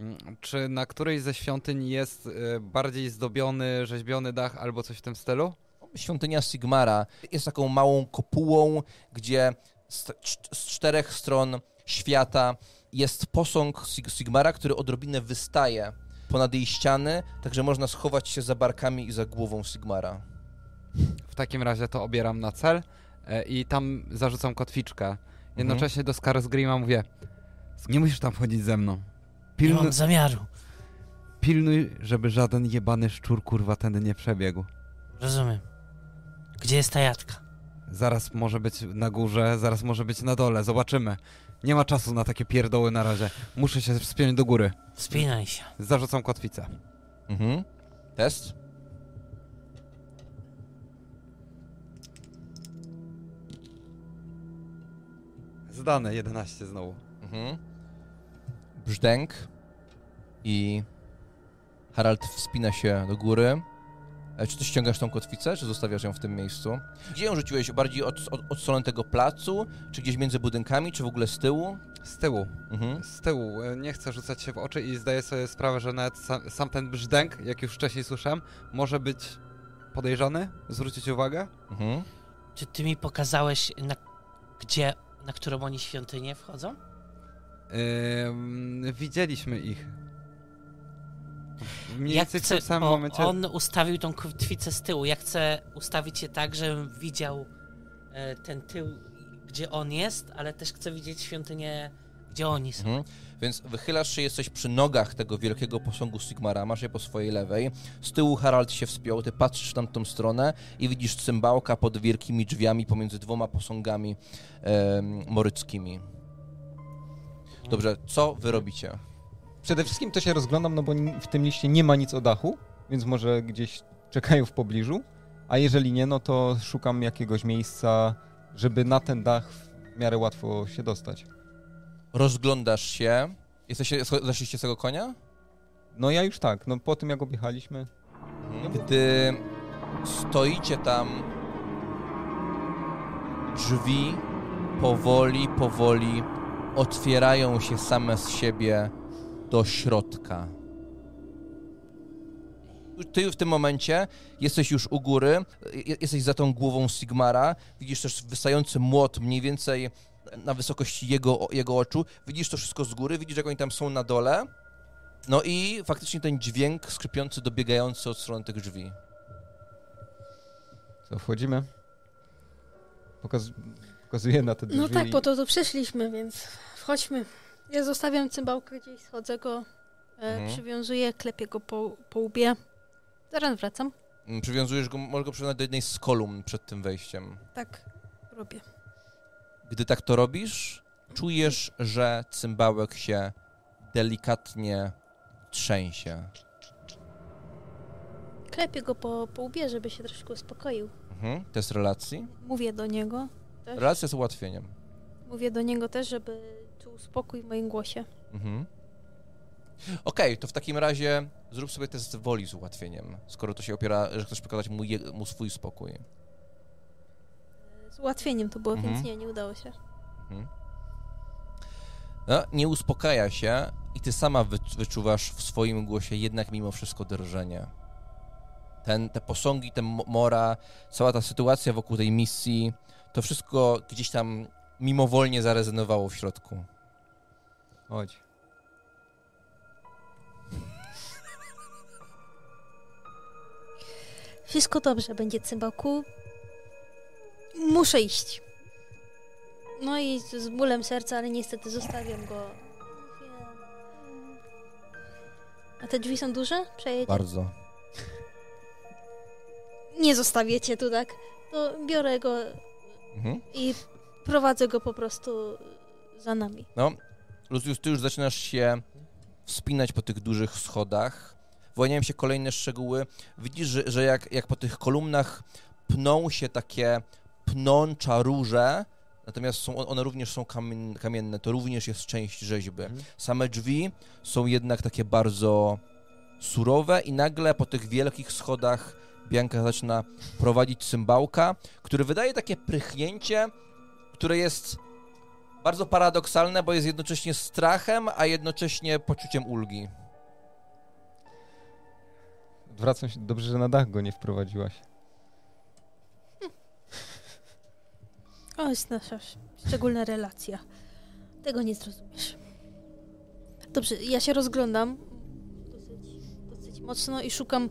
Mm, Czy na którejś ze świątyń jest y, bardziej zdobiony, rzeźbiony dach albo coś w tym stylu? Świątynia Sigmara jest taką małą kopułą, gdzie z, cz- z czterech stron świata jest posąg Sig- Sigmara, który odrobinę wystaje ponad jej ściany, także można schować się za barkami i za głową Sigmara. W takim razie to obieram na cel e, i tam zarzucam kotwiczkę. Jednocześnie do Skarsgrima mówię, nie musisz tam chodzić ze mną. Nie Pilnuj, mam zamiaru. pilnuj, żeby żaden jebany szczur kurwa tędy nie przebiegł. Rozumiem. Gdzie jest ta jadka? Zaraz może być na górze, zaraz może być na dole, zobaczymy. Nie ma czasu na takie pierdoły na razie. Muszę się wspiąć do góry. Wspinaj się. Zarzucam kotwicę. Mhm. Test? Zdane, 11 znowu. Mhm. Brzdęk i Harald wspina się do góry. E, Czy ty ściągasz tą kotwicę, czy zostawiasz ją w tym miejscu? Gdzie ją rzuciłeś? Bardziej od, od, od strony tego placu, czy gdzieś między budynkami, czy w ogóle z tyłu? Z tyłu, Mhm. z tyłu. E, Nie chcę rzucać się w oczy i zdaję sobie sprawę, że nawet sam, sam ten brzdęk, jak już wcześniej słyszałem, może być podejrzany. Zwrócić uwagę. Mhm. Czy ty mi pokazałeś, na, gdzie, na którą oni świątynię wchodzą? Ym, widzieliśmy ich. Mniej Ja w chcę, tym samym o, momencie. On ustawił tą kotwicę z tyłu. Ja chcę ustawić się tak, żebym widział e, ten tył, gdzie on jest, ale też chcę widzieć świątynię, gdzie oni są. Mhm. Więc wychylasz się, jesteś przy nogach tego wielkiego posągu Sigmara, masz je po swojej lewej. Z tyłu Harald się wspiął, ty patrzysz w tamtą stronę i widzisz cymbałka pod wielkimi drzwiami pomiędzy dwoma posągami em, moryckimi. Dobrze, co wy robicie? Przede wszystkim to się rozglądam, no bo w tym liście nie ma nic o dachu, więc może gdzieś czekają w pobliżu, a jeżeli nie, no to szukam jakiegoś miejsca, żeby na ten dach w miarę łatwo się dostać. Rozglądasz się. Jesteście, zeszliście z tego konia? No ja już tak, no po tym jak objechaliśmy, Gdy stoicie tam, drzwi powoli, powoli otwierają się same z siebie do środka. Ty w tym momencie jesteś już u góry, je- jesteś za tą głową Sigmara, widzisz też wystający młot mniej więcej na wysokości jego, jego oczu, widzisz to wszystko z góry, widzisz jak oni tam są na dole, no i faktycznie ten dźwięk skrzypiący, dobiegający od strony tych drzwi. co wchodzimy. Pokaz... Pokazuję na te drzwi. No tak, po to tu przyszliśmy, więc wchodźmy. Ja zostawiam cymbałkę gdzieś, schodzę go, e, Mhm. przywiązuję, klepię go po, po łbie. Zaraz wracam. Mm, Przywiązujesz go, możesz go przywiązać do jednej z kolumn przed tym wejściem. Tak, robię. Gdy tak to robisz, czujesz, że cymbałek się delikatnie trzęsie. Klepię go po, po łbie, żeby się troszkę uspokoił. Mhm. Test relacji. Mówię do niego też. Relacja z ułatwieniem. Mówię do niego też, żeby czuł spokój w moim głosie. Mhm. Okej, to w takim razie zrób sobie test woli z ułatwieniem, skoro to się opiera, że chcesz pokazać mu, je, mu swój spokój. Z ułatwieniem to było, Mhm. więc nie, nie udało się. Mhm. No, nie uspokaja się i ty sama wy, wyczuwasz w swoim głosie jednak mimo wszystko drżenie. Ten, te posągi, ten mo- mora, cała ta sytuacja wokół tej misji, to wszystko gdzieś tam mimowolnie zarezonowało w środku. Chodź. Wszystko dobrze będzie, cymbałku. Muszę iść. No i z, bólem serca, ale niestety zostawiam go. A te drzwi są duże? Przejedzie? Bardzo. Nie zostawię cię tu tak. To biorę go Mhm. i prowadzę go po prostu za nami. No, Lucius, ty już zaczynasz się wspinać po tych dużych schodach. Wyłaniają się kolejne szczegóły. Widzisz, że, że jak, jak po tych kolumnach pną się takie pnącza róże, natomiast są, one również są kamien, kamienne, to również jest część rzeźby. Mhm. Same drzwi są jednak takie bardzo surowe i nagle po tych wielkich schodach Bianka zaczyna prowadzić cymbałka, który wydaje takie prychnięcie, które jest bardzo paradoksalne, bo jest jednocześnie strachem, a jednocześnie poczuciem ulgi. Wracam się, dobrze, że na dach go nie wprowadziłaś. O, jest nasza szczególna relacja. Tego nie zrozumiesz. Dobrze, ja się rozglądam dosyć, dosyć mocno i szukam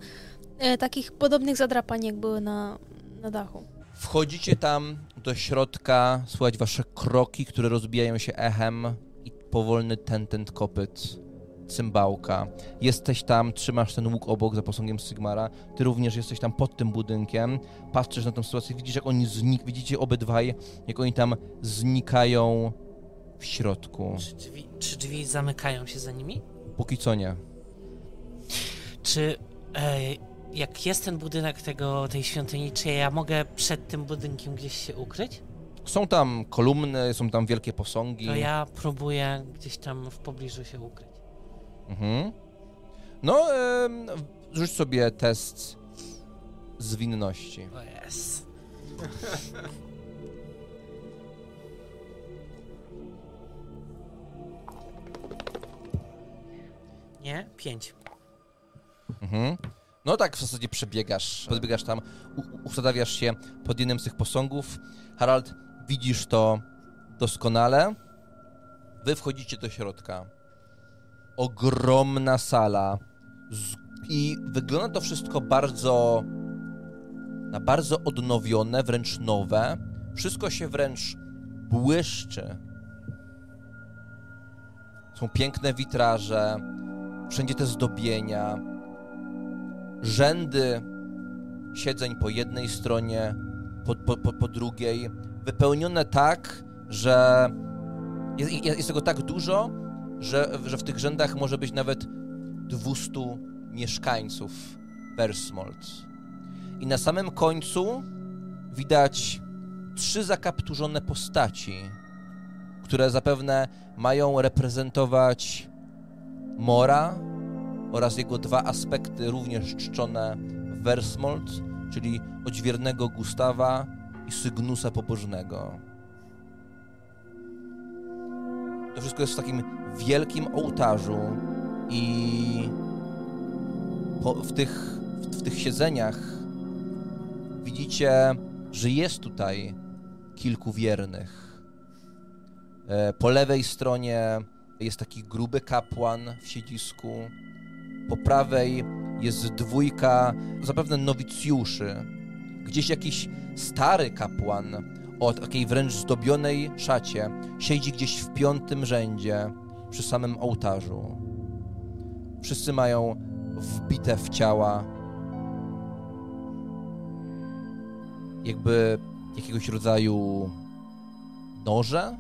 e, takich podobnych zadrapań, jak były na, na dachu. Wchodzicie tam do środka, słychać wasze kroki, które rozbijają się echem i powolny tentent kopyt cymbałka. Jesteś tam, trzymasz ten łuk obok za posągiem Sigmara. Ty również jesteś tam pod tym budynkiem. Patrzysz na tę sytuację, widzisz jak oni znik, widzicie obydwaj, jak oni tam znikają w środku. Czy drzwi, czy drzwi zamykają się za nimi? Póki co nie. Czy e, jak jest ten budynek tego, tej świątyni, czy ja mogę przed tym budynkiem gdzieś się ukryć? Są tam kolumny, są tam wielkie posągi. To ja próbuję gdzieś tam w pobliżu się ukryć. Mhm. No, em, rzuć sobie test zwinności. O jest. Nie? Pięć. Mhm. No tak w zasadzie przebiegasz, podbiegasz tam, ustawiasz się pod jednym z tych posągów. Harald, widzisz to doskonale. Wy wchodzicie do środka. Ogromna sala. I wygląda to wszystko bardzo... na bardzo odnowione, wręcz nowe. Wszystko się wręcz błyszczy. Są piękne witraże, wszędzie te zdobienia, rzędy siedzeń po jednej stronie, po, po, po, po drugiej, wypełnione tak, że jest, jest tego tak dużo, że, że w tych rzędach może być nawet 200 mieszkańców Versmold. I na samym końcu widać trzy zakapturzone postaci, które zapewne mają reprezentować Mora, oraz jego dwa aspekty również czczone w Versmold, czyli odźwiernego Gustawa i Sygnusa Pobożnego. To wszystko jest w takim wielkim ołtarzu i po, w, tych, w, w tych siedzeniach widzicie, że jest tutaj kilku wiernych. E, Po lewej stronie jest taki gruby kapłan w siedzisku. Po prawej jest dwójka zapewne nowicjuszy. Gdzieś jakiś stary kapłan o takiej wręcz zdobionej szacie siedzi gdzieś w piątym rzędzie. przy samym ołtarzu. Wszyscy mają wbite w ciała jakby jakiegoś rodzaju noże,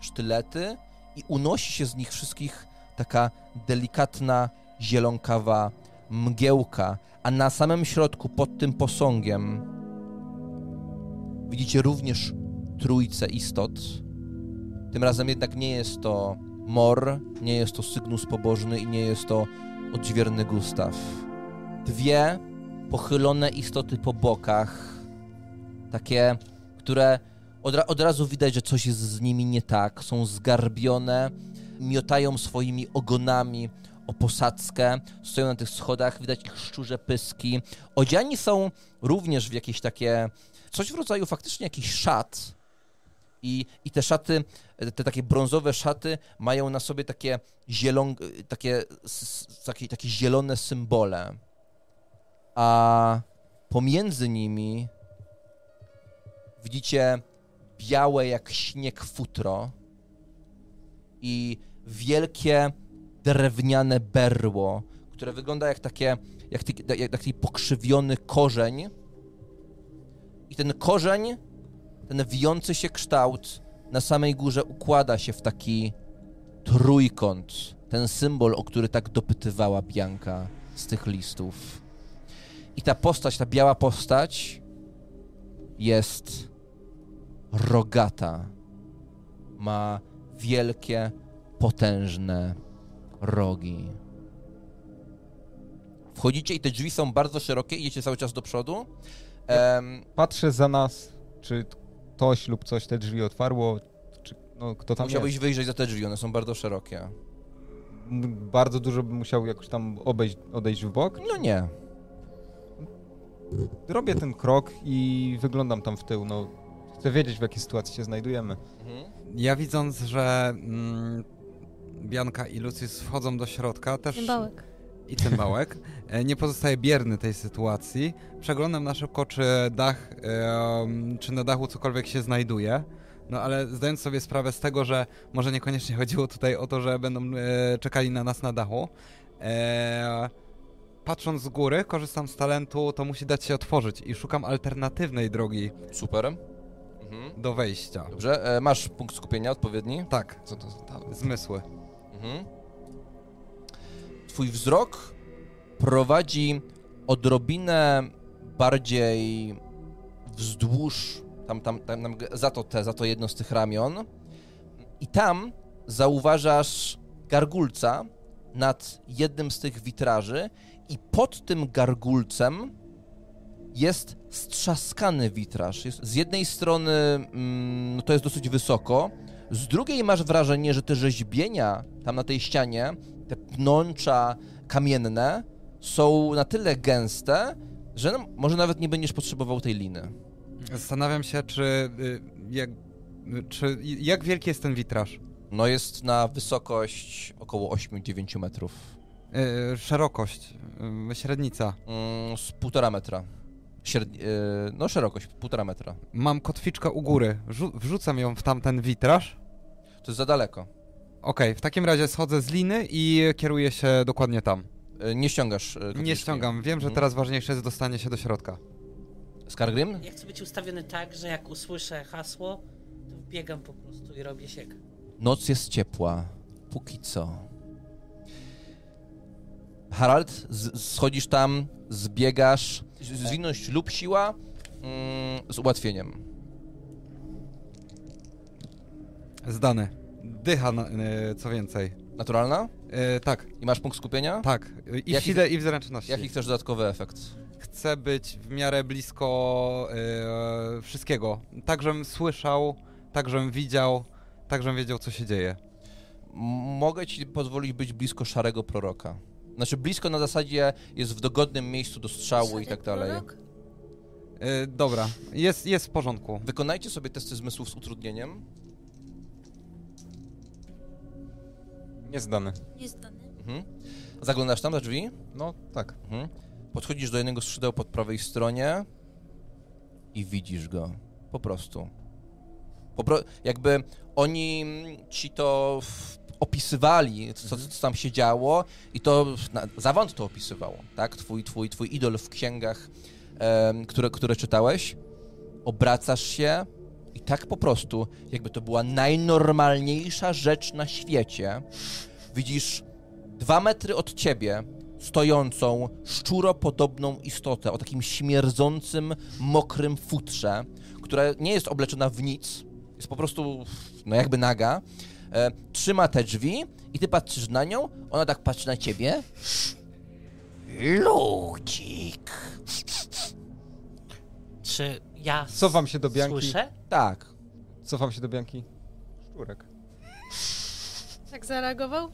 sztylety i unosi się z nich wszystkich taka delikatna, zielonkawa mgiełka, a na samym środku, pod tym posągiem, widzicie również trójce istot. Tym razem jednak nie jest to Mor, nie jest to Sygnus Pobożny i nie jest to odźwierny Gustaw. Dwie pochylone istoty po bokach, takie, które od, od razu widać, że coś jest z nimi nie tak. Są zgarbione, miotają swoimi ogonami o posadzkę, stoją na tych schodach, widać ich szczurze pyski. Odziani są również w jakieś takie, coś w rodzaju faktycznie jakichś szat. I, I te szaty, te takie brązowe szaty mają na sobie takie, zielon, takie, takie, takie zielone symbole. A pomiędzy nimi widzicie białe jak śnieg futro i wielkie drewniane berło, które wygląda jak takie, jak, taki- jak taki pokrzywiony korzeń. I ten korzeń, ten wijący się kształt na samej górze układa się w taki trójkąt. Ten symbol, o który tak dopytywała Bianka z tych listów. I ta postać, ta biała postać jest rogata. Ma wielkie, potężne rogi. Wchodzicie i te drzwi są bardzo szerokie, idziecie cały czas do przodu. Em, Patrzę za nas, czy ktoś lub coś te drzwi otwarło, czy no, kto tam musiałbyś jest. wyjrzeć za te drzwi, one są bardzo szerokie. Bardzo dużo bym musiał jakoś tam obejść, odejść w bok. No nie. Robię ten krok i wyglądam tam w tył, no. Chcę wiedzieć, w jakiej sytuacji się znajdujemy. Ja widząc, że mm, Bianka i Lucius wchodzą do środka, też Cymbałek. i cymbałek, e, nie pozostaje bierny tej sytuacji. Przeglądam na szybko, czy dach, czy na dachu cokolwiek się znajduje. No ale zdając sobie sprawę z tego, że może niekoniecznie chodziło tutaj o to, że będą e, czekali na nas na dachu. E, patrząc z góry, korzystam z talentu, to musi dać się otworzyć i szukam alternatywnej drogi Super. Mhm. do wejścia. Dobrze, e, masz punkt skupienia odpowiedni. Tak, Co to za talent? zmysły. Mhm. Twój wzrok prowadzi odrobinę bardziej wzdłuż, tam, tam, tam, tam za, to te, za to jedno z tych ramion i tam zauważasz gargulca nad jednym z tych witraży i pod tym gargulcem jest strzaskany witraż. Jest, z jednej strony mm, no to jest dosyć wysoko, z drugiej masz wrażenie, że te rzeźbienia tam na tej ścianie, te pnącza kamienne, są na tyle gęste, że no, może nawet nie będziesz potrzebował tej liny. Zastanawiam się, czy y, jak, y, czy jak wielki jest ten witraż? No jest na wysokość około 8-9 metrów. Y, szerokość, y, średnica. Mm, z półtora metra. Średni, yy, no szerokość, półtora metra. Mam kotwiczkę u góry. Wrzu- wrzucam ją w tamten witraż. To jest za daleko. Okej, w takim razie schodzę z liny i kieruję się dokładnie tam. Yy, nie ściągasz yy, Nie kotwiczki. ściągam. Wiem, że Mhm. teraz ważniejsze jest dostanie się do środka. Skargrim? Ja chcę być ustawiony tak, że jak usłyszę hasło, to biegam po prostu i robię siek. Noc jest ciepła. Póki co. Harald, z- schodzisz tam, zbiegasz. Z- Zwinność lub siła mm, z ułatwieniem. Zdany. Dycha, na, y, co więcej. Naturalna? Y, tak, I masz punkt skupienia? tak. I w Jaki- sile, i w zręczności. Jaki chcesz dodatkowy efekt? Chcę być w miarę blisko y, wszystkiego. Tak, żebym słyszał, tak, żebym widział, tak, żebym wiedział, co się dzieje. M- Mogę ci pozwolić być blisko szarego proroka. Znaczy blisko na zasadzie jest w dogodnym miejscu do strzału i tak dalej. Prorok? Dobra, jest, jest w porządku. Wykonajcie sobie testy zmysłów z utrudnieniem. Niezdany. Jest dany. Mhm. Zaglądasz tam za drzwi? No tak. Mhm. Podchodzisz do jednego skrzydeł pod prawej stronie i widzisz go. Po prostu. Po pro... Jakby oni ci to opisywali, co, co tam się działo i to na, Zawąd to opisywał, tak? Twój, twój, twój idol w księgach, em, które, które czytałeś. Obracasz się tak po prostu, jakby to była najnormalniejsza rzecz na świecie, widzisz dwa metry od ciebie stojącą, szczuropodobną istotę o takim śmierdzącym, mokrym futrze, która nie jest obleczona w nic, jest po prostu, no jakby naga, e, trzyma te drzwi i ty patrzysz na nią, ona tak patrzy na ciebie. Ludzik. Czy ja Cofam się do Bianki. słyszę? Tak. Cofam się do Bianki. Szczurek. Tak zareagował?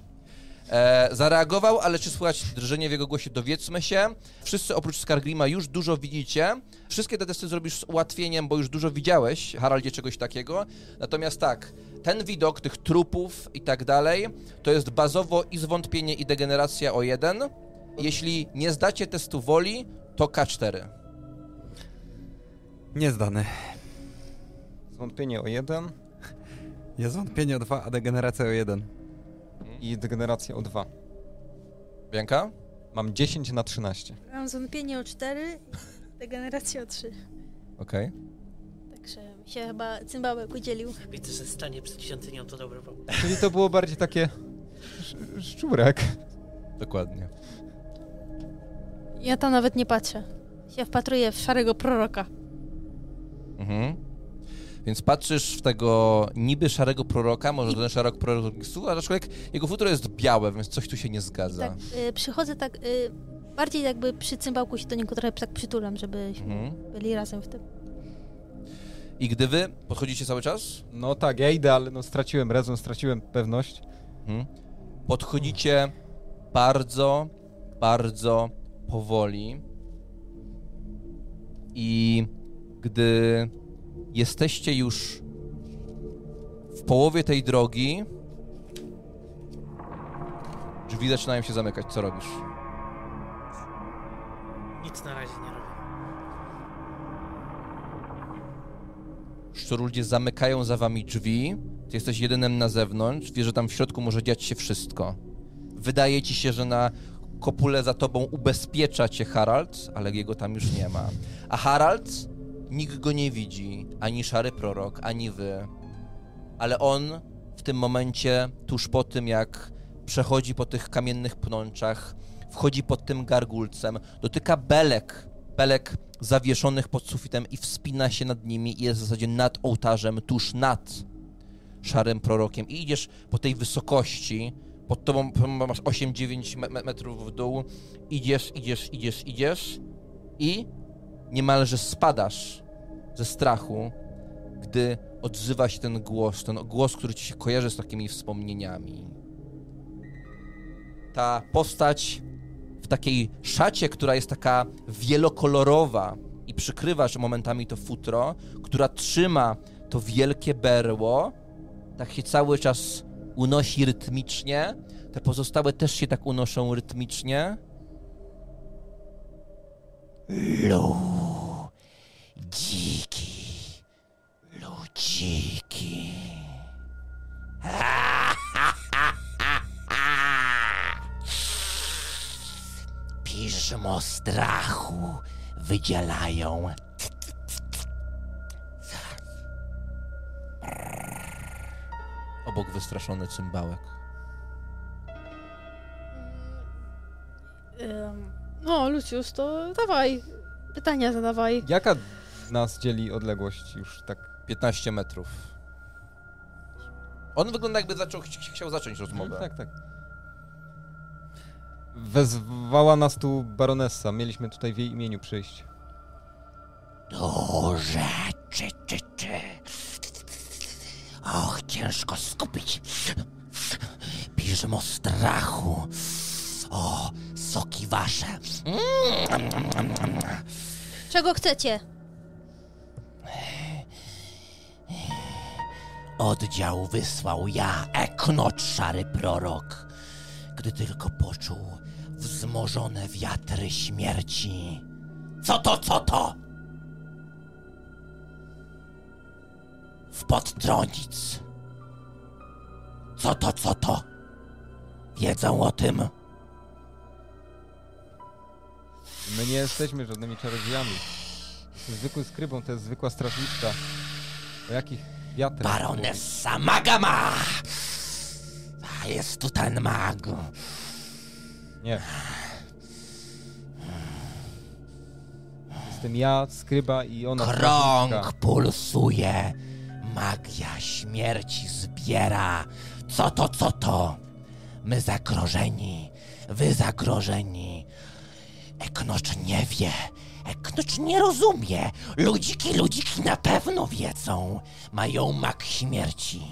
E, zareagował, ale czy słychać drżenie w jego głosie? Dowiedzmy się. Wszyscy oprócz Skargrima już dużo widzicie. Wszystkie te testy zrobisz z ułatwieniem, bo już dużo widziałeś, Haraldzie, czegoś takiego. Natomiast tak, ten widok tych trupów i tak dalej, to jest bazowo i zwątpienie i degeneracja o jeden. Jeśli nie zdacie testu woli, to K4. Niezdany. Zwątpienie o jeden Jest wątpienie o 2, a degeneracja o 1. i degeneracja o dwa. Bianka? Mam 10 na 13. Mam zwątpienie o 4, degeneracja o 3. Okej. Także mi się chyba cymbałek udzielił. Widzę, że stanie przed świątynią to dobry pomysł. Czyli to było bardziej takie... sz- Szczurek. Dokładnie. Ja tam nawet nie patrzę. Się wpatruję w szarego proroka. Mhm. Więc patrzysz w tego niby szarego proroka, może ten szarek prorok, a człowiek, jego futro jest białe, więc coś tu się nie zgadza. Tak, y, przychodzę tak, y, bardziej jakby przy cymbałku się do niego trochę tak przytulam, żebyśmy Mhm. byli razem w tym. I gdy wy podchodzicie cały czas, No tak, ja idę, ale no straciłem rezon, straciłem pewność. mhm. podchodzicie bardzo, bardzo powoli i gdy jesteście już w połowie tej drogi, drzwi zaczynają się zamykać. Co robisz? Nic na razie nie robię. Szczur ludzie zamykają za wami drzwi, ty jesteś jedynym na zewnątrz, wiesz, że tam w środku może dziać się wszystko. Wydaje ci się, że na kopule za tobą ubezpiecza cię Harald, ale jego tam już nie ma. A Harald, nikt go nie widzi, ani szary prorok, ani wy. Ale on w tym momencie, tuż po tym jak przechodzi po tych kamiennych pnączach, wchodzi pod tym gargulcem, dotyka belek, belek zawieszonych pod sufitem i wspina się nad nimi i jest w zasadzie nad ołtarzem, tuż nad szarym prorokiem. I idziesz po tej wysokości, pod tobą masz 8-9 me- me- metrów w dół, idziesz, idziesz, idziesz, idziesz i niemalże spadasz ze strachu, gdy odzywa się ten głos, ten głos, który ci się kojarzy z takimi wspomnieniami. Ta postać w takiej szacie, która jest taka wielokolorowa i przykrywasz momentami to futro, która trzyma to wielkie berło, tak się cały czas unosi rytmicznie. Te pozostałe też się tak unoszą rytmicznie. Lu, dziki, ludziki. Piżmo strachu wydzielają. Obok wystraszony cymbałek. Ym, no, Lucius, to dawaj. Pytania zadawaj. Jaka nas dzieli odległość już tak? 15 metrów. On wygląda jakby zaczął, ch- chciał zacząć rozmowę. Tak, tak. Wezwała nas tu baronessa. Mieliśmy tutaj w jej imieniu przyjść. Duże, czy, czy, czy. Och, ciężko skupić. Piżmo strachu. O, soki wasze. Czego chcecie? Oddział wysłał ja, Eknot, szary prorok, gdy tylko poczuł wzmożone wiatry śmierci. Co to, co to? W podtronic. Co to, co to? wiedzą o tym. My nie jesteśmy żadnymi czarodziejami. Jesteśmy zwykłym skrybą, to jest zwykła strażniczka. O jakich wiatrach? Baronessa Magama! A jest tu ten mag. Nie. Jestem ja, skryba i ona Krąg strażniczka. pulsuje. Magia śmierci zbiera. Co to, co to? My zagrożeni. Wy zagrożeni. Eknocz nie wie. Eknocz nie rozumie. Ludziki, ludziki na pewno wiedzą. Mają mak śmierci.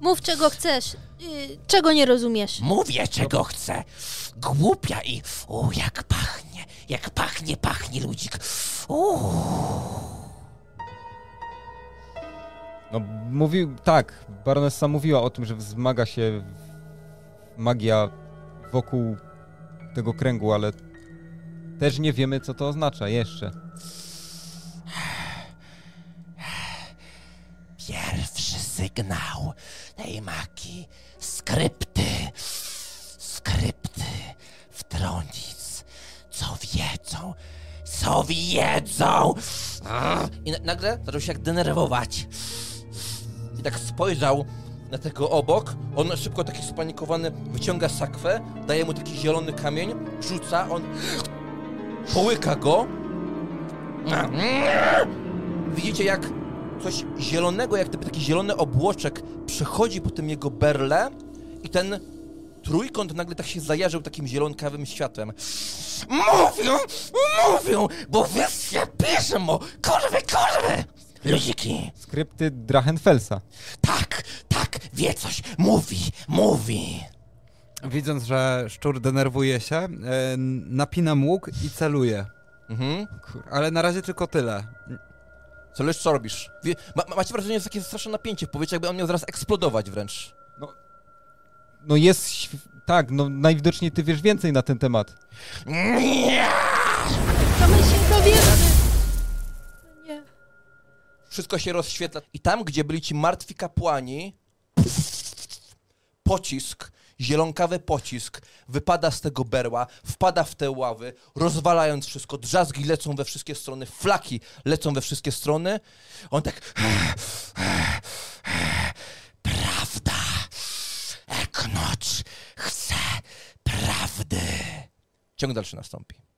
Mów czego chcesz. Yy, czego nie rozumiesz? Mówię, czego chcę. Głupia i... O, jak pachnie. Jak pachnie, pachnie ludzik. Uuu. No, mówił, tak, baronessa mówiła o tym, że wzmaga się magia wokół tego kręgu, ale też nie wiemy, co to oznacza jeszcze. Pierwszy sygnał tej magii. Skrypty. Skrypty w tronic. Co wiedzą? Co wiedzą? I na, nagle zaczął się jak denerwować. I tak spojrzał na tego obok. On szybko taki spanikowany wyciąga sakwę, daje mu taki zielony kamień, rzuca, on połyka go. Widzicie jak coś zielonego, jak taki zielony obłoczek przechodzi po tym jego berle i ten trójkąt nagle tak się zajarzył takim zielonkawym światłem. Mówią, mówią, bo wy się piszą, kurwy, kurwy! Ludziki, Skrypty Drachenfelsa. tak, tak, wie coś, mówi, mówi. Widząc, że szczur denerwuje się, e, napinam łuk i celuję. Mhm. Ale na razie tylko tyle. Co lecz co robisz? Wie, ma, ma- macie wrażenie, że jest takie straszne napięcie w powietrzu, jakby on miał zaraz eksplodować wręcz. No jest, św- tak, no najwidoczniej ty wiesz więcej na ten temat. Nie! To my się dowiemy. Nie. Wszystko się rozświetla. I tam, gdzie byli ci martwi kapłani, pocisk, zielonkawy pocisk, wypada z tego berła, wpada w te ławy, rozwalając wszystko, drzazgi lecą we wszystkie strony, flaki lecą we wszystkie strony. On tak... Prawda. Eknocz chce prawdy. Ciąg dalszy nastąpi.